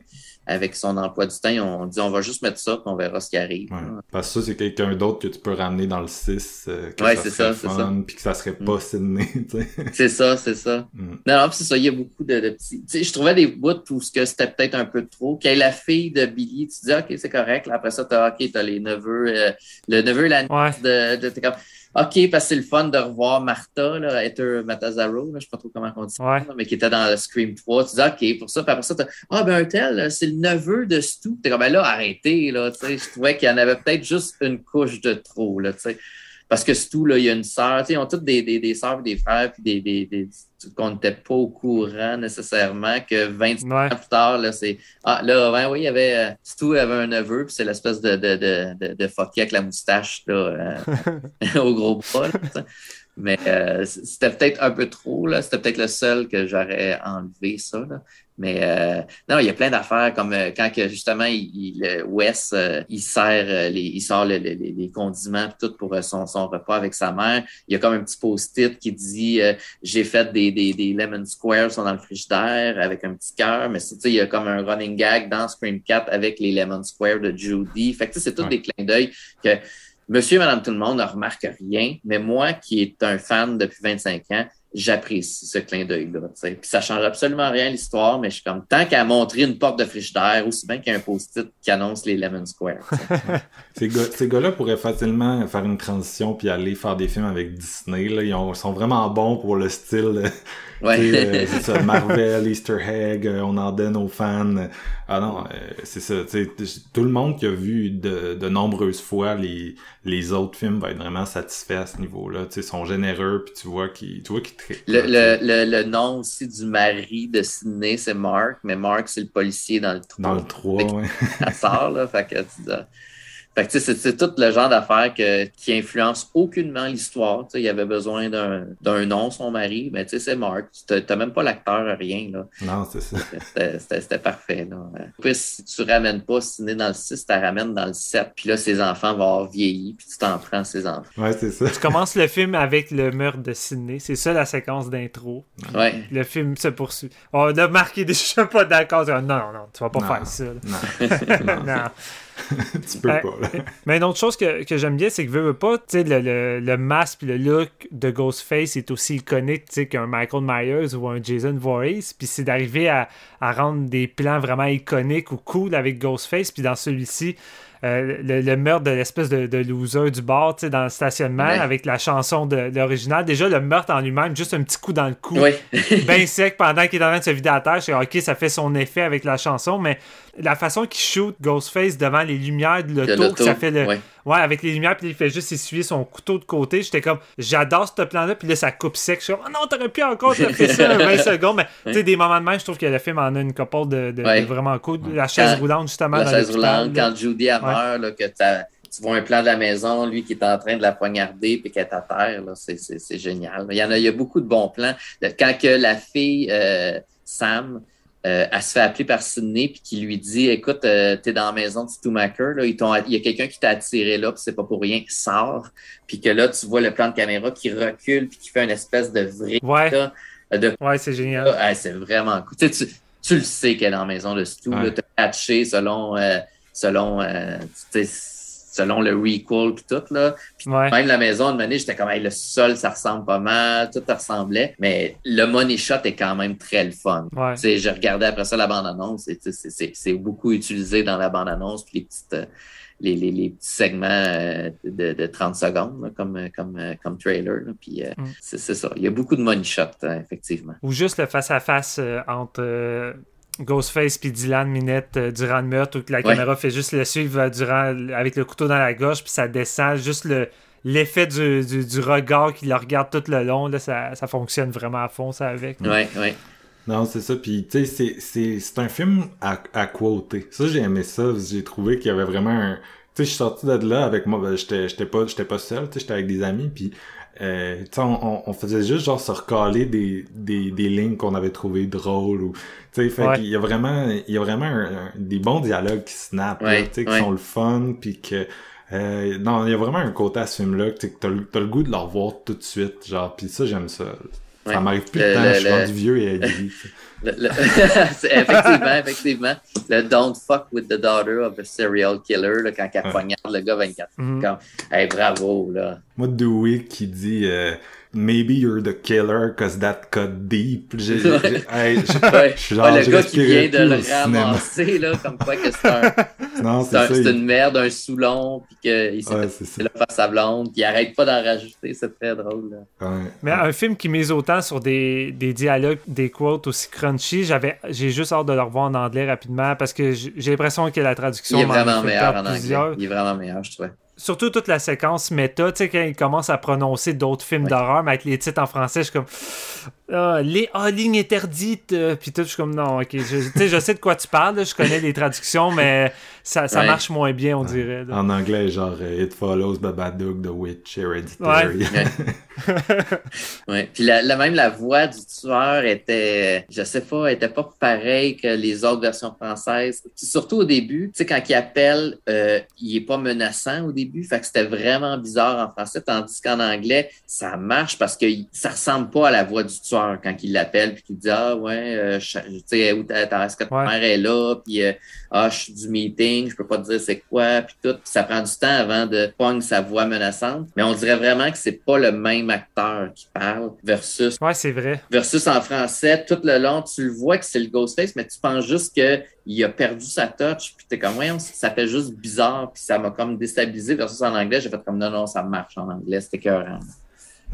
avec son emploi du temps, ont dit on va juste mettre ça puis on verra ce qui arrive. Ouais. Parce que ça, c'est quelqu'un d'autre que tu peux ramener dans le 6, euh, que Ouais, ça serait ça, c'est fun, puis que ça serait pas Mm. Sydney, tu sais. C'est ça, c'est ça. Mm. Non, non, puis c'est ça, il y a beaucoup de, de petits. Tu sais, je trouvais des bouts où ce que c'était peut-être un peu trop. Qu'il y ait la fille de Billy, tu dis, OK, c'est correct. Là, après ça, t'as, OK, t'as les neveux, euh, le neveu et la nièce Ouais. de, de- t'es comme, OK, parce que c'est le fun de revoir Martha, là, Heather Matazaro, là, je sais pas trop comment on dit ça, Ouais. mais qui était dans le Scream 3. Tu dis, OK, pour ça, puis après ça, t'as, ah, ben, un tel, c'est le neveu de Stu. T'es comme, ben là, arrêtez, là, tu sais. Je trouvais qu'il y en avait peut-être juste une couche de trop, là, tu sais. Parce que Stu, là, il y a une sœur, tu sais, ils ont toutes des, des, des sœurs et des frères, puis des, des, des qu'on n'était pas au courant nécessairement, que 20 Ouais. ans plus tard, là, c'est, ah, là, ben oui, il y avait, euh, Stu avait un neveu, puis c'est l'espèce de, de, de, de, de avec la moustache, là, euh, au gros bras, là. Mais euh, c'était peut-être un peu trop, là. C'était peut-être le seul que j'aurais enlevé ça, là. Mais euh, non, il y a plein d'affaires comme euh, quand que justement il, il, Wes euh, il sert euh, les, il sort le- le- les, les condiments tout pour euh, son, son repas avec sa mère. Il y a comme un petit post-it qui dit euh, j'ai fait des, des, des lemon squares sont dans le frigidaire avec un petit cœur, mais c'est tu sais, il y a comme un running gag dans Scream 4 avec les lemon squares de Judy. Fait que c'est tous Ouais. des clins d'œil que Monsieur et Madame tout le monde ne remarque rien, mais moi qui est un fan depuis 25 ans, j'apprécie ce clin d'œil-là. Puis ça change absolument rien à l'histoire, mais je suis comme tant qu'à montrer une porte de frigidaire, aussi bien qu'il y a un post-it qui annonce les Lemon Square. Ces gars- ces gars-là pourraient facilement faire une transition puis aller faire des films avec Disney. Là. Ils ont- sont vraiment bons pour le style. Euh, Ouais. c'est ça, Marvel, Easter egg, euh, on en donne aux fans. Ah non, euh, c'est ça. Tout le monde qui a vu de, de nombreuses fois les, les autres films va être vraiment satisfait à ce niveau-là. Ils sont généreux puis tu vois qu'ils tu vois qu'ils trippent, Le, là, le, le, le nom aussi du mari de Sydney, c'est Mark, mais Mark, c'est le policier dans le trou. Dans le 3, ouais. la sort, là. Fait que, tu dis, fait que, tu sais, c'est tout le genre d'affaires que, qui influence aucunement l'histoire. Tu sais, il avait besoin d'un d'un nom, son mari, mais tu sais, c'est Mark. Tu n'as même pas l'acteur, rien, là. Non, c'est ça. C'était- parfait, là. Puis si tu ramènes pas Sidney dans le 6, tu la ramènes dans le 7, puis là, ses enfants vont avoir vieilli, puis tu t'en prends ses enfants. Ouais, c'est ça. Tu commences le film avec le meurtre de Sydney. C'est ça la séquence d'intro. Ouais. Le film se poursuit. On a marqué déjà pas d'accord. Non, non, non, tu vas pas Non. faire ça. là. Non. non. tu peux Euh, pas, là. Mais une autre chose que, que j'aime bien, c'est que veux, veux pas, le, le, le masque et le look de Ghostface est aussi iconique, qu'un Michael Myers ou un Jason Voorhees. Puis c'est d'arriver à, à rendre des plans vraiment iconiques ou cool avec Ghostface. Puis dans celui-ci, euh, le, le meurtre de l'espèce de, de loser du bar, tu sais, dans le stationnement, Ouais. avec la chanson de, de l'original. Déjà, le meurtre en lui-même, juste un petit coup dans le cou. Oui. bien sec pendant qu'il est en train de se vider à terre. Je ok, ça fait son effet avec la chanson, mais la façon qu'il shoot Ghostface devant les lumières de l'auto, ça fait le. ouais. Ouais, avec les lumières, puis il fait juste essuyer son couteau de côté. J'étais comme, j'adore ce plan-là, puis là, ça coupe sec. Je suis comme, oh non, t'aurais pu encore te faire ça 20 secondes. Mais tu sais, des moments de même, je trouve que le film en a une couple de, de- Ouais. de vraiment cool. La chaise Quand- roulante, justement, la dans chaise roulante, quand Judy Ouais. meurt, là, que t'as- tu vois un plan de la maison, lui qui est en train de la poignarder puis qu'elle est à terre, c'est, génial. Il y en a, il y a beaucoup de bons plans. Quand que la fille euh, Sam, euh, elle se fait appeler par Sydney puis qui lui dit Écoute, euh, t'es dans la maison de Stumacher, là, ils il y a quelqu'un qui t'a attiré là, puis c'est pas pour rien, sort. Puis que là, tu vois le plan de caméra qui recule puis qui fait une espèce de vrai Ouais, là, de ouais, c'est génial. ah, c'est vraiment cool. Tu, sais, tu, tu le sais qu'elle est dans la maison de Stu. Ouais. là, T'as patché selon, euh, selon, euh, selon le recall puis tout. Là. Puis Ouais. même la maison, de manière, j'étais comme, hey, le sol, ça ressemble pas mal, tout ressemblait. Mais le money shot est quand même très le fun. Ouais. Tu je regardais après ça la bande-annonce et tu sais, c'est- beaucoup utilisé dans la bande-annonce puis les petites... euh, les, les, les petits segments euh, de, de 30 secondes là, comme, comme, euh, comme trailer. là. Puis euh, Mm. c'est ça. Il y a beaucoup de money shot, euh, effectivement. Ou juste le face-à-face euh, entre Ghostface et Dylan Minette euh, durant le meurtre, où la Ouais. caméra fait juste le suivre euh, durant, avec le couteau dans la gorge, puis ça descend. Juste le l'effet du, du, du regard qui le regarde tout le long, là, ça, ça fonctionne vraiment à fond, ça, avec. Ouais, ouais. Non, c'est ça. Puis, tu sais, c'est- c'est c'est un film à, à quoter. Ça, j'ai aimé ça. J'ai trouvé qu'il y avait vraiment un... Tu sais, je suis sorti de là avec moi. Ben, j'étais j'étais pas, j'étais pas seul. Tu sais, j'étais avec des amis. Puis, euh, tu sais, on, on- on faisait juste genre se recaler des, des, des lignes qu'on avait trouvées drôles. Ou, tu sais, fait Ouais. qu'il y a vraiment, il y a vraiment un- un- des bons dialogues qui snap, là, Ouais, tu sais, qui ouais. sont le fun. Puis que... euh, non, il y a vraiment un côté à ce film-là que tu sais, que t'as le t'as le goût de le revoir tout de suite. Genre, puis ça, j'aime ça. Ça m'arrive plus Le- de temps, le- je suis le- rendu vieux et aigri. Le- le- effectivement, effectivement. Le Don't fuck with the daughter of a serial killer, là, quand elle Ouais. poignarde le gars 24 Mhm. comme, hey, bravo, là. Moi, Dewey qui dit euh, Maybe you're the killer cause that cut deep. J'ai, j'ai- j'ai- hey, j'ai- Ouais. je suis genre, Ouais, le gars qui vient de le ramasser, là, comme quoi que c'est un, Non, c'est c'est un- ça. c'est il- une merde, un Soulon, puis qu'il s'est Ouais, fait là par sa blonde, puis il arrête pas d'en rajouter, c'est très drôle. Là. Ouais. Mais un film qui mise autant sur des, des dialogues, des quotes aussi crunchy, j'avais, j'ai juste hâte de le revoir en anglais rapidement parce que j'ai l'impression que la traduction Il est vraiment fait meilleur perdre en anglais. plusieurs. Il est vraiment meilleur, je trouvais. Surtout toute la séquence méta, tu sais, quand il commence à prononcer d'autres films Ouais. d'horreur, mais avec les titres en français, je suis comme. Ah, les ah, ligne interdite. euh, Puis tout, je suis comme non, ok. Je, tu sais, je sais de quoi tu parles, là, je connais les traductions, mais ça, ça Ouais. marche moins bien, on dirait. là. En anglais, genre euh, It Follows, Babadook, The Witch, Hereditary. Ouais. Puis la, la- même la voix du tueur était, je sais pas, était pas pareille que les autres versions françaises. Surtout au début, tu sais, quand il appelle, euh, il est pas menaçant au début. Fait que c'était vraiment bizarre en français, tandis qu'en anglais, ça marche parce que ça ressemble pas à la voix du tueur quand il l'appelle puis qu'il dit ah ouais, euh, tu sais, où ta, ta- est-ce que ta Ouais. mère est là puis euh, ah je suis du meeting, je peux pas te dire c'est quoi puis tout. Puis ça prend du temps avant de pogner sa voix menaçante. Mais on dirait vraiment que c'est pas le même acteur qui parle versus Ouais, c'est vrai. versus en français tout le long tu le vois que c'est le Ghostface mais tu penses juste que il a perdu sa touch puis t'es comme ouais ça fait juste bizarre puis ça m'a comme déstabilisé versus en anglais j'ai fait comme non non ça marche en anglais c'était écœurant.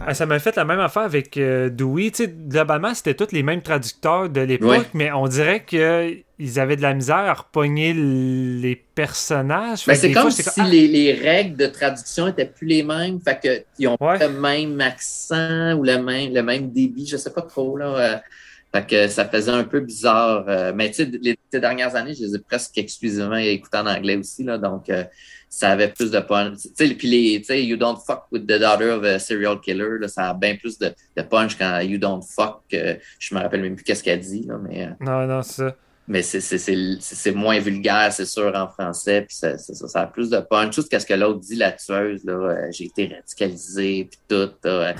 Ah, ça m'a fait la même affaire avec euh, Dewey. Tu sais, globalement, c'était tous les mêmes traducteurs de l'époque, Ouais. mais on dirait qu'ils avaient de la misère à repogner les personnages. Que c'est comme fois, si comme, les, les règles de traduction étaient plus les mêmes, fait que ils ont Ouais. le même accent ou le même le même débit, je sais pas trop là. Fait que ça faisait un peu bizarre. euh, mais tu sais, les, dernières années, je les ai presque exclusivement écoutés en anglais aussi là, donc euh, ça avait plus de punch. Tu sais, puis les, tu sais, You Don't Fuck with the Daughter of a Serial Killer, là, ça a bien plus de, de punch quand You Don't Fuck. euh, je me rappelle même plus qu'est-ce qu'elle dit là, mais. euh, Non, non, c'est ça. Mais c'est- moins vulgaire, c'est sûr, en français, puis ça, ça, ça a plus de punch. Tout ce qu'est-ce que l'autre dit, la tueuse, là, euh, j'ai été radicalisé, puis tout, là, euh,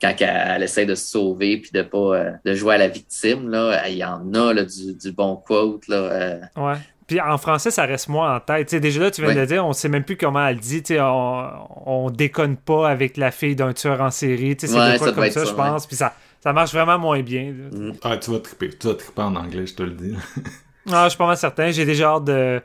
quand elle, elle essaie de se sauver, puis de pas euh, de jouer à la victime, là, il y en a là, du, du bon quote, là, Ouais. Puis en français, ça reste moins en tête. sais déjà là, tu viens de le dire, on sait même plus comment elle dit. On, on déconne pas avec la fille d'un tueur en série. C'est ouais, quoi comme ça, je pense. Puis ça, ça marche vraiment moins bien. Mm. Ah, tu vas triper. Tu vas triper en anglais, je te le dis. Ah, je suis pas mal certain. J'ai déjà hâte de.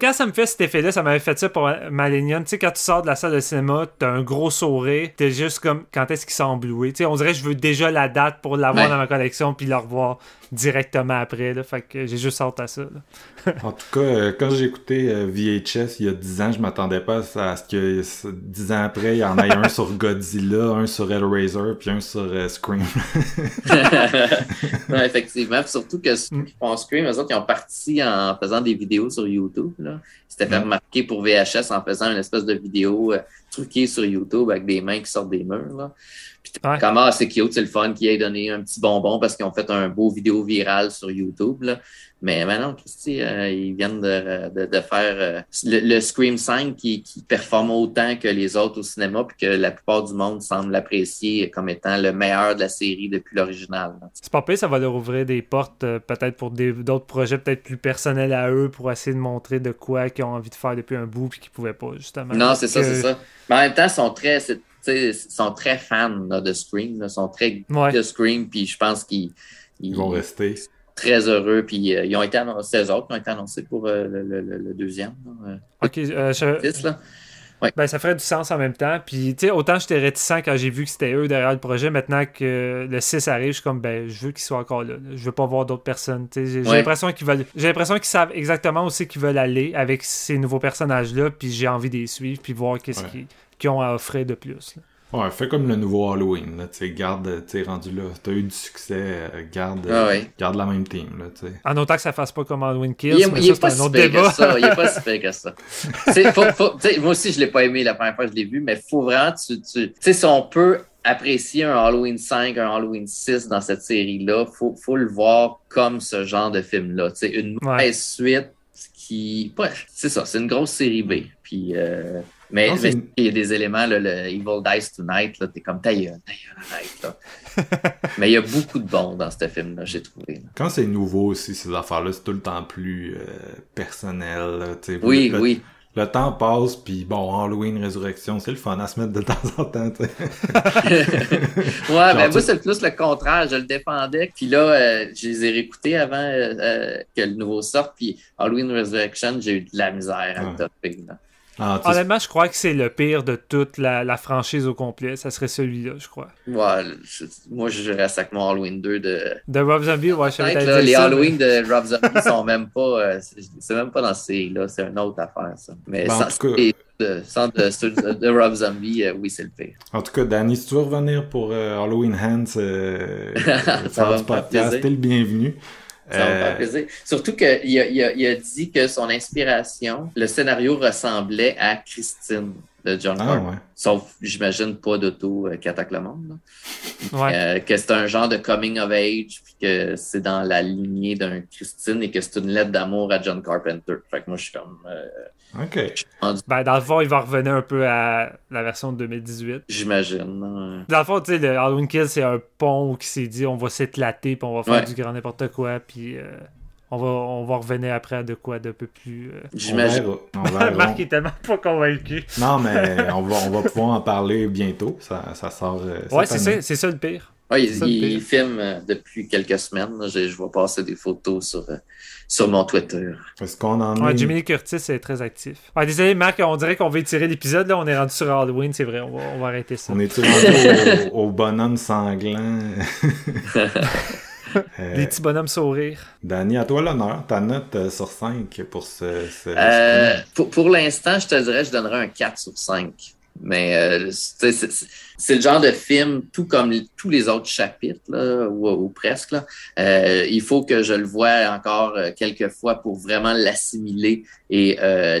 Quand ça me fait cet effet-là, ça m'avait fait ça pour Malignon. Tu sais, quand tu sors de la salle de cinéma, t'as un gros sourire. T'es juste comme quand est-ce qu'il s'est embloué. Tu sais, on dirait que je veux déjà la date pour l'avoir dans ma collection puis le revoir directement après. Là. Fait que j'ai juste hâte à ça. en tout cas, euh, quand j'ai écouté euh, VHS il y a 10 ans, je m'attendais pas à ce que 10 ans après, il y en ait un sur Godzilla, un sur Hellraiser, puis un sur euh, Scream. non, effectivement. surtout que mm. Scream, eux autres, ils ont parti en faisant des vidéos sur YouTube. Là. S'étaient fait remarquer pour VHS en faisant une espèce de vidéo truquée sur YouTube avec des mains qui sortent des murs. Là. Comment c'est cute, c'est le fun qui ait donné un petit bonbon parce qu'ils ont fait un beau vidéo viral sur YouTube. Là. Mais maintenant, Christy, euh, ils viennent de, de, faire euh, le, Scream 5 qui, qui, performe autant que les autres au cinéma, puis que la plupart du monde semble l'apprécier comme étant le meilleur de la série depuis l'original. C'est pas pire, ça va leur ouvrir des portes euh, peut-être pour d'autres projets peut-être plus personnels à eux pour essayer de montrer de quoi qu'ils ont envie de faire depuis un bout puis qu'ils pouvaient pas, justement. Non, c'est ça, c'est ça. Mais en même temps, ils sont très, sont très fans de Scream, ils sont très de Scream, puis je pense qu'ils vont rester très heureux. Puis euh, ils ont été annoncés, eux autres, ont été annoncés pour euh, le, deuxième. Euh, ok, je... Ben, ça ferait du sens en même temps. Puis, tu sais, autant j'étais réticent quand j'ai vu que c'était eux derrière le projet. Maintenant que le 6 arrive, je suis comme, ben, je veux qu'ils soient encore là. Je veux pas voir d'autres personnes. J'ai l'impression qu'ils veulent. J'ai l'impression qu'ils savent exactement où c'est qu'ils veulent aller avec ces nouveaux personnages-là. Puis j'ai envie de les suivre. Puis voir qu'est-ce qu'ils ont à offrir de plus. Ouais, fais comme le nouveau Halloween, là, tu garde, tu rendu là, t'as eu du succès, euh, garde, ah garde la même team, là, tu sais. En autant que ça fasse pas comme Halloween Kills, il est, mais ça, c'est un autre débat. il est pas si fait que ça. faut, faut, moi aussi, je l'ai pas aimé la première fois que je l'ai vu, mais faut vraiment, tu, tu sais, si on peut apprécier un Halloween 5, un Halloween 6 dans cette série-là, faut, faut le voir comme ce genre de film-là, tu sais, une mauvaise suite qui, c'est ça, c'est une grosse série B, puis... Euh, mais, il y a des éléments, le Evil Dies Tonight, t'es comme ta gueule, là. mais il y a beaucoup de bons dans ce film-là, j'ai trouvé. Quand c'est nouveau aussi, ces affaires-là, c'est tout le temps plus euh, personnel. oui, oui. Le temps passe, puis bon, Halloween, Résurrection, c'est le fun à se mettre de temps en temps. ouais, mais moi, c'est plus le contraire. Je le défendais. Puis là, euh, je les ai réécoutés avant euh, que le nouveau sorte. Puis Halloween Resurrection, j'ai eu de la misère à le topper. Ah, Honnêtement, je crois que c'est le pire de toute la, franchise au complet. Ça serait celui-là, je crois. Ouais, moi, je reste avec mon Halloween 2 de. De Rob Zombie, ouais, je là, Les Halloween de Rob Zombie sont même pas. Euh, c'est même pas dans ces là C'est une autre affaire, ça. Mais ben, sans, de, de, Rob Zombie, euh, oui, c'est le pire. En tout cas, Danny, si tu veux revenir pour euh, Halloween Hands, ça va du podcast, t'es le bienvenu. Ça va me faire euh, plaisir. Surtout qu'il a, il a, dit que son inspiration, le scénario ressemblait à Christine de John ah, Sauf, j'imagine, pas d'auto euh, qu'attaque le monde. Euh, que c'est un genre de coming of age, puis que c'est dans la lignée d'un Christine et que c'est une lettre d'amour à John Carpenter. Fait que moi, je suis comme. OK. Ben, dans le fond, il va revenir un peu à la version de 2018. J'imagine. Dans le fond, tu sais, le Halloween Kill, c'est un pont qui s'est dit on va s'éclater, puis on va faire du grand n'importe quoi, puis. On va, on va revenir après à de quoi de peu plus. Euh... J'imagine. Marc est tellement pas convaincu. Non, mais on va, on va pouvoir en parler bientôt. Ça, ça sort. Euh, ouais, c'est ça, c'est ça le pire. Ouais, il, filme euh, depuis quelques semaines. Je, je vois passer des photos sur, sur mon Twitter. Est-ce qu'on en ouais, Jimmy Curtis est très actif. Ouais, désolé, Marc, on dirait qu'on va étirer l'épisode. Là, on est rendu sur Halloween, c'est vrai. On va, on va arrêter ça. On est rendu au, au bonhomme sanglant? Euh, Les petits bonhommes sourire. Danny, à toi l'honneur. Ta note euh, sur 5 pour ce. ce, euh, pour, pour l'instant, je te dirais je donnerais un 4 sur 5. Mais c'est le genre de film, tout comme tous les autres chapitres, là, ou, presque, là, euh, il faut que je le voie encore euh, quelques fois pour vraiment l'assimiler et euh,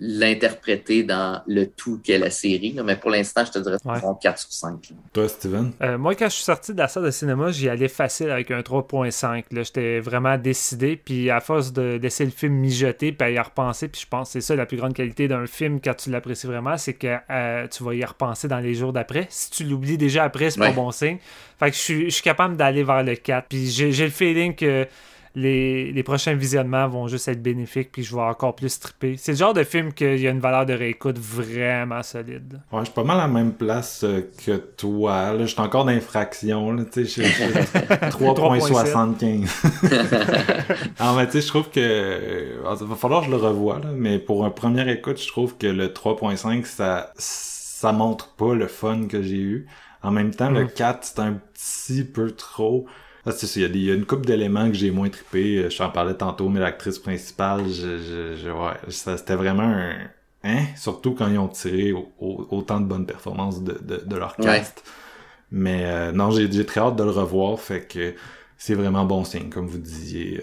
l'interpréter dans le tout qu'est la série. Là. Mais pour l'instant, je te dirais ouais. 4 sur 5. Toi, Steven? moi, quand je suis sorti de la salle de cinéma, j'y allais facile avec un 3.5. J'étais vraiment décidé. Puis à force de laisser le film mijoter, puis à y repenser, puis je pense que c'est ça la plus grande qualité d'un film quand tu l'apprécies vraiment, c'est que tu vas y repenser dans les jours d'après si tu l'oublies déjà après, c'est pas bon signe. Fait que je suis, capable d'aller vers le 4. Puis j'ai le feeling que les, les prochains visionnements vont juste être bénéfiques, puis je vais encore plus triper. C'est le genre de film qu'il y a une valeur de réécoute vraiment solide. Ouais, je suis pas mal à la même place euh, que toi. Là, je suis encore d'infraction. là, Tu sais, je suis 3.75. ah, mais tu sais, je trouve que. euh, Il va falloir que je le revoie, là, mais pour un premier écoute, je trouve que le 3.5, ça, ça montre pas le fun que j'ai eu. En même temps, le Mm. 4, c'est un petit peu trop. Ah, c'est ça, il y a des- il y, a une couple d'éléments que j'ai moins trippé. Euh, Je t'en parlais tantôt, mais l'actrice principale, je, je, je- ouais, ça, c'était vraiment un, hein? Surtout quand ils ont tiré au- au- autant de bonnes performances de, de, de leur Ouais. cast. Mais euh, non, j'ai, j'ai très hâte de le revoir, fait que c'est vraiment bon signe, comme vous disiez.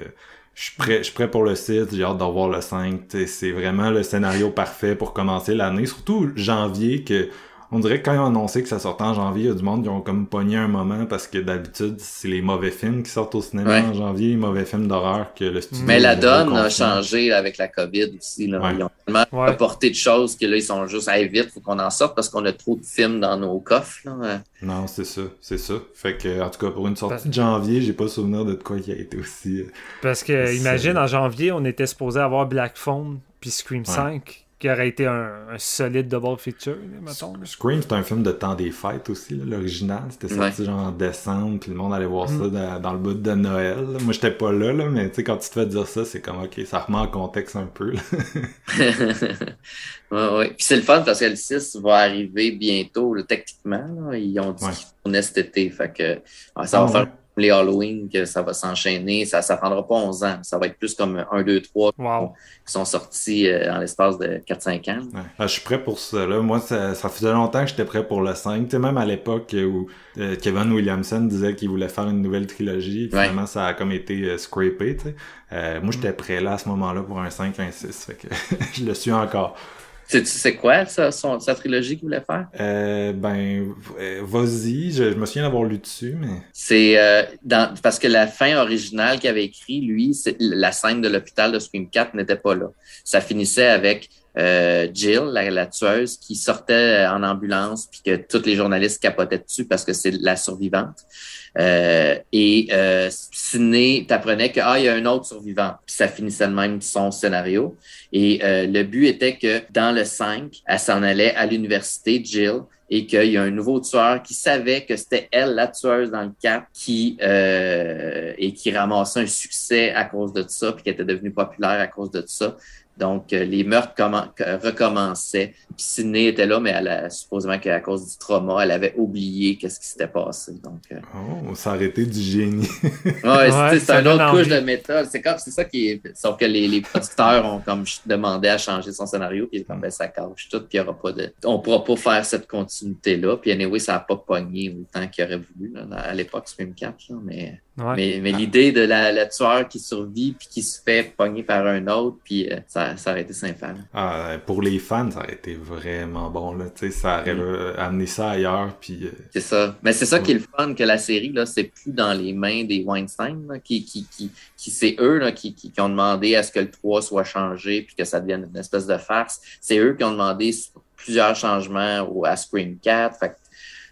Je suis prêt, pour le site, j'ai hâte d'en voir le 5. T'sais, C'est vraiment le scénario parfait pour commencer l'année. Surtout janvier, que on dirait que quand ils ont annoncé que ça sortait en janvier, il y a du monde qui ont comme pogné un moment parce que d'habitude, c'est les mauvais films qui sortent au cinéma Ouais. en janvier, les mauvais films d'horreur que le studio. Mais la donne a changé avec la COVID aussi. Là. Ouais. Ils ont tellement Ouais. apporté de choses que là, ils sont juste, hey, vite, faut qu'on en sorte parce qu'on a trop de films dans nos coffres. Là. Non, c'est ça, c'est ça. Fait que, en tout cas, pour une sortie de janvier, j'ai pas souvenir de quoi qui a été aussi. euh, Parce que, imagine, en janvier, on était supposé avoir Black Phone puis Scream Ouais. 5, qui aurait été un, un solide double feature, mettons. Scream, c'est un film de temps des fêtes aussi, là, l'original. C'était sorti genre en décembre, puis le monde allait voir Mm. ça dans, dans le bout de Noël. là. Moi, j'étais pas là, là, mais tu sais, quand tu te fais dire ça, c'est comme, ok, ça remet en contexte un peu. là. ouais, ouais. Puis c'est le fun parce que le 6 va arriver bientôt, là, techniquement. là. Ils ont dit Ouais. qu'il tournait cet été. Fait que ça va Ah, faire ouais. comme les Halloween, que ça va s'enchaîner. Ça ne prendra pas 11 ans. Ça va être plus comme 1, 2, 3 Wow. qui sont sortis euh, en l'espace de 4-5 ans. Ouais. Ah, je suis prêt pour ça. Là. Moi, ça, ça faisait longtemps que j'étais prêt pour le 5. Tu sais, même à l'époque où euh, Kevin Williamson disait qu'il voulait faire une nouvelle trilogie, Ouais. finalement, ça a comme été euh, scrapé. tu sais. Euh, moi, j'étais prêt là à ce moment-là pour un 5, un 6. Fait que je le suis encore. Tu sais quoi, ça, son- sa trilogie qu'il voulait faire? Euh, ben, euh, vas-y. Je, je me souviens d'avoir lu dessus, mais... C'est euh, dans parce que la fin originale qu'il avait écrit, lui, c'est la scène de l'hôpital de Scream 4 n'était pas là. Ça finissait avec euh, Jill, la, tueuse, qui sortait en ambulance puis que tous les journalistes capotaient dessus parce que c'est la survivante. Euh, et euh, Sidney t'apprenait que ah il y a un autre survivant. Puis ça finissait de même son scénario. Et euh, le but était que dans le 5, elle s'en allait à l'université, Jill, et qu'il y a un nouveau tueur qui savait que c'était elle, la tueuse dans le 4, qui, euh, et qui ramassait un succès à cause de ça, puis qui était devenue populaire à cause de ça. Donc, euh, les meurtres recommençaient. Puis Sydney était là, mais elle a, supposément qu'à cause du trauma, elle avait oublié qu'est-ce qui s'était passé. Donc, euh, Oh, aurait été du génie. Ouais, Ouais, c'est- une autre couche envie. de méthode. C'est comme, c'est ça qui est. Sauf que les, les producteurs ont comme demandé à changer son scénario, puis comme ben ça cache tout, puis il y aura pas de. On pourra pas faire cette continuité-là. Puis anyway, ça a pas pogné autant qu'il aurait voulu là, à l'époque Scream 4, là, mais. Ouais. Mais, mais l'idée de la, la tueur qui survit puis qui se fait pogner par un autre, puis euh, ça, ça aurait été sympa. Ah, pour les fans, ça aurait été vraiment bon. Là. Tu sais, ça aurait Mm. euh, amené ça ailleurs. Puis, euh, C'est ça. Mais c'est ça qui est le fun que la série, là, c'est plus dans les mains des Weinstein, là, qui, qui, qui, qui c'est eux là, qui, qui, qui ont demandé à ce que le 3 soit changé puis que ça devienne une espèce de farce. C'est eux qui ont demandé plusieurs changements au, à Scream 4. Fait que, tu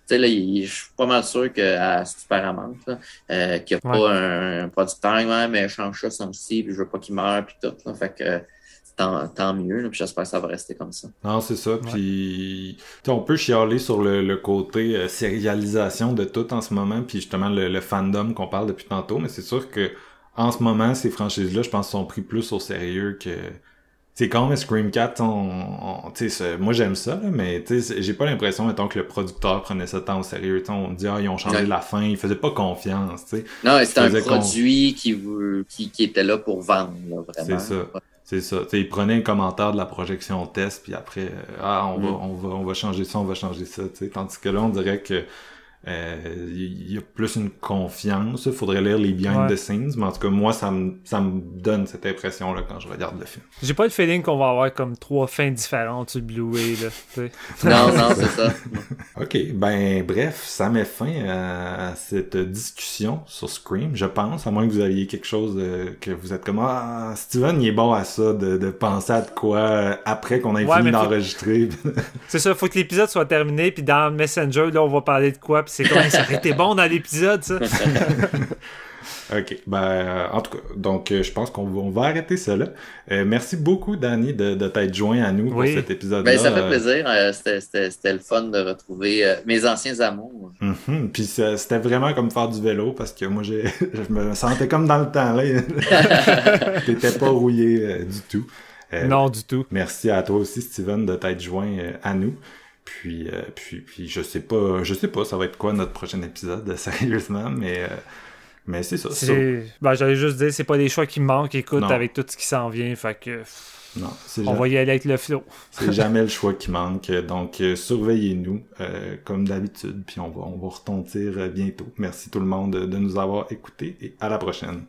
sais, là, je suis pas mal sûr qu'à Superamount, là, euh, qu'il n'y a Ouais. pas un, un producteur, ouais, mais change ça, ça aussi, puis je veux pas qu'il meure, puis tout. Là, fait que tant, tant mieux, là, puis j'espère que ça va rester comme ça. Non, c'est ça. Puis, on peut chialer sur le, le côté euh, sérialisation de tout en ce moment, puis justement le, le fandom qu'on parle depuis tantôt. Mais c'est sûr que en ce moment, ces franchises-là, je pense, sont pris plus au sérieux que. C'est quand même Scream 4, on, on- tu sais, c'est- moi j'aime ça, là, mais tu sais, j'ai pas l'impression, mettons, que le producteur prenait ça tant au sérieux. On dit, ah, ils ont changé Ouais. la fin, ils faisaient pas confiance, tu sais. Non, c'était un produit qui, veut, qui, qui était là pour vendre, là, vraiment. C'est ça. C'est ça. Tu sais, ils prenaient un commentaire de la projection test, puis après, euh, ah, on, va, Mm. on, va, on va changer ça, on va changer ça. tu sais. Tandis que là, on dirait que euh, il y a plus une confiance. Il faudrait lire les behind Ouais. the scenes, mais en tout cas, moi, ça me, ça me donne cette impression-là quand je regarde le film. J'ai pas le feeling qu'on va avoir comme trois fins différentes sur Blu-ray, là. tu sais. Non, non, c'est ça. Ok, ben bref, ça met fin à, cette discussion sur Scream, je pense, à moins que vous aviez quelque chose euh, que vous êtes comme Ah, Steven, il est bon à ça, de, de penser à de quoi euh, après qu'on ait Ouais, fini faut- d'enregistrer. C'est ça, faut que l'épisode soit terminé, puis dans Messenger, là, on va parler de quoi, puis c'est comme, ça aurait été bon dans l'épisode, ça. OK. Ben, euh, en tout cas, donc euh, je pense qu'on va, on va arrêter ça là. Euh, merci beaucoup, Danny, de, de t'être joint à nous Oui. pour cet épisode-là. Ben, ça fait plaisir. Euh, c'était- le fun de retrouver euh, mes anciens amours. mhm. Puis c'était vraiment comme faire du vélo parce que moi, j'ai, je me sentais comme dans le temps. là. T'étais pas rouillé euh, du tout. Euh, Non, du tout. Merci à toi aussi, Steven, de t'être joint euh, à nous. Puis, euh, puis, puis, je sais pas, je sais pas, ça va être quoi notre prochain épisode, sérieusement, mais, euh, mais c'est ça. ça. Ben, j'allais juste dire, c'est pas des choix qui manquent, écoute, Non. avec tout ce qui s'en vient, fait que Non, on jamais, va y aller avec le flow. c'est jamais le choix qui manque. Donc, euh, surveillez-nous, euh, comme d'habitude, puis on va, on va retentir bientôt. Merci tout le monde de de nous avoir écoutés et à la prochaine.